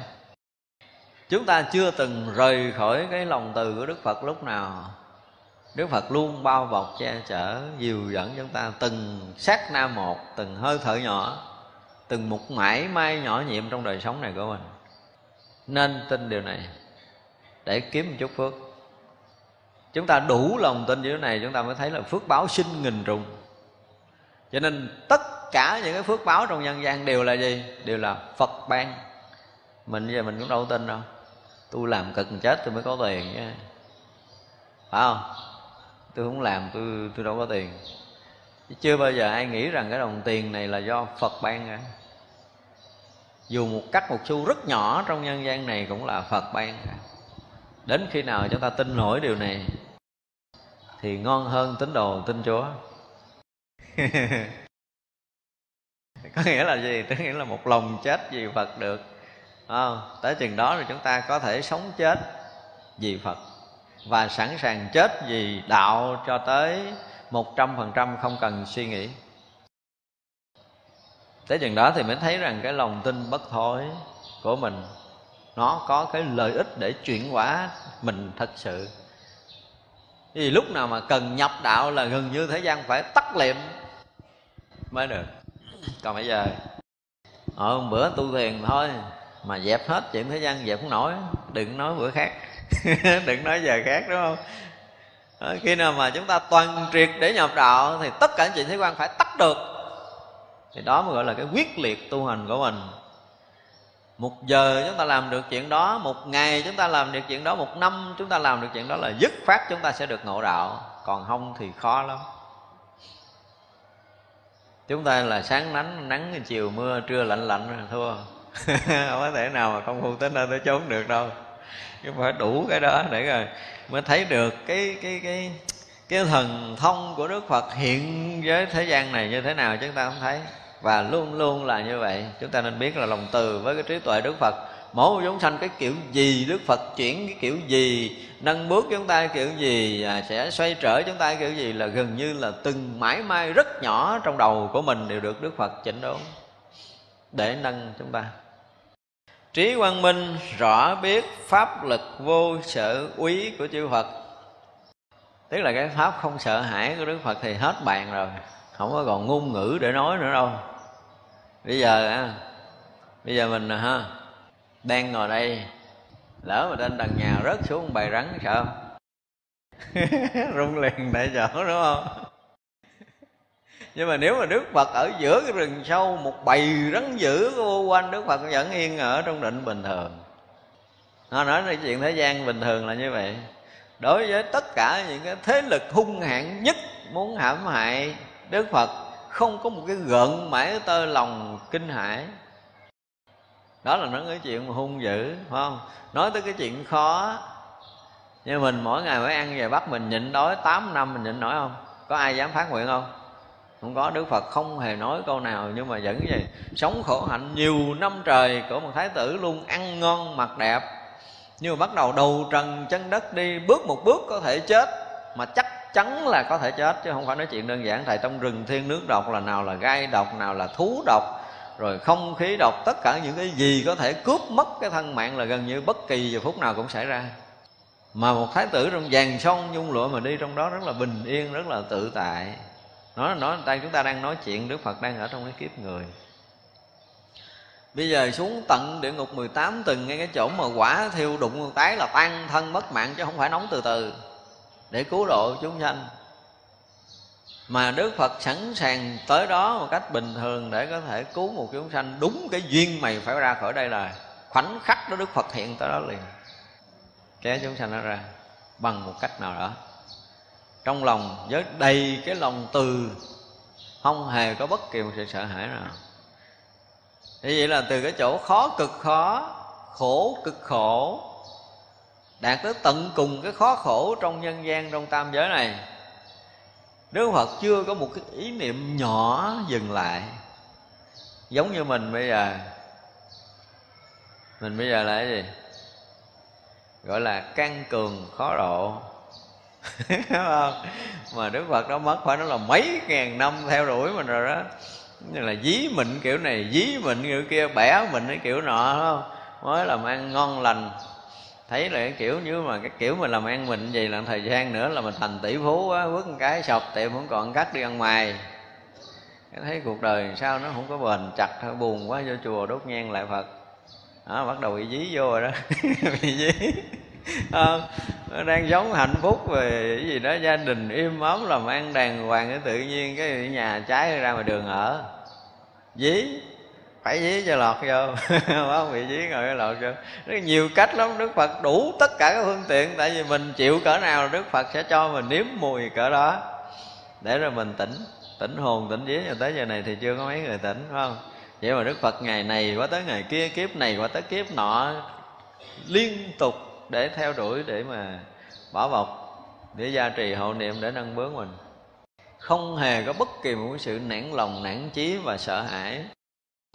Chúng ta chưa từng rời khỏi cái lòng từ của đức phật lúc nào đức phật luôn bao bọc che chở, dìu dẫn chúng ta từng sát na một, từng hơi thở nhỏ, từng một mãi may nhỏ nhiệm trong đời sống này của mình. Nên tin điều này để kiếm một chút phước. Chúng ta đủ lòng tin điều này, chúng ta mới thấy là phước báo sinh nghìn trùng. Cho nên tất cả những cái phước báo trong nhân gian đều là gì? Đều là phật ban. Mình giờ mình cũng đâu tin đâu. Tôi làm cực chết tôi mới có tiền chứ. Phải không? Tôi không làm tôi tôi đâu có tiền. Chưa bao giờ ai nghĩ rằng cái đồng tiền này là do phật ban cả dù một cắt một xu rất nhỏ trong nhân gian này cũng là phật ban cả đến khi nào chúng ta tin nổi điều này thì ngon hơn tín đồ tin chúa. Có nghĩa là gì? Tức nghĩa là một lòng chết vì phật được. À, tới chừng đó rồi chúng ta có thể sống chết vì phật và sẵn sàng chết vì đạo cho tới một trăm phần trăm không cần suy nghĩ. Tới chừng đó thì mới thấy rằng cái lòng tin bất thối của mình, nó có cái lợi ích để chuyển hóa mình thật sự. Vì lúc nào mà cần nhập đạo là gần như thế gian phải tắt liệm mới được. Còn bây giờ, ở bữa tu thiền thôi mà dẹp hết chuyện thế gian dẹp không nổi, đừng nói bữa khác. đừng nói giờ khác đúng không? Đó, khi nào mà chúng ta toàn triệt để nhập đạo thì tất cả chuyện thế quan phải tắt được. Thì đó mới gọi là cái quyết liệt tu hành của mình. Một giờ chúng ta làm được chuyện đó một ngày chúng ta làm được chuyện đó một năm chúng ta làm được chuyện đó là dứt phát chúng ta sẽ được ngộ đạo. Còn không thì khó lắm. Chúng ta là sáng nắng nắng chiều mưa trưa lạnh lạnh thua. Không có thể nào mà không hôn tính nơi tới trốn được đâu chứ phải đủ cái đó để rồi mới thấy được cái cái cái cái thần thông của Đức Phật hiện với thế gian này như thế nào chúng ta không thấy. Và luôn luôn là như vậy. Chúng ta nên biết là lòng từ với cái trí tuệ Đức Phật. Mỗi chúng sanh cái kiểu gì Đức Phật chuyển cái kiểu gì nâng bước chúng ta kiểu gì à, sẽ xoay trở chúng ta kiểu gì là gần như là từng mãi may rất nhỏ trong đầu của mình đều được Đức Phật chỉnh đốn để nâng chúng ta trí quang minh rõ biết pháp lực vô sở úy của chư Phật. Tức là cái pháp không sợ hãi của Đức Phật thì hết bàn rồi. Không có còn ngôn ngữ để nói nữa đâu. Bây giờ bây giờ mình ha, đang ngồi đây, lỡ mà trên tầng nhà rớt xuống bài rắn sợ. Không rung liền tại chỗ, đúng không? Nhưng mà nếu mà Đức Phật ở giữa cái rừng sâu một bầy rắn dữ vô quanh Đức Phật vẫn yên ở trong định bình thường. Nó nói cái chuyện thế gian bình thường là như vậy. Đối với tất cả những cái thế lực hung hãn nhất muốn hãm hại Đức Phật, không có một cái gợn mãi tơ lòng kinh hãi. Đó là nói cái chuyện hung dữ, phải không? Nói tới cái chuyện khó. Như mình mỗi ngày phải ăn về bắt mình nhịn đói 8 năm mình nhịn nổi không? Có ai dám phát nguyện không? Không có, đức phật không hề nói câu nào, nhưng mà vẫn vậy. Sống khổ hạnh nhiều năm trời, của một thái tử luôn ăn ngon, mặc đẹp. Nhưng mà bắt đầu đầu trần chân đất đi, bước một bước có thể chết. Mà chắc chắn là có thể chết, chứ không phải nói chuyện đơn giản. Thầy trong rừng thiên nước độc là nào là gai độc, nào là thú độc, rồi không khí độc, tất cả những cái gì có thể cướp mất cái thân mạng là gần như bất kỳ giờ phút nào cũng xảy ra. Mà một thái tử trong vàng son nhung lụa mà đi trong đó rất là bình yên, rất là tự tại nó nói đây chúng ta đang nói chuyện, đức phật đang ở trong cái kiếp người. Bây giờ xuống tận địa ngục 18 tầng ngay cái chỗ mà quả thiêu đụng một tái là tan thân mất mạng chứ không phải nóng từ từ. Để cứu độ chúng sanh. Mà Đức Phật sẵn sàng tới đó một cách bình thường để có thể cứu một chúng sanh. Đúng cái duyên mày phải ra khỏi đây là khoảnh khắc đó Đức Phật hiện tới đó liền. Kéo chúng sanh nó ra bằng một cách nào đó trong lòng với đầy cái lòng từ, không hề có bất kỳ một sự sợ hãi nào như vậy là từ cái chỗ khó cực khó, khổ cực khổ, đạt tới tận cùng cái khó khổ trong nhân gian, trong tam giới này Đức Phật chưa có một cái ý niệm nhỏ dừng lại, Giống như mình bây giờ, Mình bây giờ là cái gì? Gọi là căng cường khó độ không? Mà Đức Phật đó mất phải nó là mấy ngàn năm theo đuổi mình rồi đó. Như là dí mình kiểu này dí mình kiểu kia bẻ mình cái kiểu nọ không? Mới làm ăn ngon lành. Thấy là cái kiểu như mà cái kiểu mình làm ăn mình gì là thời gian nữa là mình thành tỷ phú á quất một cái sọc tiệm không còn cắt đi ăn mày cái thấy cuộc đời sao nó không có bền chặt thôi buồn quá vô chùa đốt nhang lại phật. Đó, bắt đầu bị dí vô rồi đó. Bị dí à, đang sống hạnh phúc về cái gì đó gia đình im ấm làm ăn đàng hoàng cái tự nhiên cái nhà trái ra mà đường ở. Dí phải dí cho lọt vô. Không bị dí rồi lọt vô. Rất nhiều cách lắm đức phật đủ tất cả các phương tiện tại vì mình chịu cỡ nào đức phật sẽ cho mình nếm mùi cỡ đó. Để rồi mình tỉnh tỉnh hồn tỉnh vía. Cho tới giờ này thì chưa có mấy người tỉnh phải không? Vậy mà đức phật ngày này qua tới ngày kia kiếp này qua tới kiếp nọ liên tục để theo đuổi để mà bảo bọc, để gia trì hộ niệm, để nâng bướng mình. Không hề có bất kỳ một sự nản lòng, nản chí và sợ hãi.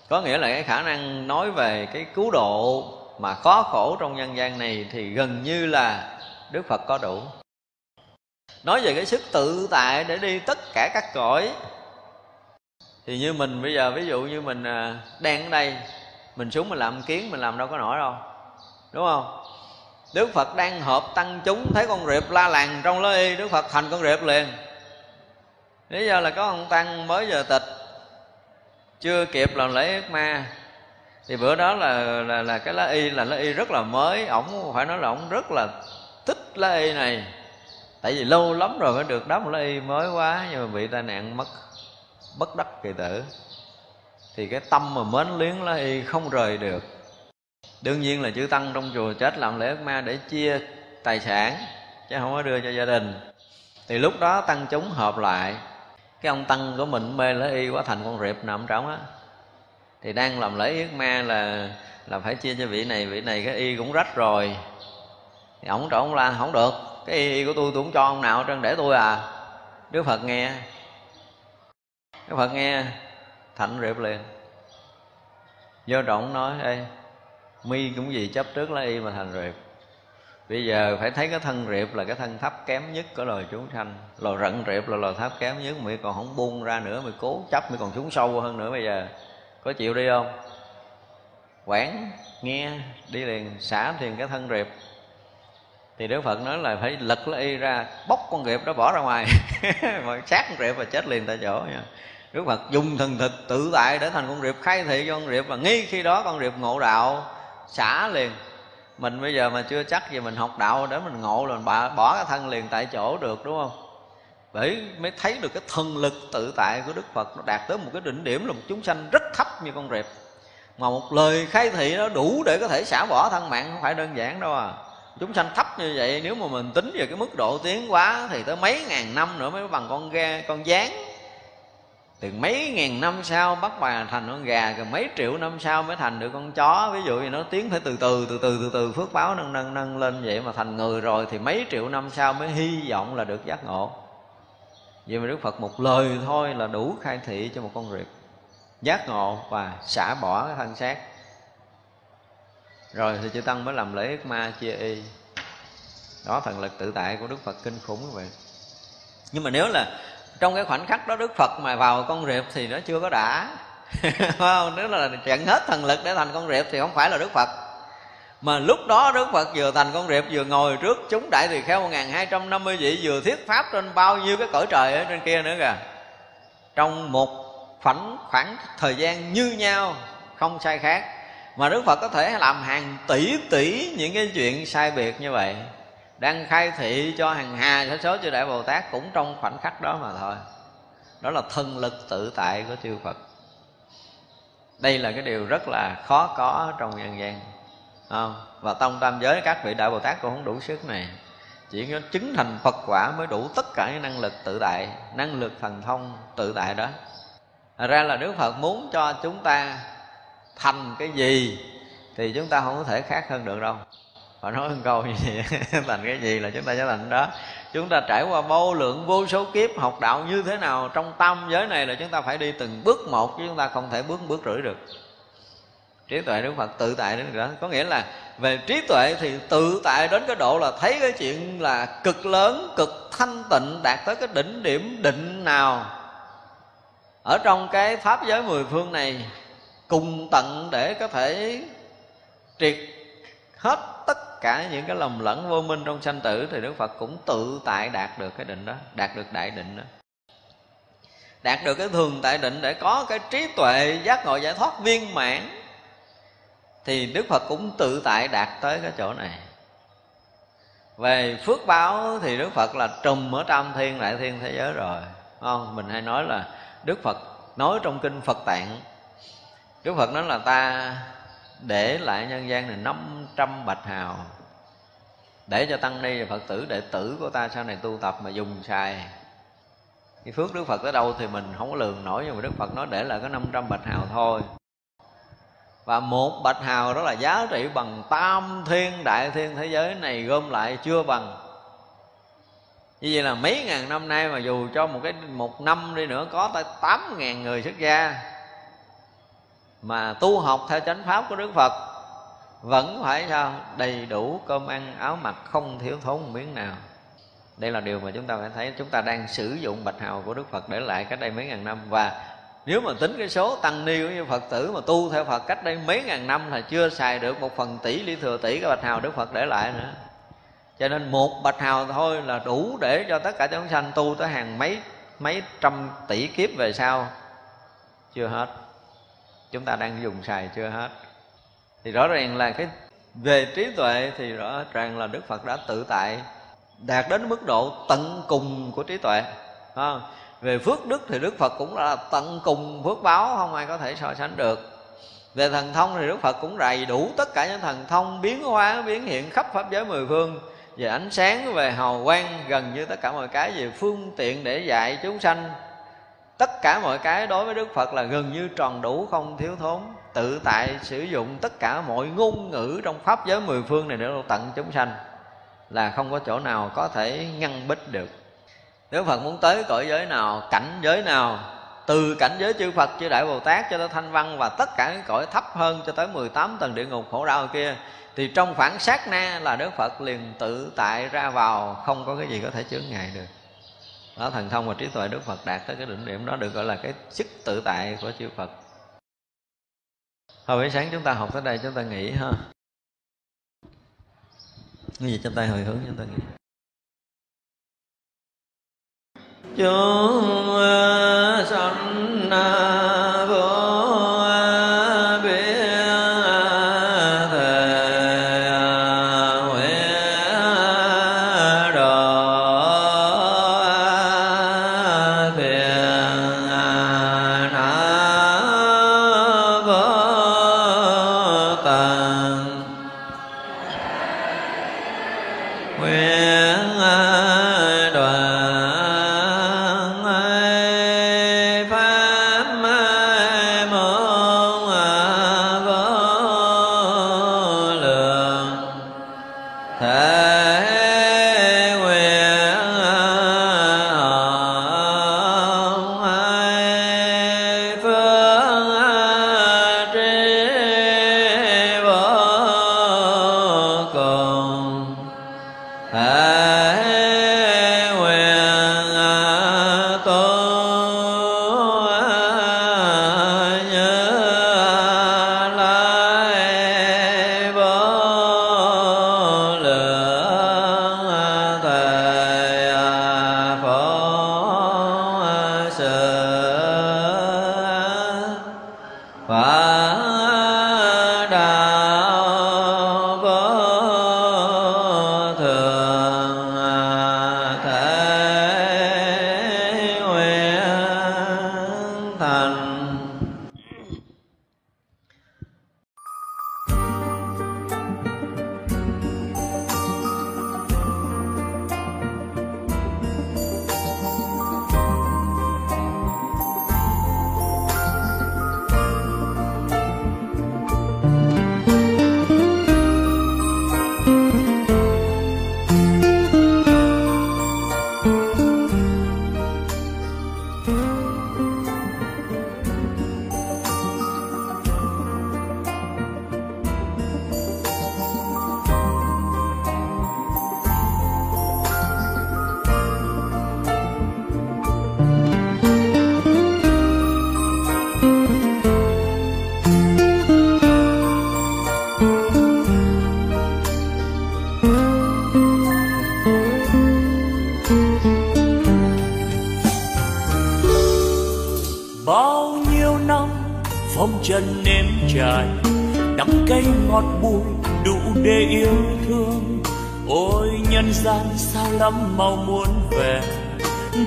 Có nghĩa là cái khả năng nói về cái cứu độ mà khó khổ trong nhân gian này thì gần như là đức phật có đủ. Nói về cái sức tự tại để đi tất cả các cõi, thì như mình bây giờ, ví dụ như mình à, đang ở đây, mình xuống mình làm kiến, mình làm đâu có nổi đâu. Đúng không? Đức Phật đang hợp tăng chúng Thấy con rệp la làng trong lối y Đức Phật thành con rệp liền. Lý do là có ông Tăng mới giờ tịch Chưa kịp làm lễ ước ma. Thì bữa đó là là, là cái lá y là lá y rất là mới. Ổng phải nói là ổng rất là thích lá y này. Tại vì lâu lắm rồi mới được đắp lá y mới quá Nhưng mà bị tai nạn mất Bất đắc kỳ tử. Thì cái tâm mà mến luyến lá y không rời được đương nhiên là chữ tăng trong chùa chết làm lễ ước ma để chia tài sản chứ không có đưa cho gia đình. Thì lúc đó tăng chúng hợp lại. Cái ông tăng của mình mê lễ y quá thành con rệp nằm trong á. Thì đang làm lễ yết ma là là phải chia cho vị này vị này cái y cũng rách rồi. Thì ổng trộn ông la không được cái y, của tôi tôi cũng cho ông nào trơn để tôi à. Đức phật nghe. Đức phật nghe thành rệp liền. Vô trọng nói ê mi cũng gì chấp trước lá y mà thành rệp. Bây giờ phải thấy cái thân rệp là cái thân thấp kém nhất của loài chúng sanh. Loài rận rệp là loài thấp kém nhất, mi còn không buông ra nữa mày cố chấp mày còn xuống sâu hơn nữa bây giờ. Có chịu đi không? Quản nghe, đi liền, xả thiền cái thân rệp. Thì Đức Phật nói là phải lật lá y ra, bóc con rệp đó bỏ ra ngoài. Mà sát con rệp và chết liền tại chỗ nha. Đức Phật dùng thần thực tự tại để thành con rệp, khai thị cho con rệp, và ngay khi đó con rệp ngộ đạo xả liền. Mình bây giờ mà chưa chắc gì mình học đạo để mình ngộ là mình bỏ cái thân liền tại chỗ được, đúng không? Bởi mới thấy được cái thần lực tự tại của đức phật nó đạt tới một cái đỉnh điểm là một chúng sanh rất thấp như con rệp. Mà một lời khai thị nó đủ để có thể xả bỏ thân mạng, không phải đơn giản đâu à. Chúng sanh thấp như vậy, nếu mà mình tính về cái mức độ tiến quá thì tới mấy ngàn năm nữa mới bằng con ghe con gián từ mấy ngàn năm sau bắt bà thành con gà, rồi mấy triệu năm sau mới thành được con chó. Ví dụ như nó tiến phải từ từ từ từ từ từ, phước báo nâng nâng nâng lên vậy mà thành người rồi thì mấy triệu năm sau mới hy vọng là được giác ngộ. Vậy mà đức phật một lời thôi là đủ khai thị cho một con riệp giác ngộ và xả bỏ cái thân xác. Rồi thì chư tăng mới làm lễ ức ma chia y. Đó, thần lực tự tại của đức phật kinh khủng như vậy. Nhưng mà nếu là trong cái khoảnh khắc đó đức phật mà vào con riệp thì nó chưa có đã. Không? Nếu là trận hết thần lực để thành con riệp thì không phải là đức phật. Mà lúc đó Đức Phật vừa thành con riệp vừa ngồi trước chúng đại tỳ kheo 1250 vị, vừa thuyết pháp trên bao nhiêu cái cõi trời ở trên kia nữa kìa. Trong một khoảng khoảng thời gian như nhau, không sai khác. Mà Đức Phật có thể làm hàng tỷ tỷ những cái chuyện sai biệt như vậy đang khai thị cho hàng hà số số chư đại Bồ Tát cũng trong khoảnh khắc đó mà thôi. Đó là thân lực tự tại của chư Phật. Đây là cái điều rất là khó có trong nhân gian không? và tông tam giới các vị đại bồ tát cũng không đủ sức này. Chỉ có chứng thành phật quả mới đủ tất cả những năng lực tự tại, năng lực thần thông tự tại đó. Thật ra là Đức Phật muốn cho chúng ta thành cái gì thì chúng ta không có thể khác hơn được đâu họ nói một câu như vậy thành cái gì là chúng ta sẽ thành đó. Chúng ta trải qua vô lượng vô số kiếp, học đạo như thế nào, trong tâm giới này là chúng ta phải đi từng bước một, chứ chúng ta không thể bước bước rưỡi được. Trí tuệ đức phật tự tại đến đó. Có nghĩa là về trí tuệ thì tự tại đến cái độ là thấy cái chuyện là cực lớn, cực thanh tịnh, đạt tới cái đỉnh điểm định nào. Ở trong cái pháp giới mười phương này, cùng tận để có thể triệt hết cả những cái lầm lẫn vô minh trong sanh tử thì Đức Phật cũng tự tại đạt được cái định đó, đạt được đại định đó. Đạt được cái thường tại định để có cái trí tuệ giác ngộ giải thoát viên mãn thì đức phật cũng tự tại đạt tới cái chỗ này. Về phước báo thì đức phật là trùm ở tam thiên đại thiên thế giới rồi không? Mình hay nói là đức phật nói trong kinh phật tạng. Đức phật nói là ta để lại nhân gian này 500 bạch hào. Để cho tăng ni và phật tử đệ tử của ta sau này tu tập mà dùng xài. Cái phước đức phật tới đâu thì mình không có lường nổi, nhưng mà đức phật nói để lại có 500 bạch hào thôi. Và một bạch hào đó là giá trị bằng tam thiên đại thiên thế giới này gom lại chưa bằng. Như vậy là mấy ngàn năm nay mà dù cho một cái, một năm đi nữa có tới tám ngàn người xuất gia mà tu học theo chánh pháp của Đức Phật, vẫn phải sao? Đầy đủ cơm ăn, áo mặc không thiếu thốn một miếng nào. Đây là điều mà chúng ta phải thấy. Chúng ta đang sử dụng bạch hào của Đức Phật để lại cách đây mấy ngàn năm. Và nếu mà tính cái số tăng ni cũng như phật tử mà tu theo phật cách đây mấy ngàn năm là chưa xài được một phần tỷ ly thừa tỷ cái bạch hào đức phật để lại nữa. Cho nên một bạch hào thôi là đủ để cho tất cả chúng sanh tu tới hàng mấy mấy trăm tỷ kiếp về sau. Chưa hết chúng ta đang dùng xài chưa hết. Thì rõ ràng là cái về trí tuệ thì rõ ràng là đức phật đã tự tại, đạt đến mức độ tận cùng của trí tuệ. Không? về phước đức thì đức phật cũng là tận cùng phước báo, không ai có thể so sánh được. Về thần thông thì đức phật cũng đầy đủ tất cả những thần thông biến hóa, biến hiện khắp pháp giới mười phương. Về ánh sáng, về hào quang, gần như tất cả mọi cái về phương tiện để dạy chúng sanh tất cả mọi cái đối với đức phật là gần như tròn đủ không thiếu thốn. Tự tại sử dụng tất cả mọi ngôn ngữ trong pháp giới mười phương này để tận chúng sanh là không có chỗ nào có thể ngăn bích được. Nếu phật muốn tới cõi giới nào cảnh giới nào từ cảnh giới chư Phật, chư Đại Bồ Tát cho tới Thanh Văn và tất cả những cõi thấp hơn cho tới 18 tầng địa ngục khổ đau kia thì trong khoảng sát na là Đức Phật liền tự tại ra vào không có cái gì có thể chướng ngại được đó, thần thông và trí tuệ Đức Phật đạt tới cái đỉnh điểm đó được gọi là cái sức tự tại của chư Phật. Hồi buổi sáng chúng ta học tới đây, chúng ta nghỉ ha. Cái gì trong tay hồi hướng chúng ta nghỉ chúng ờ, sanh ờ,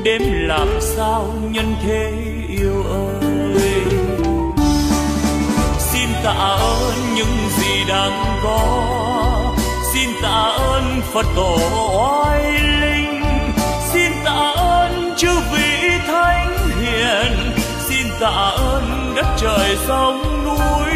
đêm làm sao nhân thế yêu ơi? Xin tạ ơn những gì đang có. Xin tạ ơn phật tổ oai linh. Xin tạ ơn chư vị thánh hiền. Xin tạ ơn đất trời sông núi